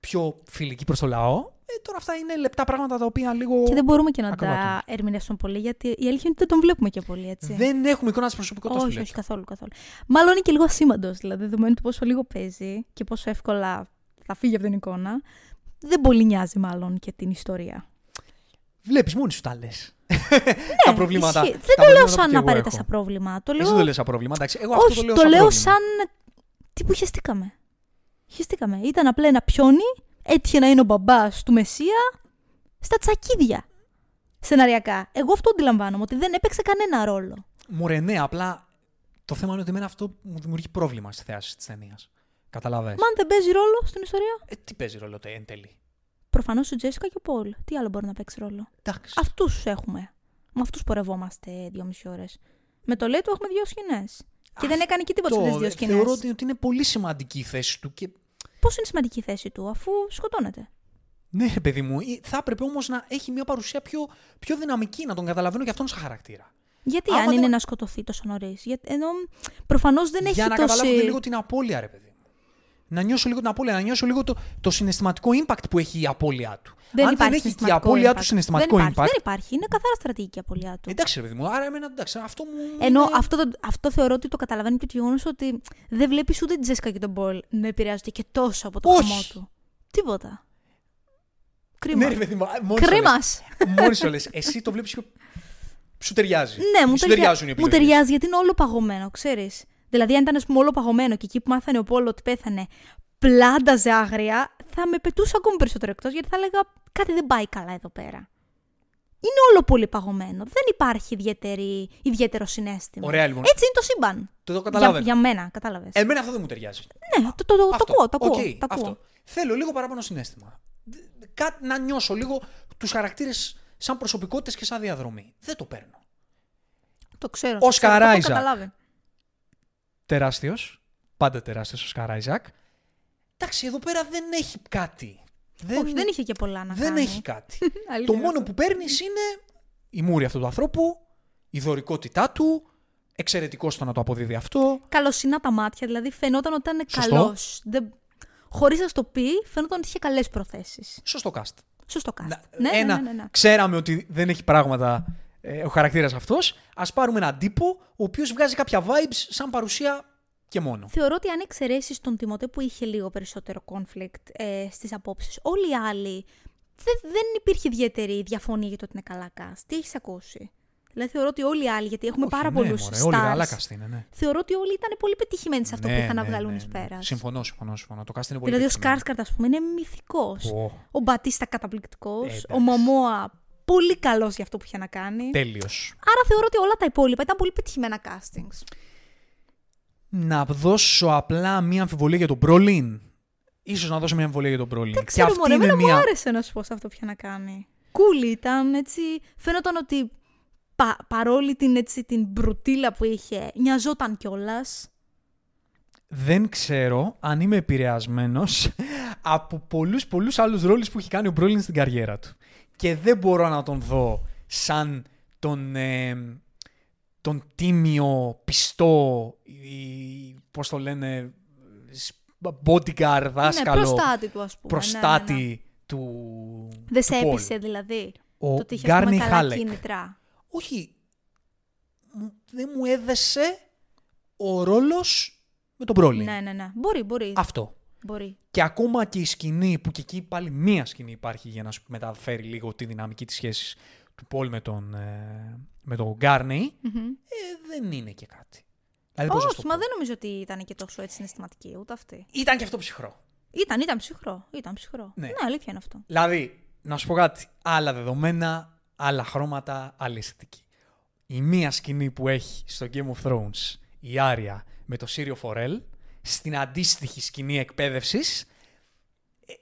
πιο φιλική προς το λαό. Ε, τώρα αυτά είναι λεπτά πράγματα τα οποία λίγο. Και δεν μπορούμε και να τα ακροβατούν. ερμηνεύσουμε πολύ, γιατί η αλήθεια είναι ότι δεν τον βλέπουμε και πολύ έτσι. Δεν έχουμε εικόνα της προσωπικότητας όχι, όχι, καθόλου, καθόλου. Μάλλον είναι και λίγο ασήμαντος, δηλαδή, δεδομένου του πόσο λίγο παίζει και πόσο εύκολα θα φύγει από την εικόνα. Δεν πολύ νοιάζει, μάλλον, και την ιστορία. Βλέπεις μόνη σου τα λες. <laughs> τα προβλήματα. Ναι, Ισχύει. τα Δεν το λέω προβλήματα που σαν και εγώ απαραίτητα έχω. σαν πρόβλημα. Το Εσύ λέω... δεν το λες σαν πρόβλημα. Εντάξει, εγώ αυτό όχι, το λέω το σαν λέω πρόβλημα. σαν. Τι που χεστήκαμε. Χεστήκαμε. Ήταν απλά ένα πιόνι, έτυχε να είναι ο μπαμπάς του Μεσσία στα τσακίδια. Σεναριακά. Εγώ αυτό αντιλαμβάνομαι, ότι δεν έπαιξε κανένα ρόλο. Μωρέ, ναι, απλά το θέμα είναι ότι εμένα αυτό μου δημιουργεί πρόβλημα στη θέαση της ταινίας. Καταλαβες. Μα αν δεν παίζει ρόλο στην ιστορία; Ε, τι παίζει ρόλο τε, εν τέλει; Προφανώς ο Τζέσικα και ο Πολ. Τι άλλο μπορεί να παίξει ρόλο; Εντάξει. Αυτούς έχουμε. Με αυτούς πορευόμαστε δυόμιση ώρες. Με το Λέτο έχουμε δύο σκηνές. Και δεν έκανε και τίποτα Το- στις δύο σκηνές. Θεωρώ ότι, ότι είναι πολύ σημαντική η θέση του και Πώ είναι σημαντική η θέση του, αφού σκοτώνεται; ναι, ρε παιδί μου, ε, θα έπρεπε όμως να έχει μια παρουσία πιο, πιο δυναμική, να τον καταλαβαίνω και αυτόν σαν χαρακτήρα. Γιατί Άμα αν δεν- είναι να σκοτωθεί τόσο νωρίς; Ενώ προφανώς δεν έχει Για να τόση... καταλάβω και λίγο την απώλεια, ρε παιδί μου. Να νιώσω λίγο την απώλεια, να νιώσω λίγο το, το συναισθηματικό impact που έχει η απώλεια του. Δεν Αν δεν υπάρχει έχει και η συναισθηματικό απώλεια impact. του συναισθηματικό δεν impact. Υπάρχει, δεν υπάρχει. Είναι καθαρά στρατηγική η απώλειά του. Εντάξει, ρε παιδί μου, άρα εμένα εντάξει, αυτό μου. Ενώ είναι- αυτό, το, αυτό θεωρώ ότι το καταλαβαίνει και το γεγονός ότι δεν βλέπεις ούτε την Τζέσικα και τον Πολ να επηρεάζονται και τόσο από το Όχι. χαμό του. Τίποτα. Κρίμα. Ναι, ρε παιδί μου, μόλις το Κρίμας. λες. Μόλις το λες. Εσύ το βλέπεις πιο. Σου ταιριάζει. Ναι, μου, Σου ταιριά- ταιριάζουν οι μου επιλογές. ταιριάζει γιατί είναι όλο παγωμένο, ξέρεις. Δηλαδή, αν ήταν ας πούμε, όλο παγωμένο και εκεί που μάθαινε ο Πολ ότι πέθανε, πλάνταζε άγρια, θα με πετούσε ακόμη περισσότερο εκτός γιατί θα έλεγα κάτι δεν πάει καλά εδώ πέρα. Είναι όλο πολύ παγωμένο. Δεν υπάρχει ιδιαίτερη, ιδιαίτερο συναίσθημα. Ωραία, λοιπόν. Έτσι είναι το σύμπαν. Το, το Για, καταλαβαίνω. για μένα, κατάλαβες. Εμένα αυτό δεν μου ταιριάζει. ναι, το, το, το, το Αυτό. ακούω, το ακούω. Οκ, το ακούω. αυτό. Θέλω λίγο παραπάνω συναίσθημα. Κάτι να νιώσω λίγο τους χαρακτήρες σαν προσωπικότητες και σαν διαδρομή. Δεν το παίρνω. Το ξέρω. Ο το ξέρω, το έχω Όσκαρ Άιζακ. καταλάβει. Τεράστιος. Πάντα τεράστιος ο Όσκαρ Άιζακ. Εντάξει, εδώ πέρα δεν έχει κάτι. Δεν, Όχι, δεν είχε και πολλά να δεν κάνει. έχει κάτι. <laughs> Αλήθεια το είναι μόνο αυτό. που παίρνεις είναι η μούρη αυτού του ανθρώπου, η δωρικότητά του, εξαιρετικό στο να το αποδίδει αυτό. καλοσυνάτα μάτια, δηλαδή φαινόταν ότι ήταν Σωστό. καλός. Δεν... Χωρίς να στο πει, φαίνονταν ότι είχε καλές προθέσεις. Σωστό cast. Σωστό cast. Να- ναι, ναι, ένα, ναι, ναι, ναι. Ξέραμε ότι δεν έχει πράγματα ε, ο χαρακτήρας αυτός. Α πάρουμε έναν τύπο ο οποίος βγάζει κάποια vibes σαν παρουσία και μόνο. Θεωρώ ότι αν εξαιρέσεις τον Τιμωτέ που είχε λίγο περισσότερο conflict ε, στις απόψεις, όλοι οι άλλοι δεν, δεν υπήρχε ιδιαίτερη διαφωνία για το ότι είναι καλά cast. Τι έχεις ακούσει; Δηλαδή θεωρώ ότι όλοι οι άλλοι, γιατί έχουμε Όχι, πάρα ναι, πολλούς μωρέ, Όλοι άλλα stars, cast είναι, ναι. θεωρώ ότι όλοι ήταν πολύ πετυχημένοι σε αυτό Ναι, που είχαν να ναι, βγάλουν ναι, εις ναι. πέρας. Συμφωνώ, συμφωνώ, συμφωνώ. Το cast είναι πολύ Δηλαδή ο πετυχημένο. Σκάρσκαρτ, ας πούμε, είναι μυθικός. Πω, Ο Μπατίστα καταπληκτικός. Ε, εντάξει. ο Μωμόα πολύ καλός για αυτό που είχε να κάνει. Τέλειος. Άρα θεωρώ ότι όλα τα υπόλοιπα ήταν πολύ πετυχημένα castings. Να δώσω απλά μία αμφιβολία για τον Brolin. Ίσως να δώσω μία αμφιβολία για τον Brolin. Δεν ξέρω, και μωρέ, αυτή είναι εμένα μου μία... άρεσε να σου πω σε αυτό που είχε να κάνει. Κούλη ήταν, έτσι. Φαίνονταν ότι πα, παρόλη την, έτσι, την μπρουτίλα που είχε, νοιαζόταν κιόλας. Δεν ξέρω αν είμαι επηρεασμένος <laughs> από πολλούς πολλούς άλλους ρόλους που έχει κάνει ο Brolin στην καριέρα του. Και δεν μπορώ να τον δω σαν τον, ε, τον τίμιο, πιστό, ή, πώς το λένε, σ- bodyguard, Ναι, δάσκαλο, προστάτη του, ας πούμε. προστάτη Ναι, ναι, ναι. του Δεν σε του Paul. έπεισε δηλαδή. Ο το ότι είχε ας πούμε, Γκάρνεϊ καλά Χάλεκ. κίνητρα. Όχι, μου- δεν μου έδεσε ο ρόλος με τον Brolin. Ναι, ναι, ναι. Μπορεί, μπορεί. Αυτό. Μπορεί. Και ακόμα και η σκηνή, που και εκεί πάλι μία σκηνή υπάρχει για να σου μεταφέρει λίγο τη δυναμική της σχέσης του Πολ με τον, ε, με τον Γκάρνεϊ, Μμμ. ε, δεν είναι και κάτι. Δηλαδή, πώς να σου Όχι, το μα πω. δεν νομίζω ότι ήταν και τόσο έτσι συναισθηματική, ούτε αυτή. Ήταν και αυτό ψυχρό. Ήταν, ήταν ψυχρό. Ήταν ψυχρό. Ναι. Ναι, αλήθεια είναι αυτό. Δηλαδή, να σου πω κάτι. Άλλα δεδομένα, άλλα χρώματα, άλλη αισθητική. Η μία σκηνή που έχει στο Game of Thrones η Άρια με το Σύριο Φορέλ, στην αντίστοιχη σκηνή εκπαίδευσης. Ε,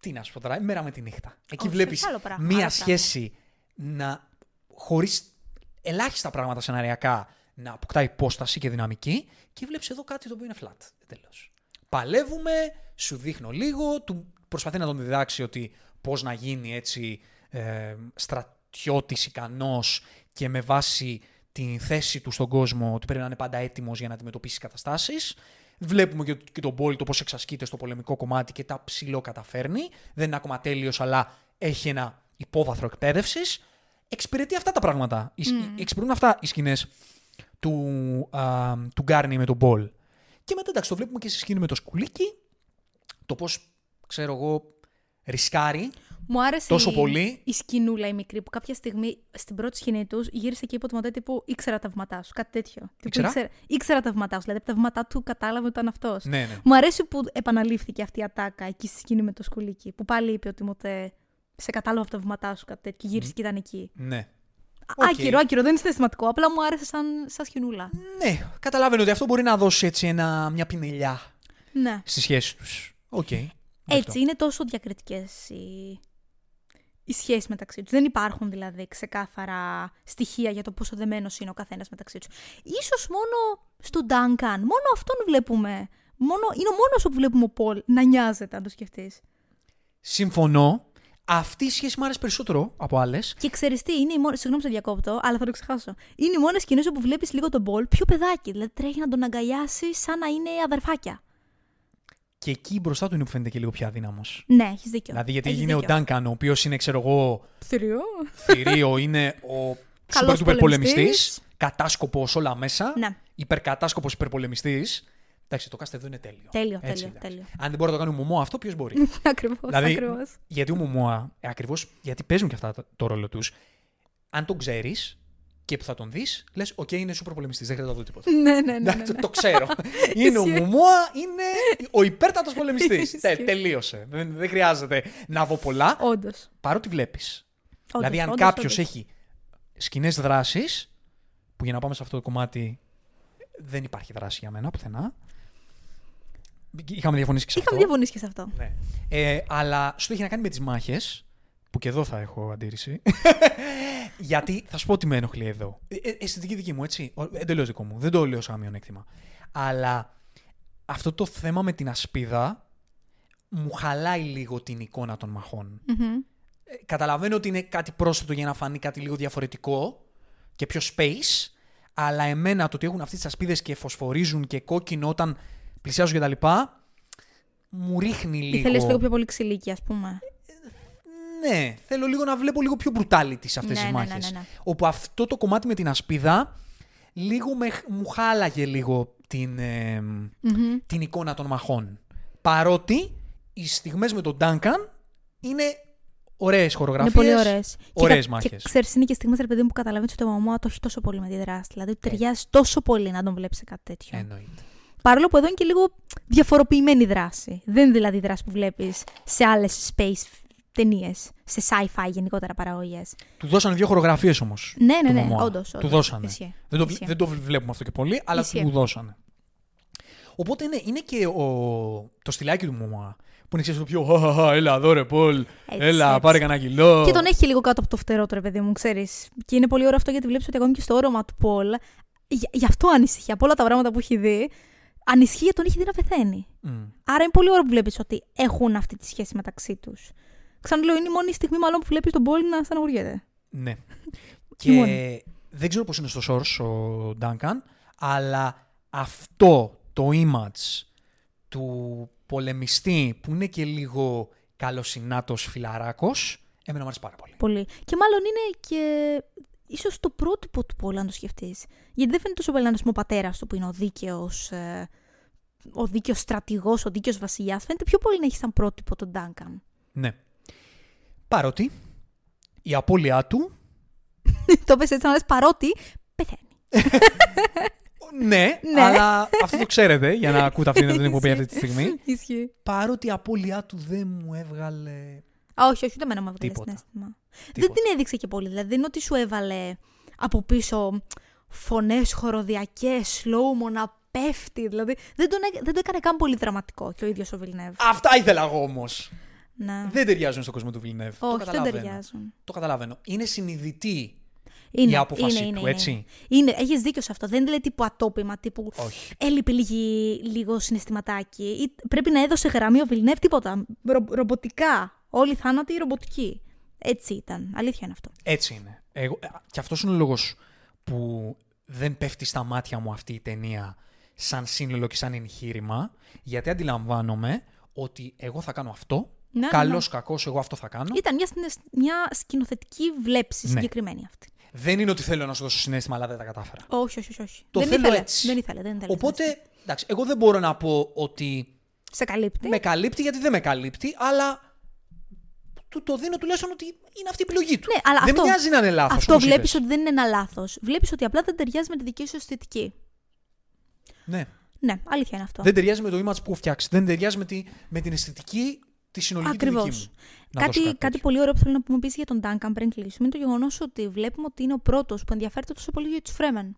τι να σου πω τώρα, μέρα με τη νύχτα. Εκεί Όχι, βλέπεις άλλο πράγμα, μία άλλο σχέση να χωρίς ελάχιστα πράγματα σεναριακά να αποκτά υπόσταση και δυναμική και βλέπεις εδώ κάτι το οποίο είναι flat. Τέλο. Παλεύουμε, σου δείχνω λίγο, του προσπαθεί να τον διδάξει ότι πώς να γίνει έτσι ε, στρατιώτης ικανός και με βάση την θέση του στον κόσμο ότι πρέπει να είναι πάντα έτοιμος για να αντιμετωπίσει καταστάσεις. Βλέπουμε και, και τον Πολ το πώς εξασκείται στο πολεμικό κομμάτι και τα ψιλοκαταφέρνει. Δεν είναι ακόμα τέλειος, αλλά έχει ένα υπόβαθρο εκπαίδευσης. Εξυπηρετεί αυτά τα πράγματα. Οι σκ- Εξυπηρετούν αυτά οι σκηνές του, α, του Γκάρνι με τον Πολ. Και μετά εντάξει, το βλέπουμε και στη σκηνή με το σκουλήκι. Το πώς, ξέρω εγώ, ρισκάρει. Μου άρεσε Τόσο η, πολύ; η σκηνούλα η μικρή που κάποια στιγμή στην πρώτη σκηνή τους γύρισε και είπε το μοντέλο τύπου ήξερα τα βήματά σου. Κάτι τέτοιο. Τύπου, Ήξερα; ήξερα, ήξερα τα βήματά σου. Δηλαδή από τα βήματά του κατάλαβε ότι ήταν αυτός. Ναι, ναι. Μου αρέσει που επαναλήφθηκε αυτή η ατάκα εκεί στη σκηνή με το σκουλήκι. Που πάλι είπε ότι μοτέ σε κατάλαβα από τα βήματά σου κάτι τέτοιο. Και γύρισε και ήταν εκεί. ναι. Α- Οκ. Άκυρο, άκυρο, δεν είναι συναισθηματικό. Απλά μου άρεσε σαν, σαν σκηνούλα. Ναι, καταλαβαίνω ότι αυτό μπορεί να δώσει έτσι ένα, μια πινελιά Ναι. στη σχέση τους. Οκ. Έτσι, είναι τόσο διακριτικές οι, οι σχέσεις μεταξύ τους. Δεν υπάρχουν δηλαδή ξεκάθαρα στοιχεία για το πόσο δεμένος είναι ο καθένας μεταξύ τους. Ίσως μόνο στον Duncan, μόνο αυτόν βλέπουμε. Μόνο, είναι ο μόνος που βλέπουμε ο Πολ να νοιάζεται, αν το σκεφτείς. Συμφωνώ. Αυτή η σχέση μου άρεσε περισσότερο από άλλες. Και ξέρεις τι, είναι η μόνη. Συγγνώμη σε διακόπτω, αλλά θα το ξεχάσω. Είναι οι μόνες σκηνές όπου βλέπεις λίγο τον Πολ πιο παιδάκι. Δηλαδή τρέχει να τον αγκαλιάσει σαν να είναι αδερφάκια. Και εκεί μπροστά του είναι που φαίνεται και λίγο πιο αδύναμος. Ναι, έχεις δίκιο. Δηλαδή, γιατί Έχεις είναι ο δίκιο. Ντάνκαν, ο οποίος είναι, ξέρω εγώ, Θηρίο. θηρίο, είναι ο <laughs> Καλός super duper πολεμιστής. πολεμιστής. Κατάσκοπος όλα μέσα. Ναι. Υπερκατάσκοπος υπερπολεμιστής. Εντάξει, το cast εδώ είναι τέλειο. Τέλειο, Έτσι, τέλειο, εντάξει. τέλειο. Αν δεν μπορεί να το κάνει ο Μομόα αυτό, ποιος μπορεί; <laughs> Ακριβώς. δηλαδή, ακριβώς. γιατί ο Μομόα, ακριβώς γιατί παίζουν και αυτά το, το ρόλο τους, αν τον ξέρεις και που θα τον δεις, λες: Οκ, είναι super πολεμιστής, δεν χρειάζεται να δω τίποτα. Ναι, ναι, ναι. ναι, Εντάξει, ναι. το ξέρω. <laughs> είναι ο Ισχύει. Μωμόα, είναι ο υπέρτατος πολεμιστής. Ισχύει. τελείωσε. Δεν, δεν χρειάζεται να δω πολλά. Όντως. Παρότι βλέπεις. Δηλαδή, αν κάποιος έχει σκηνές δράσης, που για να πάμε σε αυτό το κομμάτι δεν υπάρχει δράση για μένα πουθενά. Είχαμε διαφωνήσει και σε Είχαμε αυτό. διαφωνήσει και σε αυτό. Ναι. Ε, αλλά σου έχει να κάνει με τις μάχες, που και εδώ θα έχω αντίρρηση. Γιατί θα σου πω τι με ενοχλεί εδώ. Ε, ε, αισθητική δική μου, έτσι. Εντελώς δικό μου. Δεν το λέω σαν μειονέκτημα. Αλλά αυτό το θέμα με την ασπίδα μου χαλάει λίγο την εικόνα των μαχών. Μμμ. Ε, Καταλαβαίνω ότι είναι κάτι πρόσθετο για να φανεί κάτι λίγο διαφορετικό και πιο space, αλλά εμένα το ότι έχουν αυτές τις ασπίδες και φωσφορίζουν και κόκκινο όταν πλησιάζουν κτλ. μου ρίχνει λίγο. Ήθελες λίγο πιο πολύ ξυλίκι, ας πούμε. Ναι, θέλω λίγο να βλέπω λίγο πιο brutality σε αυτές Ναι, τις ναι, μάχες. ναι, ναι, ναι. Όπου αυτό το κομμάτι με την ασπίδα λίγο με, μου χάλαγε λίγο την, ε, Μμμ. την εικόνα των μαχών. Παρότι οι στιγμές με τον Duncan είναι Ωραίες χορογραφίες. Είναι πολύ ωραίες. Ωραίες Και μάχες. ξέρεις, είναι και στιγμές, ρε παιδί μου, που καταλαβαίνεις ότι ο μαμά το έχει τόσο πολύ με τη δράση. Δηλαδή, του ταιριάζει τόσο πολύ να τον βλέπεις σε κάτι τέτοιο. Εννοείται. Παρόλο που εδώ είναι και λίγο διαφοροποιημένη δράση. Δεν είναι δηλαδή η δράση που βλέπεις σε άλλες space ταινίες, σε sci-fi γενικότερα παραγωγές. Του δώσανε δύο χορογραφίες όμως. Ναι, ναι, του ναι, Μωμόα. όντως. Του δώσανε. Ισχύει. Δεν το, Ισχύει. δεν το βλέπουμε αυτό και πολύ, αλλά Ισχύει. του δώσανε. Οπότε είναι, είναι και ο, το στυλάκι του Μωμά. Που είναι ξέρεις, το πιο «Χαχαχα, έλα εδώ ρε Πολ, Έτσι, έλα έτσι. πάρε κανένα κιλό. Και τον έχει λίγο κάτω από το φτερό του, ρε παιδί μου, ξέρεις. Και είναι πολύ ωραίο αυτό γιατί βλέπεις ότι ακόμη και στο όρομα του Πολ, γι' γι' αυτό ανησυχεί. Από όλα τα πράγματα που έχει δει, ανησυχεί γιατί τον έχει δει να πεθαίνει. Μμ. Άρα είναι πολύ ωραίο που βλέπεις ότι έχουν αυτή τη σχέση μεταξύ τους. Ξαναλέω, είναι η μόνη στιγμή μάλλον που βλέπεις τον Πολ να στεναχωριέται. Ναι. <laughs> Η μόνη. και δεν ξέρω πώς είναι στο source ο Duncan, αλλά αυτό το image του πολεμιστή που είναι και λίγο καλοσυνάτος φιλαράκος, εμένα μου αρέσει πάρα πολύ. Πολύ. Και μάλλον είναι και ίσως το πρότυπο του Πολ, αν το σκεφτείς. Γιατί δεν φαίνεται τόσο πολύ να είναι ας πούμε, ο πατέρας του που είναι ο δίκαιος. Ε, ο δίκαιος στρατηγός, ο δίκαιος βασιλιάς. Φαίνεται πιο πολύ να έχει σαν πρότυπο τον Ντάγκαν. Ναι. Παρότι η απώλειά του, <laughs> το πες έτσι να λες παρότι πεθαίνει. <laughs> ναι, Ναι. αλλά αυτό το ξέρετε για να ακούτε αυτή την <laughs> εκπομπή αυτή τη στιγμή. Ισχύει. Παρότι η απώλειά του δεν μου έβγαλε Α, όχι, όχι, ούτε εμένα μου έβγαλε Τίποτα. συνέστημα. Δεν τίποτα. την έδειξε και πολύ. Δηλαδή, δεν είναι ότι σου έβαλε από πίσω φωνές χοροδιακές, slow να πέφτει. Δηλαδή, δεν, τον, έ- δεν το έκανε καν πολύ δραματικό και ο ίδιος ο Βιλνεύ. Αυτά ήθελα εγώ όμως. Ναι. Δεν ταιριάζουν στον κόσμο του Βιλνεύ. το όχι, δεν καταλαβαίνω. ταιριάζουν. Το καταλαβαίνω. Είναι συνειδητή Είναι, η απόφασή είναι, είναι, του, είναι, έτσι; Είναι, έχεις δίκιο σε αυτό. Δεν είναι τύπου ατόπιμα, τύπου Όχι. έλειπε λίγη, λίγο συναισθηματάκι. Ή πρέπει να έδωσε γραμμή ο Βιλνεύ, τίποτα. Ρο, ρομποτικά. Όλοι οι θάνατοι ρομποτικοί. Έτσι ήταν. Αλήθεια είναι αυτό. Έτσι είναι. Εγώ, ε, και αυτός είναι ο λόγος που δεν πέφτει στα μάτια μου αυτή η ταινία σαν σύνολο και σαν εγχείρημα, γιατί αντιλαμβάνομαι ότι εγώ θα κάνω αυτό, Ναι, ναι, καλός ναι. κακός, εγώ αυτό θα κάνω. Ήταν μια, συναισ- μια σκηνοθετική βλέψη Ναι. συγκεκριμένη αυτή. Δεν είναι ότι θέλω να σου δώσω συνέστημα, αλλά δεν τα κατάφερα. Όχι, όχι, όχι. όχι. Το δεν θέλω ήθελε. έτσι. Δεν ήθελε, δεν ήθελε. Οπότε, εντάξει, εγώ δεν μπορώ να πω ότι Σε καλύπτει. με καλύπτει, γιατί δεν με καλύπτει, αλλά του το δίνω τουλάχιστον ότι είναι αυτή η επιλογή του. Ναι, αλλά δεν αυτό- μοιάζει να είναι λάθος. Αυτό βλέπεις ότι δεν είναι ένα λάθος. Βλέπεις ότι απλά δεν ταιριάζει με τη δική σου αισθητική. Ναι. Ναι, αλήθεια είναι αυτό. Δεν ταιριάζει με το image που έχω φτιάξει. Δεν ταιριάζει με, τη, με την αισθητική τη συνολική τη Ακριβώς. δική μου. Να δώσω Κάτι, κάτι, τέτοιο. πολύ ωραίο που θέλω να πούμε επίσης για τον Duncan πριν κλείσουμε είναι το γεγονός ότι βλέπουμε ότι είναι ο πρώτος που ενδιαφέρεται τόσο πολύ για τους Φρέμεν.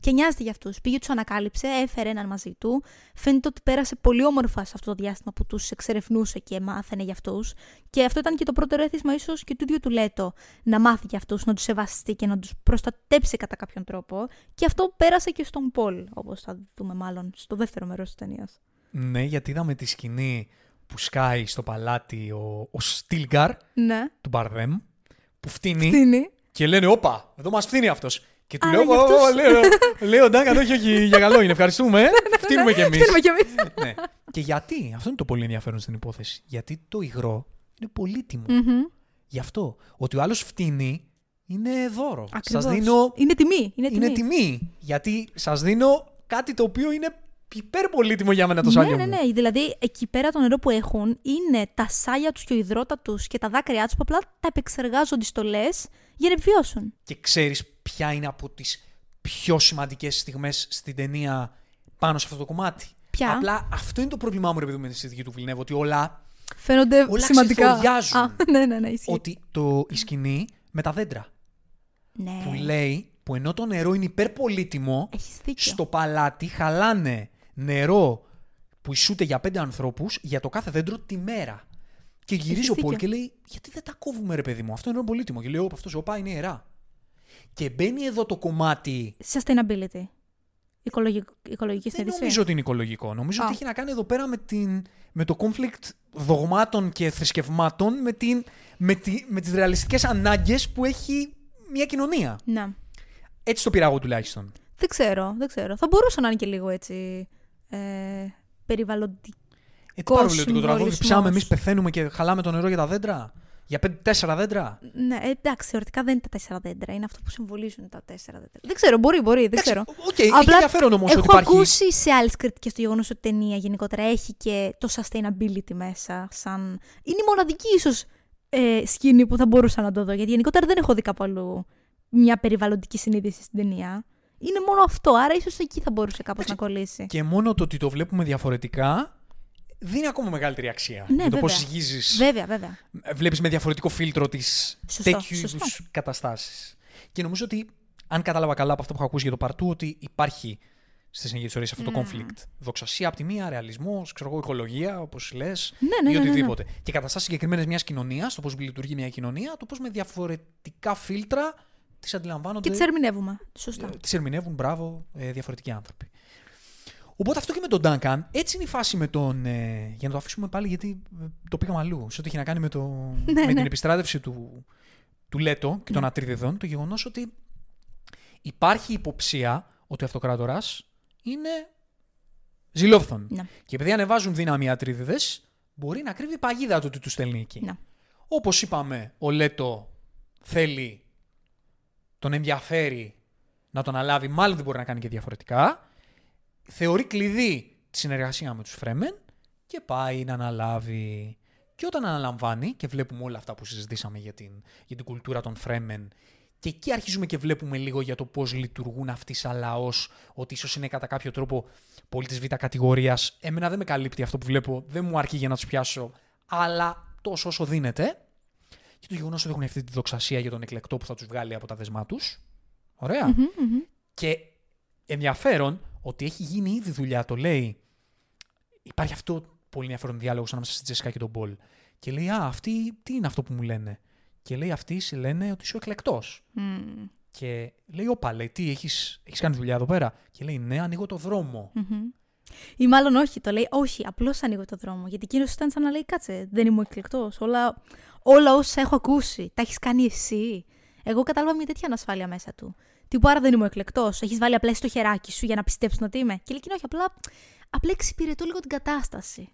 Και νοιάζεται για αυτούς. Πήγε, τους ανακάλυψε, έφερε έναν μαζί του. Φαίνεται ότι πέρασε πολύ όμορφα σε αυτό το διάστημα που τους εξερευνούσε και μάθαινε για αυτούς. Και αυτό ήταν και το πρώτο έθισμα, ίσως και του ίδιου του Λέτο, να μάθει για αυτούς, να τους σεβαστεί και να τους προστατέψει κατά κάποιον τρόπο. Και αυτό πέρασε και στον Πολ, όπως θα δούμε μάλλον στο δεύτερο μέρος της ταινίας. Ναι, γιατί είδαμε τη σκηνή που σκάει στο παλάτι ο, ο Στίλγκαρ Ναι. του Μπαρδέμ, που φτύνει είναι. και λένε Όπα, εδώ μας φτύνει αυτός. Και του Α, λέω, για «Ω, αυτούς». ω, λέω, λέω, Ντάγκαν, όχι, όχι, για καλό είναι, ευχαριστούμε. <laughs> Φτύνουμε κι εμείς. Φτύνουμε κι εμείς. ναι. Και γιατί, αυτό είναι το πολύ ενδιαφέρον στην υπόθεση. Γιατί το υγρό είναι πολύτιμο. Γι' αυτό. Ότι ο άλλος φτύνει είναι δώρο. Ακριβώς. Σα δίνω. Είναι τιμή. Είναι τιμή. Είναι τιμή. Γιατί σας δίνω κάτι το οποίο είναι υπέρ πολύτιμο για μένα το σάλιο ναι, ναι, μου. ναι. Δηλαδή, εκεί πέρα το νερό που έχουν είναι τα σάλια τους και ο υδρότα τους και τα δάκρυά τους που απλά τα επεξεργάζονται στολέ για να επιβιώσουν. Και ξέρεις ποια είναι από τις πιο σημαντικές στιγμές στην ταινία πάνω σε αυτό το κομμάτι; Ποια; Απλά αυτό είναι το πρόβλημά μου, ρε παιδί μου, με τη συζήτηση του Βιλνεύου. Ότι όλα. Φαίνονται Όλα σημαντικά. ξεθοριάζουν. Α, <laughs> ναι, ναι, ναι, ισχύει. Ότι το, η σκηνή με τα δέντρα. Ναι. Που λέει, που ενώ το νερό είναι υπερπολίτιμο, Έχεις δίκιο. στο παλάτι χαλάνε νερό που ισούται για πέντε ανθρώπους για το κάθε δέντρο τη μέρα. Και γυρίζει Έχεις ο Πολ δίκιο. και λέει: Γιατί δεν τα κόβουμε, ρε παιδί μου, αυτό είναι νερό πολύτιμο. Και λέει: Ωπ, αυτός οπά είναι ιερά. Και μπαίνει εδώ το κομμάτι. Sustainability. Οικολογικ... Οικολογική Δεν συνείδηση. νομίζω ότι είναι οικολογικό. Νομίζω Α. ότι έχει να κάνει εδώ πέρα με, την, με το conflict δογμάτων και θρησκευμάτων, με, την, με, τη, με τις ρεαλιστικές ανάγκες που έχει μια κοινωνία. Να. Έτσι το πήρα εγώ τουλάχιστον. Δεν ξέρω, δεν ξέρω. Θα μπορούσε να είναι και λίγο έτσι. Ε, περιβαλλοντικός. Ε, τι παρολιωτικό τώρα, εδώ συμβολισμός. ψάμε, εμείς πεθαίνουμε και χαλάμε το νερό για τα δέντρα; Για πέντε, τέσσερα δέντρα; Ναι, ε, εντάξει, θεωρητικά δεν είναι τα τέσσερα δέντρα. Είναι αυτό που συμβολίζουν τα τέσσερα δέντρα. Δεν ξέρω, μπορεί, μπορεί, δεν ξέρω. Οκ, έχει ενδιαφέρον όμως ότι έχω υπάρχει. ακούσει σε άλλες κριτικές το γεγονός ότι η ταινία γενικότερα έχει και το sustainability μέσα. Σαν... Είναι η μοναδική ίσως ε, σκηνή που θα μπορούσα να το δω. Γιατί γενικότερα δεν έχω δει κάπου αλλού μια περιβαλλοντική συνείδηση στην ταινία. Είναι μόνο αυτό, άρα ίσως εκεί θα μπορούσε κάπως να κολλήσει. Και μόνο το ότι το βλέπουμε διαφορετικά δίνει ακόμα μεγαλύτερη αξία. Ναι, για το πώς βέβαια. ζυγίζει. Βέβαια, βέβαια. Βλέπεις με διαφορετικό φίλτρο τις Σωστό, τέτοιου σωστό. είδους καταστάσεις. Και νομίζω ότι, αν κατάλαβα καλά από αυτό που έχω ακούσει για το παρτού, ότι υπάρχει στη συνέχεια της ιστορίας αυτό το conflict. Δοξασία από τη μία, ρεαλισμός, ξέρω εγώ, οικολογία, όπως λες, Ναι, ναι, ή ναι, ναι, ναι. οτιδήποτε. Και καταστάσεις συγκεκριμένες μιας κοινωνίας, το πώς λειτουργεί μια κοινωνία, το πώς με διαφορετικά φίλτρα τις αντιλαμβάνονται. Και τις ερμηνεύουμε. Σωστά. Τις ερμηνεύουν, μπράβο, ε, διαφορετικοί άνθρωποι. Οπότε αυτό και με τον Duncan, έτσι είναι η φάση με τον. Ε, για να το αφήσουμε πάλι, γιατί ε, το πήγαμε αλλού. Σε ό,τι έχει να κάνει με, το, με ναι. την επιστράτευση του, του Λέτο και των Ατρίδεδων, το γεγονός ότι υπάρχει υποψία ότι ο αυτοκράτορας είναι ζηλόφθον. Ναι. Και επειδή ανεβάζουν δύναμη οι Ατρίδεδε, μπορεί να κρύβει παγίδα του ότι τους στέλνει εκεί. Ναι. Όπως είπαμε, ο Λέτο θέλει, τον ενδιαφέρει να τον αλάβει, μάλλον δεν μπορεί να κάνει και διαφορετικά. Θεωρεί κλειδί τη συνεργασία με τους Φρέμεν και πάει να αναλάβει. Και όταν αναλαμβάνει και βλέπουμε όλα αυτά που συζητήσαμε για την, για την κουλτούρα των Φρέμεν και εκεί αρχίζουμε και βλέπουμε λίγο για το πώς λειτουργούν αυτοί σαν λαός, ότι ίσως είναι κατά κάποιο τρόπο πολίτες β' κατηγορίας. Εμένα δεν με καλύπτει αυτό που βλέπω, δεν μου αρκεί για να τους πιάσω, αλλά τόσο όσο δίνεται. Και το γεγονός ότι έχουν αυτή τη δοξασία για τον εκλεκτό που θα τους βγάλει από τα δεσμά τους. Ωραία. Και ενδιαφέρον ότι έχει γίνει ήδη δουλειά, το λέει. Υπάρχει αυτό πολύ ενδιαφέρον διάλογο ανάμεσα στη Τζεσικά και τον Πολ. Και λέει, Α, αυτοί τι είναι αυτό που μου λένε; Και λέει, Αυτοί σε λένε ότι είσαι ο εκλεκτός. Μμμ. Και λέει, Όπα, λέει, τι, έχεις έχεις κάνει δουλειά εδώ πέρα; Και λέει, Ναι, ανοίγω το δρόμο. Μμμ. Ή μάλλον όχι, το λέει όχι, απλώς ανοίγω το δρόμο. Γιατί εκείνος ήταν σαν να λέει κάτσε, δεν είμαι εκλεκτός. Όλα, όλα όσα έχω ακούσει, τα έχεις κάνει εσύ. Εγώ κατάλαβα μια τέτοια ανασφάλεια μέσα του. Τι που άρα δεν είμαι εκλεκτός. Έχεις βάλει απλά στο χεράκι σου για να πιστέψουν ότι είμαι. Και λέει εκείνο, όχι, απλά, απλά εξυπηρετώ λίγο την κατάσταση.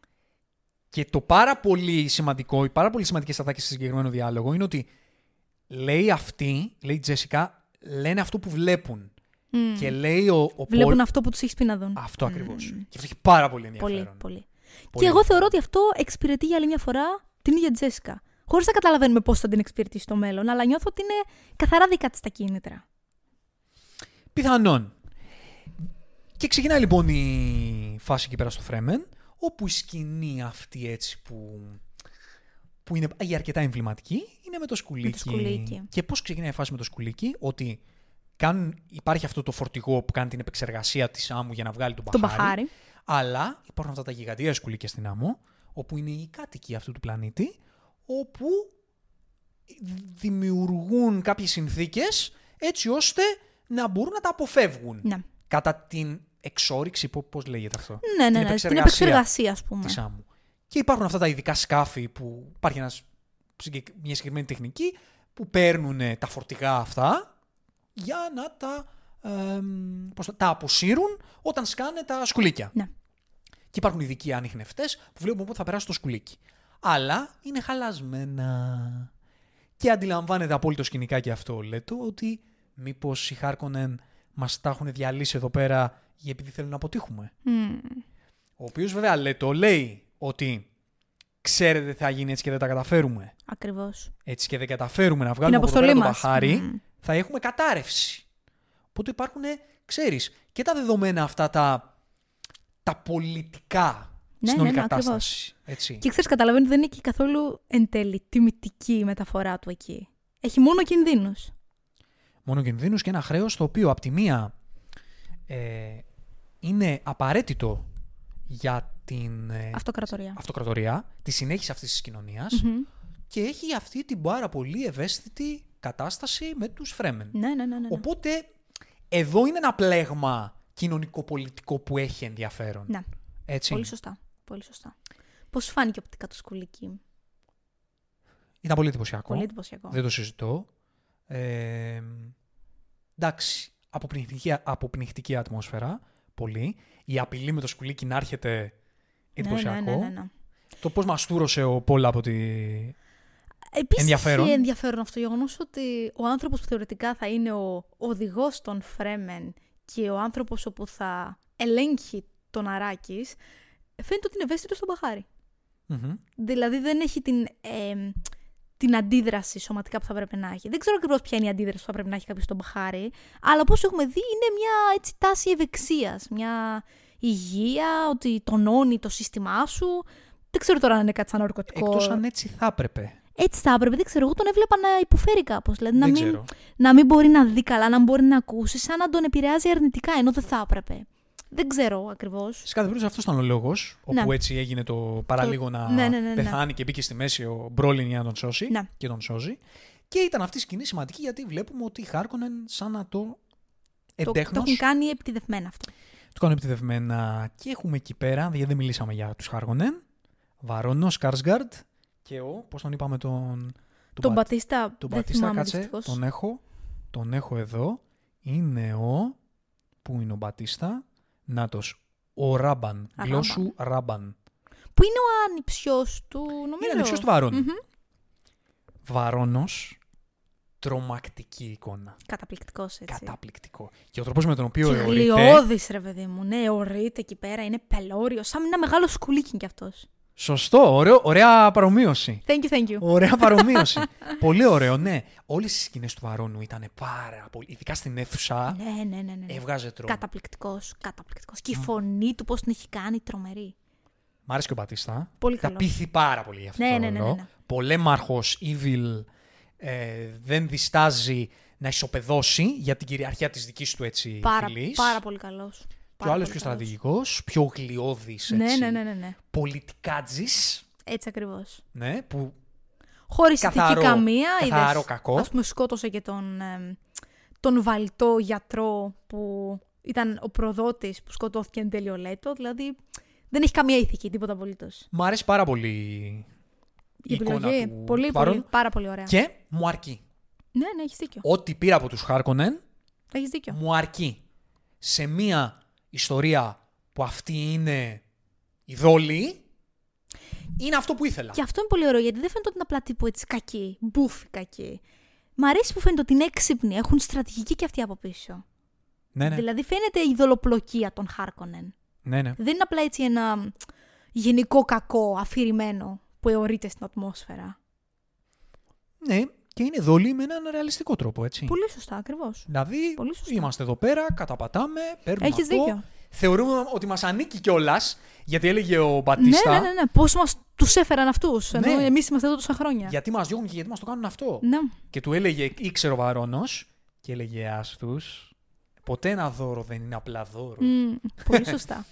Και το πάρα πολύ σημαντικό, οι πάρα πολύ σημαντικές ατάκες σε συγκεκριμένο διάλογο είναι ότι λέει αυτή, λέει η Τζέσικα, λένε αυτό που βλέπουν. Μμ. Και λέει ο, ο Βλέπουν Πολ. αυτό που τους έχεις πει να δουν. Αυτό ακριβώς. Και αυτό έχει πάρα πολύ ενδιαφέρον. Πολύ, πολύ. Πολύ Και εγώ θεωρώ ότι αυτό εξυπηρετεί για άλλη μια φορά την ίδια Τζέσικα. Χωρίς να καταλαβαίνουμε πώς θα την εξυπηρετήσει στο μέλλον, αλλά νιώθω ότι είναι καθαρά δικά της τα κίνητρα. Πιθανόν. Και ξεκινάει λοιπόν η φάση εκεί πέρα στο Φρέμεν, όπου η σκηνή αυτή έτσι που, που είναι η αρκετά εμβληματική είναι με το σκουλίκι. σκουλίκι. Και πώς ξεκινάει η φάση με το σκουλίκι, ότι κάνουν, υπάρχει αυτό το φορτηγό που κάνει την επεξεργασία της άμμου για να βγάλει τον Το μπαχάρι. μπαχάρι. Αλλά υπάρχουν αυτά τα γιγαντία σκουλίκια στην άμμο, όπου είναι οι κάτοικοι αυτού του πλανήτη, όπου δημιουργούν κάποιες συνθήκες έτσι ώστε να μπορούν να τα αποφεύγουν. Ναι. Κατά την εξόριξη, πώ πώς λέγεται αυτό; Ναι, ναι, ναι. Την επεξεργασία, ας πούμε. της άμμου. Και υπάρχουν αυτά τα ειδικά σκάφη που υπάρχει ένας, συγκεκ- μια συγκεκριμένη τεχνική που παίρνουν τα φορτηγά αυτά για να τα, εμ, πώς, τα- τα αποσύρουν όταν σκάνε τα σκουλίκια. Ναι. Και υπάρχουν ειδικοί ανιχνευτέ που βλέπουν πότε θα περάσει το σκουλίκι. Αλλά είναι χαλασμένα. Και αντιλαμβάνεται απόλυτο σκηνικά και αυτό, Λέτο, ότι μήπως οι Χάρκονεν μας τα έχουν διαλύσει εδώ πέρα για επειδή θέλουν να αποτύχουμε. Μμ. Ο οποίος βέβαια Λέτο λέει ότι ξέρετε τι θα γίνει έτσι και δεν τα καταφέρουμε. Ακριβώς. Έτσι και δεν καταφέρουμε να βγάλουμε από εδώ αποστολή πέρα το μας. μπαχάρι, Μμμ. θα έχουμε κατάρρευση. Οπότε υπάρχουν, ξέρεις, και τα δεδομένα αυτά τα, τα πολιτικά Ναι, στην όλη ναι, ναι, κατάσταση. Έτσι. Και ξέρεις, καταλαβαίνει ότι δεν είναι και καθόλου εν τέλει τιμητική η μεταφορά του εκεί. Έχει μόνο κινδύνους. Μόνο κινδύνους και ένα χρέος το οποίο από τη μία ε, είναι απαραίτητο για την ε, Αυτοκρατορία. αυτοκρατορία, τη συνέχιση αυτής της κοινωνίας Μμμ. και έχει αυτή την πάρα πολύ ευαίσθητη κατάσταση με τους Φρέμεν. Ναι, ναι, ναι. ναι, ναι. Οπότε εδώ είναι ένα πλέγμα κοινωνικό-πολιτικό που έχει ενδιαφέρον. Ναι. Έτσι. Πολύ σωστά. Πολύ σωστά. Πώς σου φάνηκε οπτικά το σκουλίκι. Ήταν πολύ εντυπωσιακό. Πολύ εντυπωσιακό. Δεν το συζητώ. Ε, εντάξει, αποπνιχτική, αποπνιχτική ατμόσφαιρα. Πολύ. Η απειλή με το σκουλίκι να έρχεται εντυπωσιακό. Ναι, ναι, ναι, ναι, ναι. Το πώς μαστούρωσε ο Πολ από τη. Επίσης Ενδιαφέρον. έχει ενδιαφέρον αυτό το γεγονός ότι ο άνθρωπος που θεωρητικά θα είναι ο οδηγός των Φρέμεν και ο άνθρωπος όπου θα ελέγχει τον Αράκης, φαίνεται ότι είναι ευαίσθητο στον Μπαχάρι. Μμμ. Δηλαδή δεν έχει την, ε, την αντίδραση σωματικά που θα πρέπει να έχει. Δεν ξέρω ακριβώς ποια είναι η αντίδραση που θα πρέπει να έχει κάποιος στον Μπαχάρη, αλλά όπως έχουμε δει είναι μια έτσι, τάση ευεξίας. Μια υγεία, ότι τονώνει το σύστημά σου. Δεν ξέρω τώρα αν είναι κάτι σαν ναρκωτικό. Εκτός αν έτσι θα έπρεπε. Έτσι θα έπρεπε, δεν ξέρω. Εγώ τον έβλεπα να υποφέρει κάπως. Δηλαδή να Δεν μην, ξέρω. να μην μπορεί να δει καλά, να μην μπορεί να ακούσει, σαν να τον επηρεάζει αρνητικά, ενώ δεν θα έπρεπε. Δεν ξέρω ακριβώς. Σε κάθε περίπτωση αυτός ήταν ο λόγος, όπου Ναι. έτσι έγινε το παραλίγο να ναι, ναι, ναι, ναι. πεθάνει και μπήκε στη μέση ο Μπρόλιν για να τον σώσει. Ναι. Και τον σώζει. Και ήταν αυτή η σκηνή σημαντική γιατί βλέπουμε ότι η Χάρκονεν σαν να το Το, το εντέχνος έχουν κάνει επιτιδευμένα αυτό. Το κάνουν επιτεδευμένα και έχουμε εκεί πέρα, γιατί δεν μιλήσαμε για τους Χάργονεν, Βαρόνο, Σκάρσγκαρντ και ο, πώς τον είπαμε τον... Τον Μπα- Μπατίστα τον δεν Μπατίστα, θυμάμαι κάτσε, δυστυχώς. τον έχω, τον έχω εδώ, είναι ο, πού είναι ο Μπατίστα, νάτος, ο Ράμπαν, Α, γλώσσου Ράμπαν. Που είναι ο άνυψιος του, νομίζω. Είναι ανεξιός του Βαρόνου. Μμμ. Βαρόνος, τρομακτική εικόνα. Καταπληκτικός έτσι. Καταπληκτικό. Και ο τρόπος με τον οποίο Και εωρείται, γλιώδης ρε παιδί μου. Ναι, ορείται εκεί πέρα, είναι πελώριος. Σαν ένα μεγάλο σκουλίκι κι αυτός. Σωστό, ωραίο, ωραία παρομοίωση. Thank you, thank you. Ωραία <laughs> παρομοίωση. πολύ ωραίο, ναι. Όλες οι σκηνές του Βαρόνου ήταν πάρα πολύ. Ειδικά στην αίθουσα. Ναι, ναι, ναι. ναι. Έβγαζε τρόμο. Καταπληκτικός, καταπληκτικός. Και η φωνή του πώς την έχει κάνει τρομερή. Μ' άρεσε και ο Μπατίστα. Πολύ Τα καλό. πείθει πάρα πολύ για αυτό Ναι, το ναι, ναι, ρόλο. ναι, ναι. Πολέμαρχος, evil, ε, δεν διστάζει να ισοπεδώσει για την κυριαρχία της δικής του έτσι Πάρα, φυλής. πάρα πολύ καλός. Και Πάρα ο άλλος πολύ πιο καλός. στρατηγικός, πιο γλιώδης, Ναι, έτσι, ναι, ναι, ναι, ναι. πολιτικάτζης, Έτσι ακριβώς. ναι, που Χωρίς Καθαρό- ηθική καμία. καθαρό είδες, κακό. Ας πούμε σκότωσε και τον, εμ, τον βαλτό γιατρό που ήταν ο προδότης που σκοτώθηκε εν τέλει ο Λέτο. Δηλαδή δεν έχει καμία ηθική, τίποτα απολύτως. μου αρέσει πάρα πολύ η Η εικόνα επιλογή, του πολύ, του πολύ, Βαρόνου. πάρα πολύ ωραία. Και μου αρκεί. Ναι, ναι, έχεις δίκιο. Ό,τι πήρα από τους Χάρκονεν Έχεις δίκιο. μου αρκεί. Σε μία ιστορία που αυτή είναι η δόλη, είναι αυτό που ήθελα. Και αυτό είναι πολύ ωραίο γιατί δεν φαίνεται ότι είναι απλά τύπου έτσι κακή, μπουφ κακή. Μ' αρέσει που φαίνεται ότι είναι έξυπνοι, έχουν στρατηγική και αυτοί από πίσω. Ναι, ναι. Δηλαδή φαίνεται η δολοπλοκία των Χάρκονεν. ναι, ναι. Δεν είναι απλά έτσι ένα μ, γενικό κακό, αφηρημένο, που αιωρείται στην ατμόσφαιρα. ναι, και είναι δόλη με έναν ρεαλιστικό τρόπο, έτσι. Πολύ σωστά, ακριβώς. Δηλαδή, Πολύ σωστά. είμαστε εδώ πέρα, καταπατάμε, παίρνουμε Έχεις αυτό. δίκιο. Θεωρούμε ότι μας ανήκει κιόλας, γιατί έλεγε ο Ναι, Μπατίστα, ναι, ναι, ναι. Πώς μας τους έφεραν αυτούς, ενώ Ναι. εμείς είμαστε εδώ τόσα χρόνια. γιατί μας διώχνουν και γιατί μας το κάνουν αυτό. Ναι. Και του έλεγε, ήξερε ο Βαρόνος, και έλεγε άστους, ποτέ ένα δώρο δεν είναι απλά δώρο. Μμ, πολύ σωστά.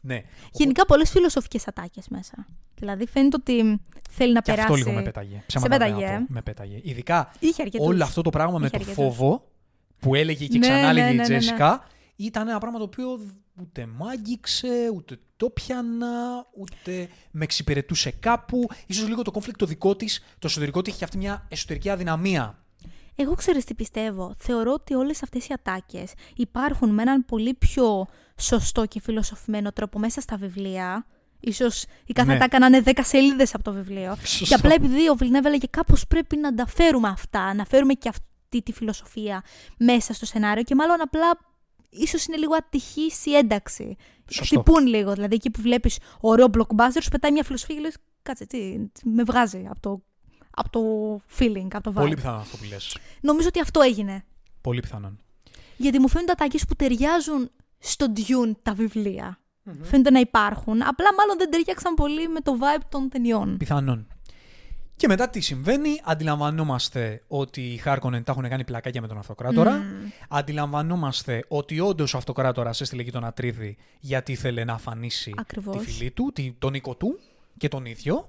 Ναι. Γενικά πολλές φιλοσοφικές ατάκες μέσα. Δηλαδή φαίνεται ότι θέλει να Και περάσει. αυτό λίγο με πέταγε. Ψέματα πέταγε, δεν θα ε. πω. Με πέταγε. Ειδικά Είχε αρκετούς. όλο αυτό το πράγμα με Είχε το αρκετούς. φόβο που έλεγε και Ναι, ξανά ναι, έλεγε η ναι, ναι, ναι. Τζέσικα ήταν ένα πράγμα το οποίο ούτε μ' άγγιξε, ούτε το πιάνα, ούτε με εξυπηρετούσε κάπου. Ίσως λίγο το κόφλικτο δικό της, το εσωτερικό της, είχε αυτή μια εσωτερική αδυναμία. Εγώ ξέρεις τι πιστεύω. Θεωρώ ότι όλες αυτές οι ατάκες υπάρχουν με έναν πολύ πιο σωστό και φιλοσοφημένο τρόπο μέσα στα βιβλία. Ίσως η κάθε Ναι. ατάκα να είναι 10 σελίδες από το βιβλίο. <laughs> Σωστό. Και απλά επειδή ο Βιλνέβ έλεγε κάπως πρέπει να τα φέρουμε αυτά, να φέρουμε και αυτή τη φιλοσοφία μέσα στο σενάριο και μάλλον απλά ίσως είναι λίγο ατυχής η ένταξη. Σωστό. Χτυπούν λίγο. Δηλαδή εκεί που βλέπεις ωραίο blockbuster σου πετάει μια φιλοσοφία και λες κάτσε τι, τι με βγάζει από το, από το feeling, από το vibe. Πολύ πιθανόν αυτό που λες. Νομίζω ότι αυτό έγινε. Πολύ πιθανόν. Γιατί μου φαίνονται ατάκες που ταιριάζουν στο Dune τα βιβλια Φαίνεται να υπάρχουν. Απλά μάλλον δεν ταιριάξαν πολύ με το vibe των ταινιών. Πιθανόν. Και μετά τι συμβαίνει, αντιλαμβανόμαστε ότι οι Χάρκονεν τα έχουν κάνει πλακάκια με τον Αυτοκράτορα. Αντιλαμβανόμαστε ότι όντως ο Αυτοκράτορας έστειλε εκεί τον Ατρίδη γιατί ήθελε να αφανίσει Ακριβώς. τη φυλή του, τη- τον οίκο του και τον ίδιο.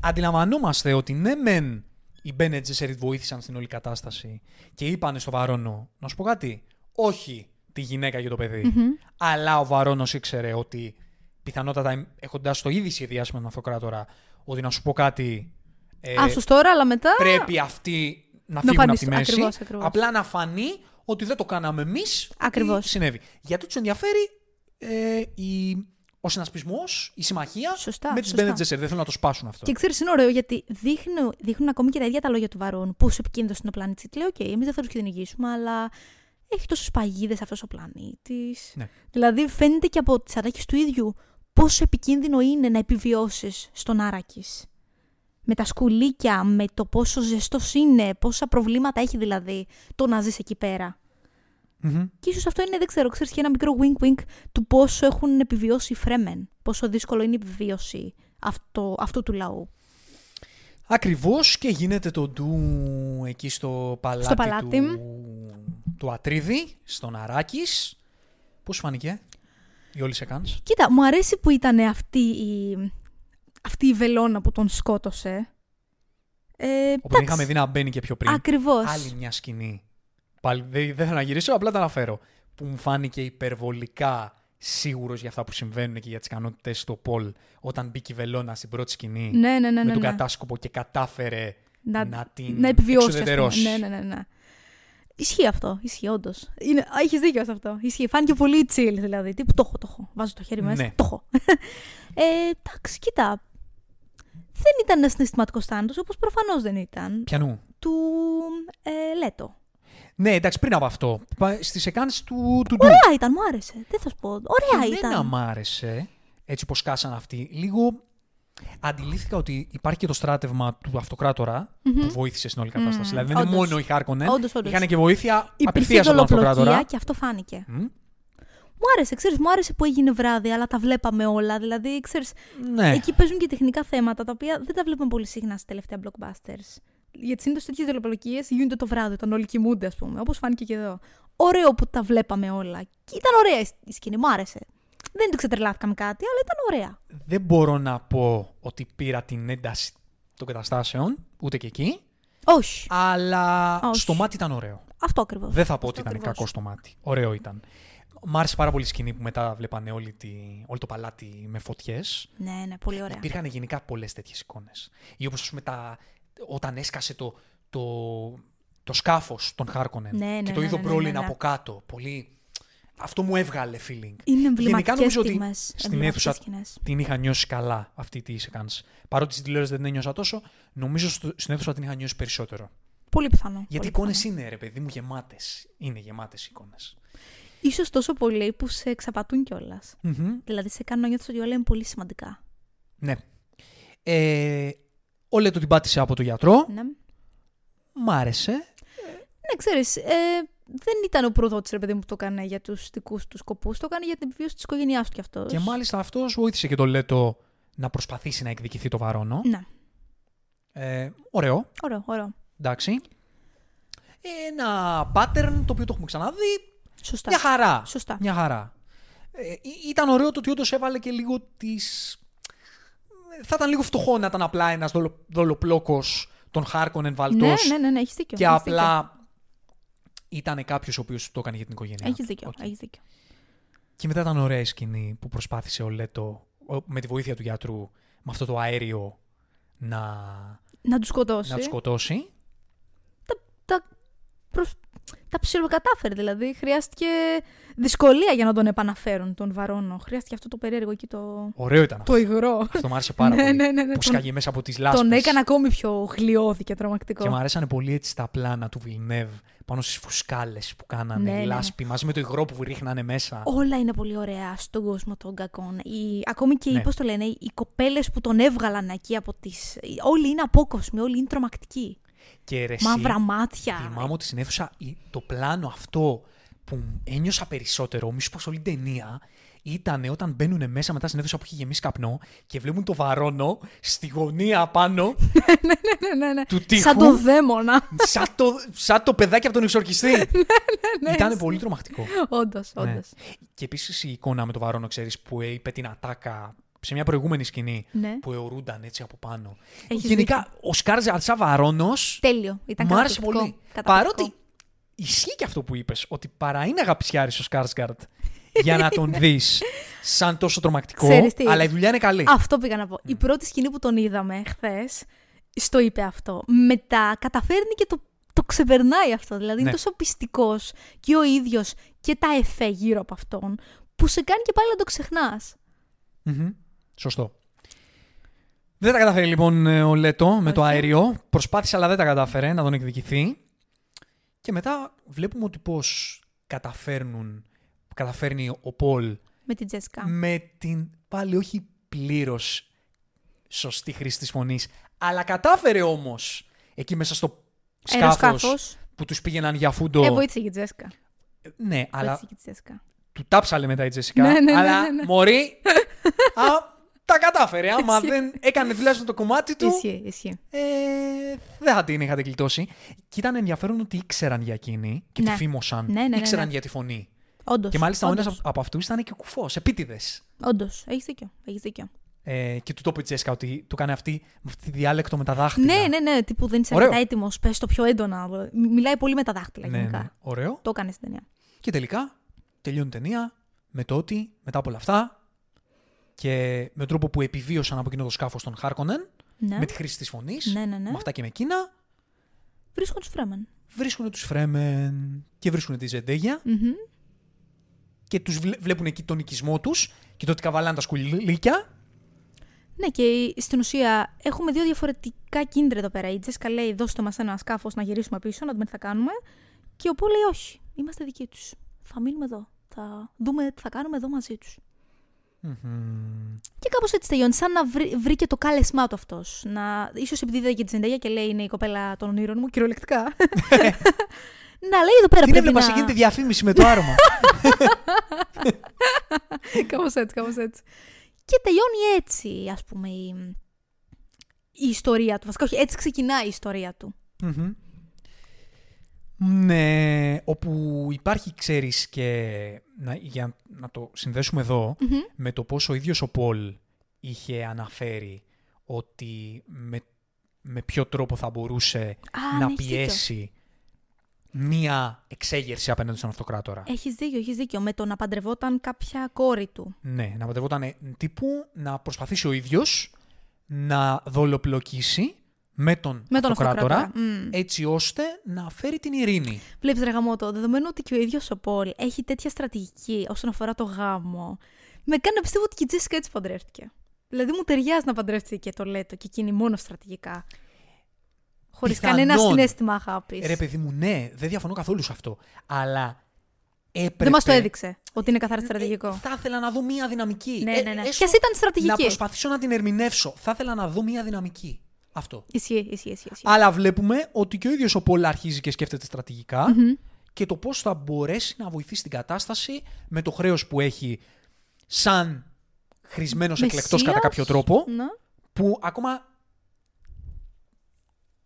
Αντιλαμβανόμαστε ότι ναι, μεν οι Μπένετ Τζεσέριτ βοήθησαν στην όλη κατάσταση και είπανε στο Βαρόνο, να σου πω κάτι, όχι τη γυναίκα και το παιδί, αλλά ο Βαρόνος ήξερε ότι πιθανότατα έχοντας το ήδη σχεδιάσει με τον Αυτοκράτορα, ότι να σου πω κάτι. ε, Άσως τώρα, αλλά μετά. πρέπει αυτοί να Να φύγουν από τη φανιστούν. μέση. Ακριβώς, ακριβώς. Απλά να φανεί ότι δεν το κάναμε εμείς. Ακριβώς. Συνέβη. Γιατί τους ενδιαφέρει ε, η, ο συνασπισμός, η συμμαχία Σωστά, με του σωστά. Μπένε Τζέσεριτ. Δεν θέλουν να το σπάσουν αυτό. Και ξέρεις, είναι ωραίο γιατί δείχνουν, δείχνουν ακόμη και τα ίδια τα λόγια του Βαρόν. Πόσο επικίνδυνο είναι ο πλανήτης. Λέει: Οκ, εμείς δεν θα τους κυνηγήσουμε, αλλά έχει τόσες παγίδες αυτός ο πλανήτης. Ναι. Δηλαδή, φαίνεται και από τις ατάκες του ίδιου πόσο επικίνδυνο είναι να επιβιώσεις στον Άρακης. με τα σκουλήκια, με το πόσο ζεστός είναι, πόσα προβλήματα έχει δηλαδή το να ζεις εκεί πέρα. Μμμ. Και ίσως αυτό είναι, δεν ξέρω, ξέρεις και ένα μικρό wink-wink του πόσο έχουν επιβιώσει οι Φρέμεν. Πόσο δύσκολο είναι η επιβίωση αυτό, αυτού του λαού. Ακριβώς και γίνεται το ντου εκεί στο παλάτι, Στο παλάτι. Του, του Ατρίδη, στον Αράκης. Πώς σου φάνηκε η όλη σεκάνς. Κοίτα, μου αρέσει που ήταν αυτή η, αυτή η βελόνα που τον σκότωσε. Ε, Όπου την είχαμε δει να μπαίνει και πιο πριν. Ακριβώς. Άλλη μια σκηνή. Πάλι δεν, δεν θέλω να γυρίσω, απλά τα αναφέρω. Που μου φάνηκε υπερβολικά σίγουρος για αυτά που συμβαίνουν και για τις ικανότητες του Πολ όταν μπήκε η Βελόνα στην πρώτη σκηνή Ναι, ναι, ναι, με ναι, τον ναι. κατάσκοπο και κατάφερε να, να, την να επιβιώσει. ας πούμε. εξουδετερώσει. Ναι, ναι, ναι, ναι. Ισχύει αυτό. Ισχύει, όντως. Έχει δίκιο σε αυτό. Ισχύει. Φάνηκε πολύ chill δηλαδή. Τύπου το έχω, το έχω. Βάζω το χέρι μέσα. Ναι. Το έχω. ε, εντάξει, κοίτα. Δεν ήταν ένα συναισθηματικός θάνατος, όπως προφανώς δεν ήταν. Πιανού. Του ε, Λέτο. Ναι, εντάξει, πριν από αυτό. Στις σεκάνες του, του ντου. Ωραία ήταν, μου άρεσε. Δεν θα σου πω. Ωραία Εμένα ήταν. μ' άρεσε, έτσι πως κάσαν αυτοί, λίγο αντιλήφθηκα ότι υπάρχει και το στράτευμα του αυτοκράτορα που βοήθησε στην όλη κατάσταση. Δηλαδή δεν είναι Όντως. μόνο οι Χάρκονεν, Όντως, όντως. είχαν και βοήθεια Υπήρχε απευθείας από τον δολοπλοκία αυτοκράτορα. και αυτό φάνηκε. Μμ. Μου άρεσε, ξέρεις, μου άρεσε που έγινε βράδυ, αλλά τα βλέπαμε όλα. Δηλαδή, ξέρεις, Ναι. εκεί παίζουν και τεχνικά θέματα, τα οποία δεν τα βλέπουμε πολύ συχνά στα τελευταία blockbusters. Γιατί συνήθως τέτοιες δολοπλοκίε γίνονται το βράδυ, όταν όλοι κοιμούνται, ας πούμε, όπως φάνηκε και εδώ. Ωραίο που τα βλέπαμε όλα. Και ήταν ωραία η σκηνή, μου άρεσε. Δεν το ξετρελάθηκα με κάτι, αλλά ήταν ωραία. Δεν μπορώ να πω ότι πήρα την ένταση των καταστάσεων, ούτε και εκεί, Όχι. αλλά Όχι. στο μάτι ήταν ωραίο. Αυτό ακριβώς. Δεν θα πω ότι Αυτό ήταν ακριβώς. κακό στο μάτι. Ωραίο ήταν. Μ' άρεσε πάρα πολύ η σκηνή που μετά βλέπανε όλη τη, όλο το παλάτι με φωτιές. Ναι, ναι, πολύ ωραία. Υπήρχαν γενικά πολλές τέτοιες εικόνες. Ή όπως πούμε τα, όταν έσκασε το, το, το σκάφος των Χάρκονεν Ναι, ναι, και το ναι, είδο ναι, ναι, Μπρόλιν ναι, ναι. από κάτω. Πολύ... Αυτό μου έβγαλε feeling. Είναι Γενικά εμβληματικές νομίζω ότι στιγμές. στην αίθουσα την είχα νιώσει καλά αυτή τη sequence. Παρότι στην τηλεόραση δεν την ένιωσα τόσο, νομίζω στο- στην αίθουσα την είχα νιώσει περισσότερο. Πολύ πιθανό. Γιατί οι πολύ εικόνες είναι, ρε παιδί μου, γεμάτες. Είναι γεμάτες εικόνες. Ίσως τόσο πολύ που σε εξαπατούν κιόλας. Δηλαδή σε κάνουν να νιώθεις ότι όλα είναι πολύ σημαντικά. Ναι. Ε, ο Λέτο την πάτησε από το γιατρό. Ναι, Μ' άρεσε. ναι ξέρεις, ε, δεν ήταν ο προδότης ρε παιδί μου που το έκανε για τους δικούς του σκοπούς, το έκανε για την επιβίωση της οικογένειάς του κι αυτός. Και μάλιστα αυτός βοήθησε και το Λέτο να προσπαθήσει να εκδικηθεί το βαρόνο. Ναι, Ε, ωραίο, ωραίο, ωραίο. εντάξει. Ένα pattern το οποίο το έχουμε ξαναδεί. Σωστά. Μια χαρά. Σωστά. Μια χαρά. Ε, ή- ήταν ωραίο το ότι όντως έβαλε και λίγο τις... Θα ήταν λίγο φτωχό να ήταν απλά ένας δολο, δολοπλόκος των Χάρκονεν Ναι, βαλτός ναι, ναι, ναι, έχεις δίκιο. και έχεις απλά ήταν κάποιος ο οποίος το έκανε για την οικογένειά Δίκιο. Έχεις του. δίκιο, Οκ. έχεις δίκιο. Και μετά ήταν ωραία η σκηνή που προσπάθησε ο Λέτο ο- με τη βοήθεια του γιατρού με αυτό το αέριο να, Να τους σκοτώσει. να τους σκοτώσει. τα, προσ... τα ψιλοκατάφερε δηλαδή. Χρειάστηκε δυσκολία για να τον επαναφέρουν τον Βαρόνο. Χρειάστηκε αυτό το περίεργο εκεί το, Ωραίο ήταν αυτό. το υγρό. Αυτό μου άρεσε πάρα Ναι, πολύ. ναι, ναι, ναι, Που τον- σκάγε μέσα από τις λάσπες. Τον έκανε ακόμη πιο γλοιώδη και τρομακτικό. Και μου αρέσανε πολύ έτσι τα πλάνα του Βιλνεύ πάνω στις φουσκάλες που κάνανε Ναι, η ναι, ναι. λάσπη μαζί με το υγρό που ρίχνανε μέσα. Όλα είναι πολύ ωραία στον κόσμο των κακών. Οι, ακόμη και Ναι. οι, πώς το λένε, οι κοπέλες που τον έβγαλαν εκεί από τις... Όλοι είναι απόκοσμοι, όλοι είναι τρομακτικοί. Και ρε, εσύ, Μαύρα μάτια. Θυμάμαι ότι στην αίθουσα η- το πλάνο αυτό που ένιωσα περισσότερο, μη σου πω σε όλη την ταινία, ήταν όταν μπαίνουν μέσα μετά στην αίθουσα που έχει γεμίσει καπνό και βλέπουν το βαρόνο στη γωνία απάνω <laughs> ναι, ναι, ναι. του τείχου. Σαν το δαίμονα. σαν, το, σαν το παιδάκι από τον εξορκιστή. <laughs> ναι, Ήταν ισχύει. πολύ τρομακτικό. όντως, Ναι. όντως. Και επίσης η εικόνα με το βαρόνο, ξέρεις, που είπε την ατάκα σε μια προηγούμενη σκηνή Ναι. που αιωρούνταν έτσι από πάνω. Έχεις Γενικά, ο Σκάρζαρτ σαν βαρόνο Τέλειο. Ήταν μου άρεσε καταπληκτικό. πολύ. Καταπληκτικό. Παρότι ισχύει και αυτό που είπες, ότι παρά είναι αγαπησιάρης ο Σκάρσγκαρτ για να τον δεις σαν τόσο τρομακτικό, Ξέρεις τι. αλλά η δουλειά είναι καλή. Αυτό πήγα να πω. Η πρώτη σκηνή που τον είδαμε χθες, στο είπε αυτό. Μετά καταφέρνει και το, το ξεπερνάει αυτό. Δηλαδή είναι Ναι. τόσο πιστικός και ο ίδιος και τα εφέ γύρω από αυτόν, που σε κάνει και πάλι να το ξεχνάς. Μμμ. Σωστό. Δεν τα καταφέρει λοιπόν ε, ο Λέτο με το Όχι. αέριο. Προσπάθησε αλλά δεν τα κατάφερε να τον εκδικηθεί. Και μετά βλέπουμε ότι πώς καταφέρνουν, καταφέρνει ο Πολ Με την Τζέσικα. με την πάλι όχι πλήρως σωστή χρήση της φωνής, Αλλά κατάφερε όμως εκεί μέσα στο σκάφος Αεροσκάφο. που τους πήγαιναν για φούντο. Ε, βοήθησε και η Τζέσκα. Ναι, αλλά Βοήθησε και η Τζέσκα. του τάψαλε μετά η Τζεσικά. Ναι, ναι, ναι, αλλά ναι, ναι. μωρή. <laughs> α, τα κατάφερε. Άμα Ισχύει. δεν έκανε τουλάχιστον το κομμάτι του. Ισχύει, ισχύει. Ε, δεν θα την είχατε γλιτώσει. Και ήταν ενδιαφέρον ότι ήξεραν για εκείνη και Ναι. τη φήμωσαν. Ναι, ναι, ναι, ήξεραν ναι. για τη φωνή. Όντως. Και μάλιστα ο ένας από αυτούς ήταν και κουφός, επίτηδες. Όντως. Έχεις δίκιο. Έχεις δίκιο. Ε, και του το είπε η Τζέσικα ότι του έκανε αυτή, με αυτή τη διάλεκτο με τα δάχτυλα. Ναι, ναι, ναι. Τύπου δεν είσαι Ωραίο. αρκετά έτοιμος. Πες το πιο έντονα. Μ- Μιλάει πολύ με τα δάχτυλα ναι, γενικά. ναι. Ωραίο. Το έκανε στην ταινία. Και τελικά τελειώνει η ταινία με το ότι μετά από όλα αυτά και με τον τρόπο που επιβίωσαν από εκείνο το σκάφος των Χάρκονεν, Ναι. με τη χρήση της φωνής, Ναι, ναι, ναι. με αυτά και με εκείνα, Βρίσκουν τους Φρέμεν. βρίσκουν τους Φρέμεν και βρίσκουν τη Ζεντέγια Μμμ. και τους βλέ- βλέπουν εκεί τον οικισμό τους και το ότι καβαλάνε τα σκουλίκια. Ναι, και στην ουσία έχουμε δύο διαφορετικά κίνητρα εδώ πέρα. Η Τζέσκα λέει: Δώστε μας ένα σκάφος να γυρίσουμε πίσω, να δούμε τι θα κάνουμε. Και ο Πολ λέει: Όχι, είμαστε δικοί τους. Θα μείνουμε εδώ. Θα δούμε τι θα κάνουμε εδώ μαζί τους. Και κάπως έτσι τελειώνει. Σαν να βρει, βρήκε το κάλεσμά του αυτός. Να... σω επειδή είδε και τη Ζεντέγια και λέει: Είναι η κοπέλα των ονείρων μου, κυριολεκτικά. να λέει εδώ πέρα Την πρέπει έβλεπα να... σε γίνεται διαφήμιση με το άρωμα. <laughs> κάπως έτσι, κάπως έτσι. Και τελειώνει έτσι, ας πούμε, η, η ιστορία του. Βασικά, όχι, έτσι ξεκινάει η ιστορία του. Μμμ. Ναι, όπου υπάρχει, ξέρεις, και να, για να το συνδέσουμε εδώ, Μμμ. με το πόσο ο ίδιος ο Πολ είχε αναφέρει ότι με, με ποιο τρόπο θα μπορούσε Α, να ναι, έχεις δίκιο. πιέσει μία εξέγερση απέναντι στον αυτοκράτορα. Έχεις δίκιο, έχεις δίκιο. Με το να παντρευόταν κάποια κόρη του. Ναι, να παντρευόταν τύπου να προσπαθήσει ο ίδιος να δολοπλοκίσει με τον, Με τον αυτοκράτορα, αυτοκράτορα. Μμ. έτσι ώστε να φέρει την ειρήνη. Βλέπεις ρε γαμώτο, δεδομένου ότι και ο ίδιος ο Πολ έχει τέτοια στρατηγική όσον αφορά το γάμο, με κάνει να πιστεύω ότι και η Τζέσικα έτσι παντρεύτηκε. Δηλαδή μου ταιριάζει να παντρεύτηκε και το Λέτο και εκείνη μόνο στρατηγικά. Χωρίς Πιθανόν. κανένα συνέστημα αγάπης. Ρε παιδί μου, ναι, δεν διαφωνώ καθόλου σε αυτό. Αλλά έπρεπε... Δεν μας το έδειξε ότι είναι καθαρά στρατηγικό. Ε, θα ήθελα να δω μία δυναμική. Ναι, Ε, ναι, ναι. έστω Κι ας ήταν στρατηγική. Να προσπαθήσω να την ερμηνεύσω. Θα ήθελα να δω μία δυναμική. Αυτό. Ισχύει, ισχύει, ισχύει. ισχύει. Αλλά βλέπουμε ότι και ο ίδιος ο Πολ αρχίζει και σκέφτεται στρατηγικά Μμμ. και το πώς θα μπορέσει να βοηθήσει την κατάσταση με το χρέος που έχει σαν χρησμένος εκλεκτός Μεσσίας. κατά κάποιο τρόπο Ναι. που ακόμα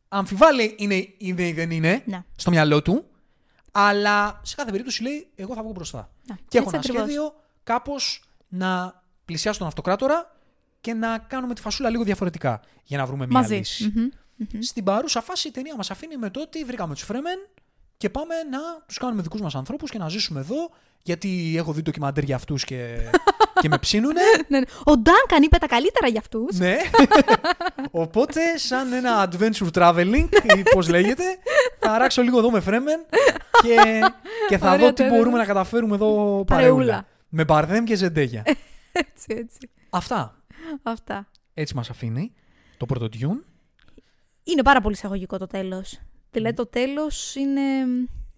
αμφιβάλλει είναι, είναι ή δεν είναι Ναι. στο μυαλό του αλλά σε κάθε περίπτωση λέει εγώ θα βγω μπροστά. Ναι, Και έχω έτσι ένα ακριβώς. σχέδιο κάπως να πλησιάσω τον αυτοκράτορα και να κάνουμε τη φασούλα λίγο διαφορετικά για να βρούμε μια Μαζί. λύση. Μμμ, μμμ. Στην παρούσα φάση η ταινία μας αφήνει με το ότι βρήκαμε τους Φρέμεν και πάμε να τους κάνουμε δικούς μας ανθρώπους και να ζήσουμε εδώ γιατί έχω δει ντοκιμαντέρ για αυτούς και, <laughs> και με ψήνουνε. Ναι, ναι. Ο Ντάνκαν είπε τα καλύτερα για αυτούς. ναι. <laughs> Οπότε σαν ένα adventure traveling ή πώς λέγεται θα αράξω λίγο εδώ με Φρέμεν και, και θα Ωραία, δω τι τέλεια. μπορούμε να καταφέρουμε εδώ Παρεούλα. παρεούλα. Με Μπαρδέμ και Ζεντέγια. <laughs> Έτσι, έτσι. Αυτά. Αυτά. Έτσι μας αφήνει το πρώτο Dune. Είναι πάρα πολύ εισαγωγικό το τέλος. Δηλαδή το τέλος είναι.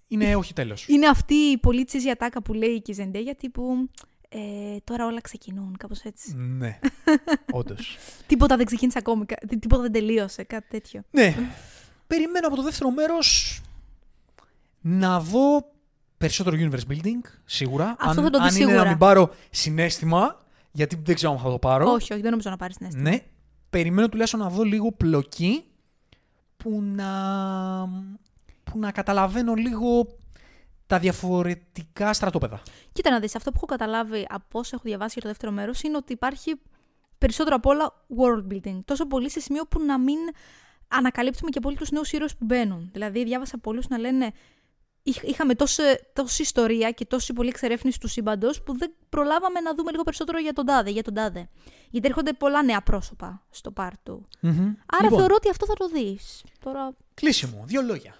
Είναι όχι τέλος. Είναι αυτή η πολύ τσίζια ατάκα που λέει και η Ζεντέγια τύπου. Ε, τώρα όλα ξεκινούν, κάπως έτσι. ναι, <laughs> όντως. Τίποτα δεν ξεκίνησε ακόμη, κα- τί- τίποτα δεν τελείωσε, κάτι τέτοιο. Ναι. Περιμένω από το δεύτερο μέρος να δω περισσότερο universe building, σίγουρα. Αυτό αν θα το δεις αν είναι να σίγουρα. μην πάρω συνέστημα, γιατί δεν ξέρω αν θα το πάρω. Όχι, όχι, δεν νομίζω να πάρεις την αίσθηση. Ναι. Περιμένω τουλάχιστον να δω λίγο πλοκή που να, που να καταλαβαίνω λίγο τα διαφορετικά στρατόπεδα. Κοίτα να δεις, αυτό που έχω καταλάβει από όσο έχω διαβάσει για το δεύτερο μέρος είναι ότι υπάρχει περισσότερο απ' όλα world building. Τόσο πολύ σε σημείο που να μην ανακαλύπτουμε και πολύ τους νέους ήρωες που μπαίνουν. Δηλαδή διάβασα πολλούς να λένε «Είχ- είχαμε τόση, τόση ιστορία και τόση πολλή εξερεύνηση του σύμπαντος που δεν προλάβαμε να δούμε λίγο περισσότερο για τον τάδε, για τον τάδε. Γιατί έρχονται πολλά νέα πρόσωπα στο part του. Άρα Λοιπόν, θεωρώ ότι αυτό θα το δεις. Τώρα Κλείσιμο, δύο λόγια.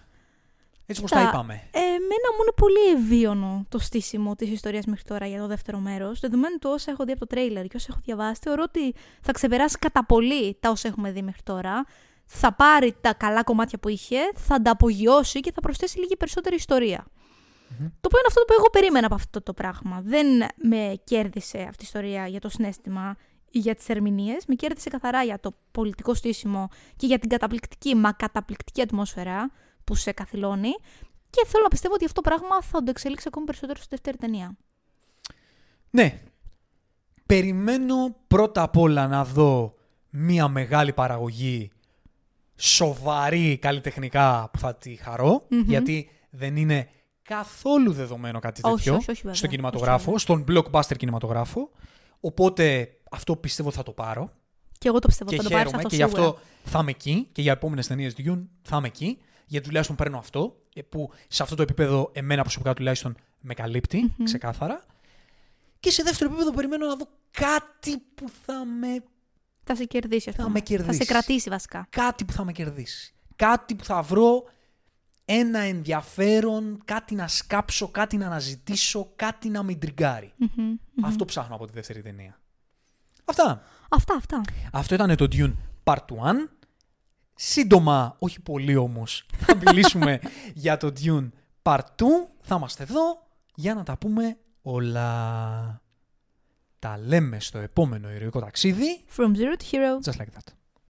Έτσι όπως Κοίτα, τα είπαμε. Ε, εμένα μου είναι πολύ ευίωνο το στήσιμο της ιστορίας μέχρι τώρα για το δεύτερο μέρος. Δεδομένου του όσα έχω δει από το τρέιλερ και όσα έχω διαβάσει, θεωρώ ότι θα ξεπεράσει κατά πολύ τα όσα έχουμε δει μέχρι τώρα. Θα πάρει τα καλά κομμάτια που είχε, θα τα απογειώσει και θα προσθέσει λίγη περισσότερη ιστορία. Το οποίο είναι αυτό που εγώ περίμενα από αυτό το πράγμα. Δεν με κέρδισε αυτή η ιστορία για το συνέστημα. για τις ερμηνείες, με κέρδισε καθαρά για το πολιτικό στήσιμο και για την καταπληκτική, μα καταπληκτική ατμόσφαιρα που σε καθυλώνει. Και θέλω να πιστεύω ότι αυτό το πράγμα θα το εξελίξει ακόμη περισσότερο στη δεύτερη ταινία. Ναι. Περιμένω πρώτα απ' όλα να δω μία μεγάλη παραγωγή σοβαρή καλλιτεχνικά που θα τη χαρω γιατί δεν είναι καθόλου δεδομένο κάτι Όχι, τέτοιο όχι, όχι, βέβαια. στον κινηματογράφο, Όχι, στον blockbuster κινηματογράφο. Οπότε αυτό πιστεύω θα το πάρω Και εγώ το πιστεύω, και θα το πάρεις χαίρομαι αυτό και γι' σίγουρα. αυτό θα είμαι εκεί και για επόμενες ταινίες Dune θα είμαι εκεί. Γιατί τουλάχιστον παίρνω αυτό, ε, που σε αυτό το επίπεδο εμένα προσωπικά τουλάχιστον με καλυπτει ξεκάθαρα. Και σε δεύτερο επίπεδο περιμένω να δω κάτι που θα με, Θα σε κερδίσει, ας Θα πούμε. με κερδίσει. Θα σε κρατήσει βασικά. κάτι που θα με κερδίσει. Κάτι που θα βρω ένα ενδιαφέρον, κάτι να σκάψω, κάτι να αναζητήσω, κάτι να με τριγκάρει. Μμμ. Αυτό ψάχνω από τη δεύτερη ταινία. Αυτά. Αυτά, αυτά. Αυτό ήταν το Dune Part 1. Σύντομα, όχι πολύ όμως, θα <laughs> μιλήσουμε για το Dune Part 2. Θα είμαστε εδώ για να τα πούμε όλα. Τα λέμε στο επόμενο ηρωικό ταξίδι. From zero to hero. Just like that.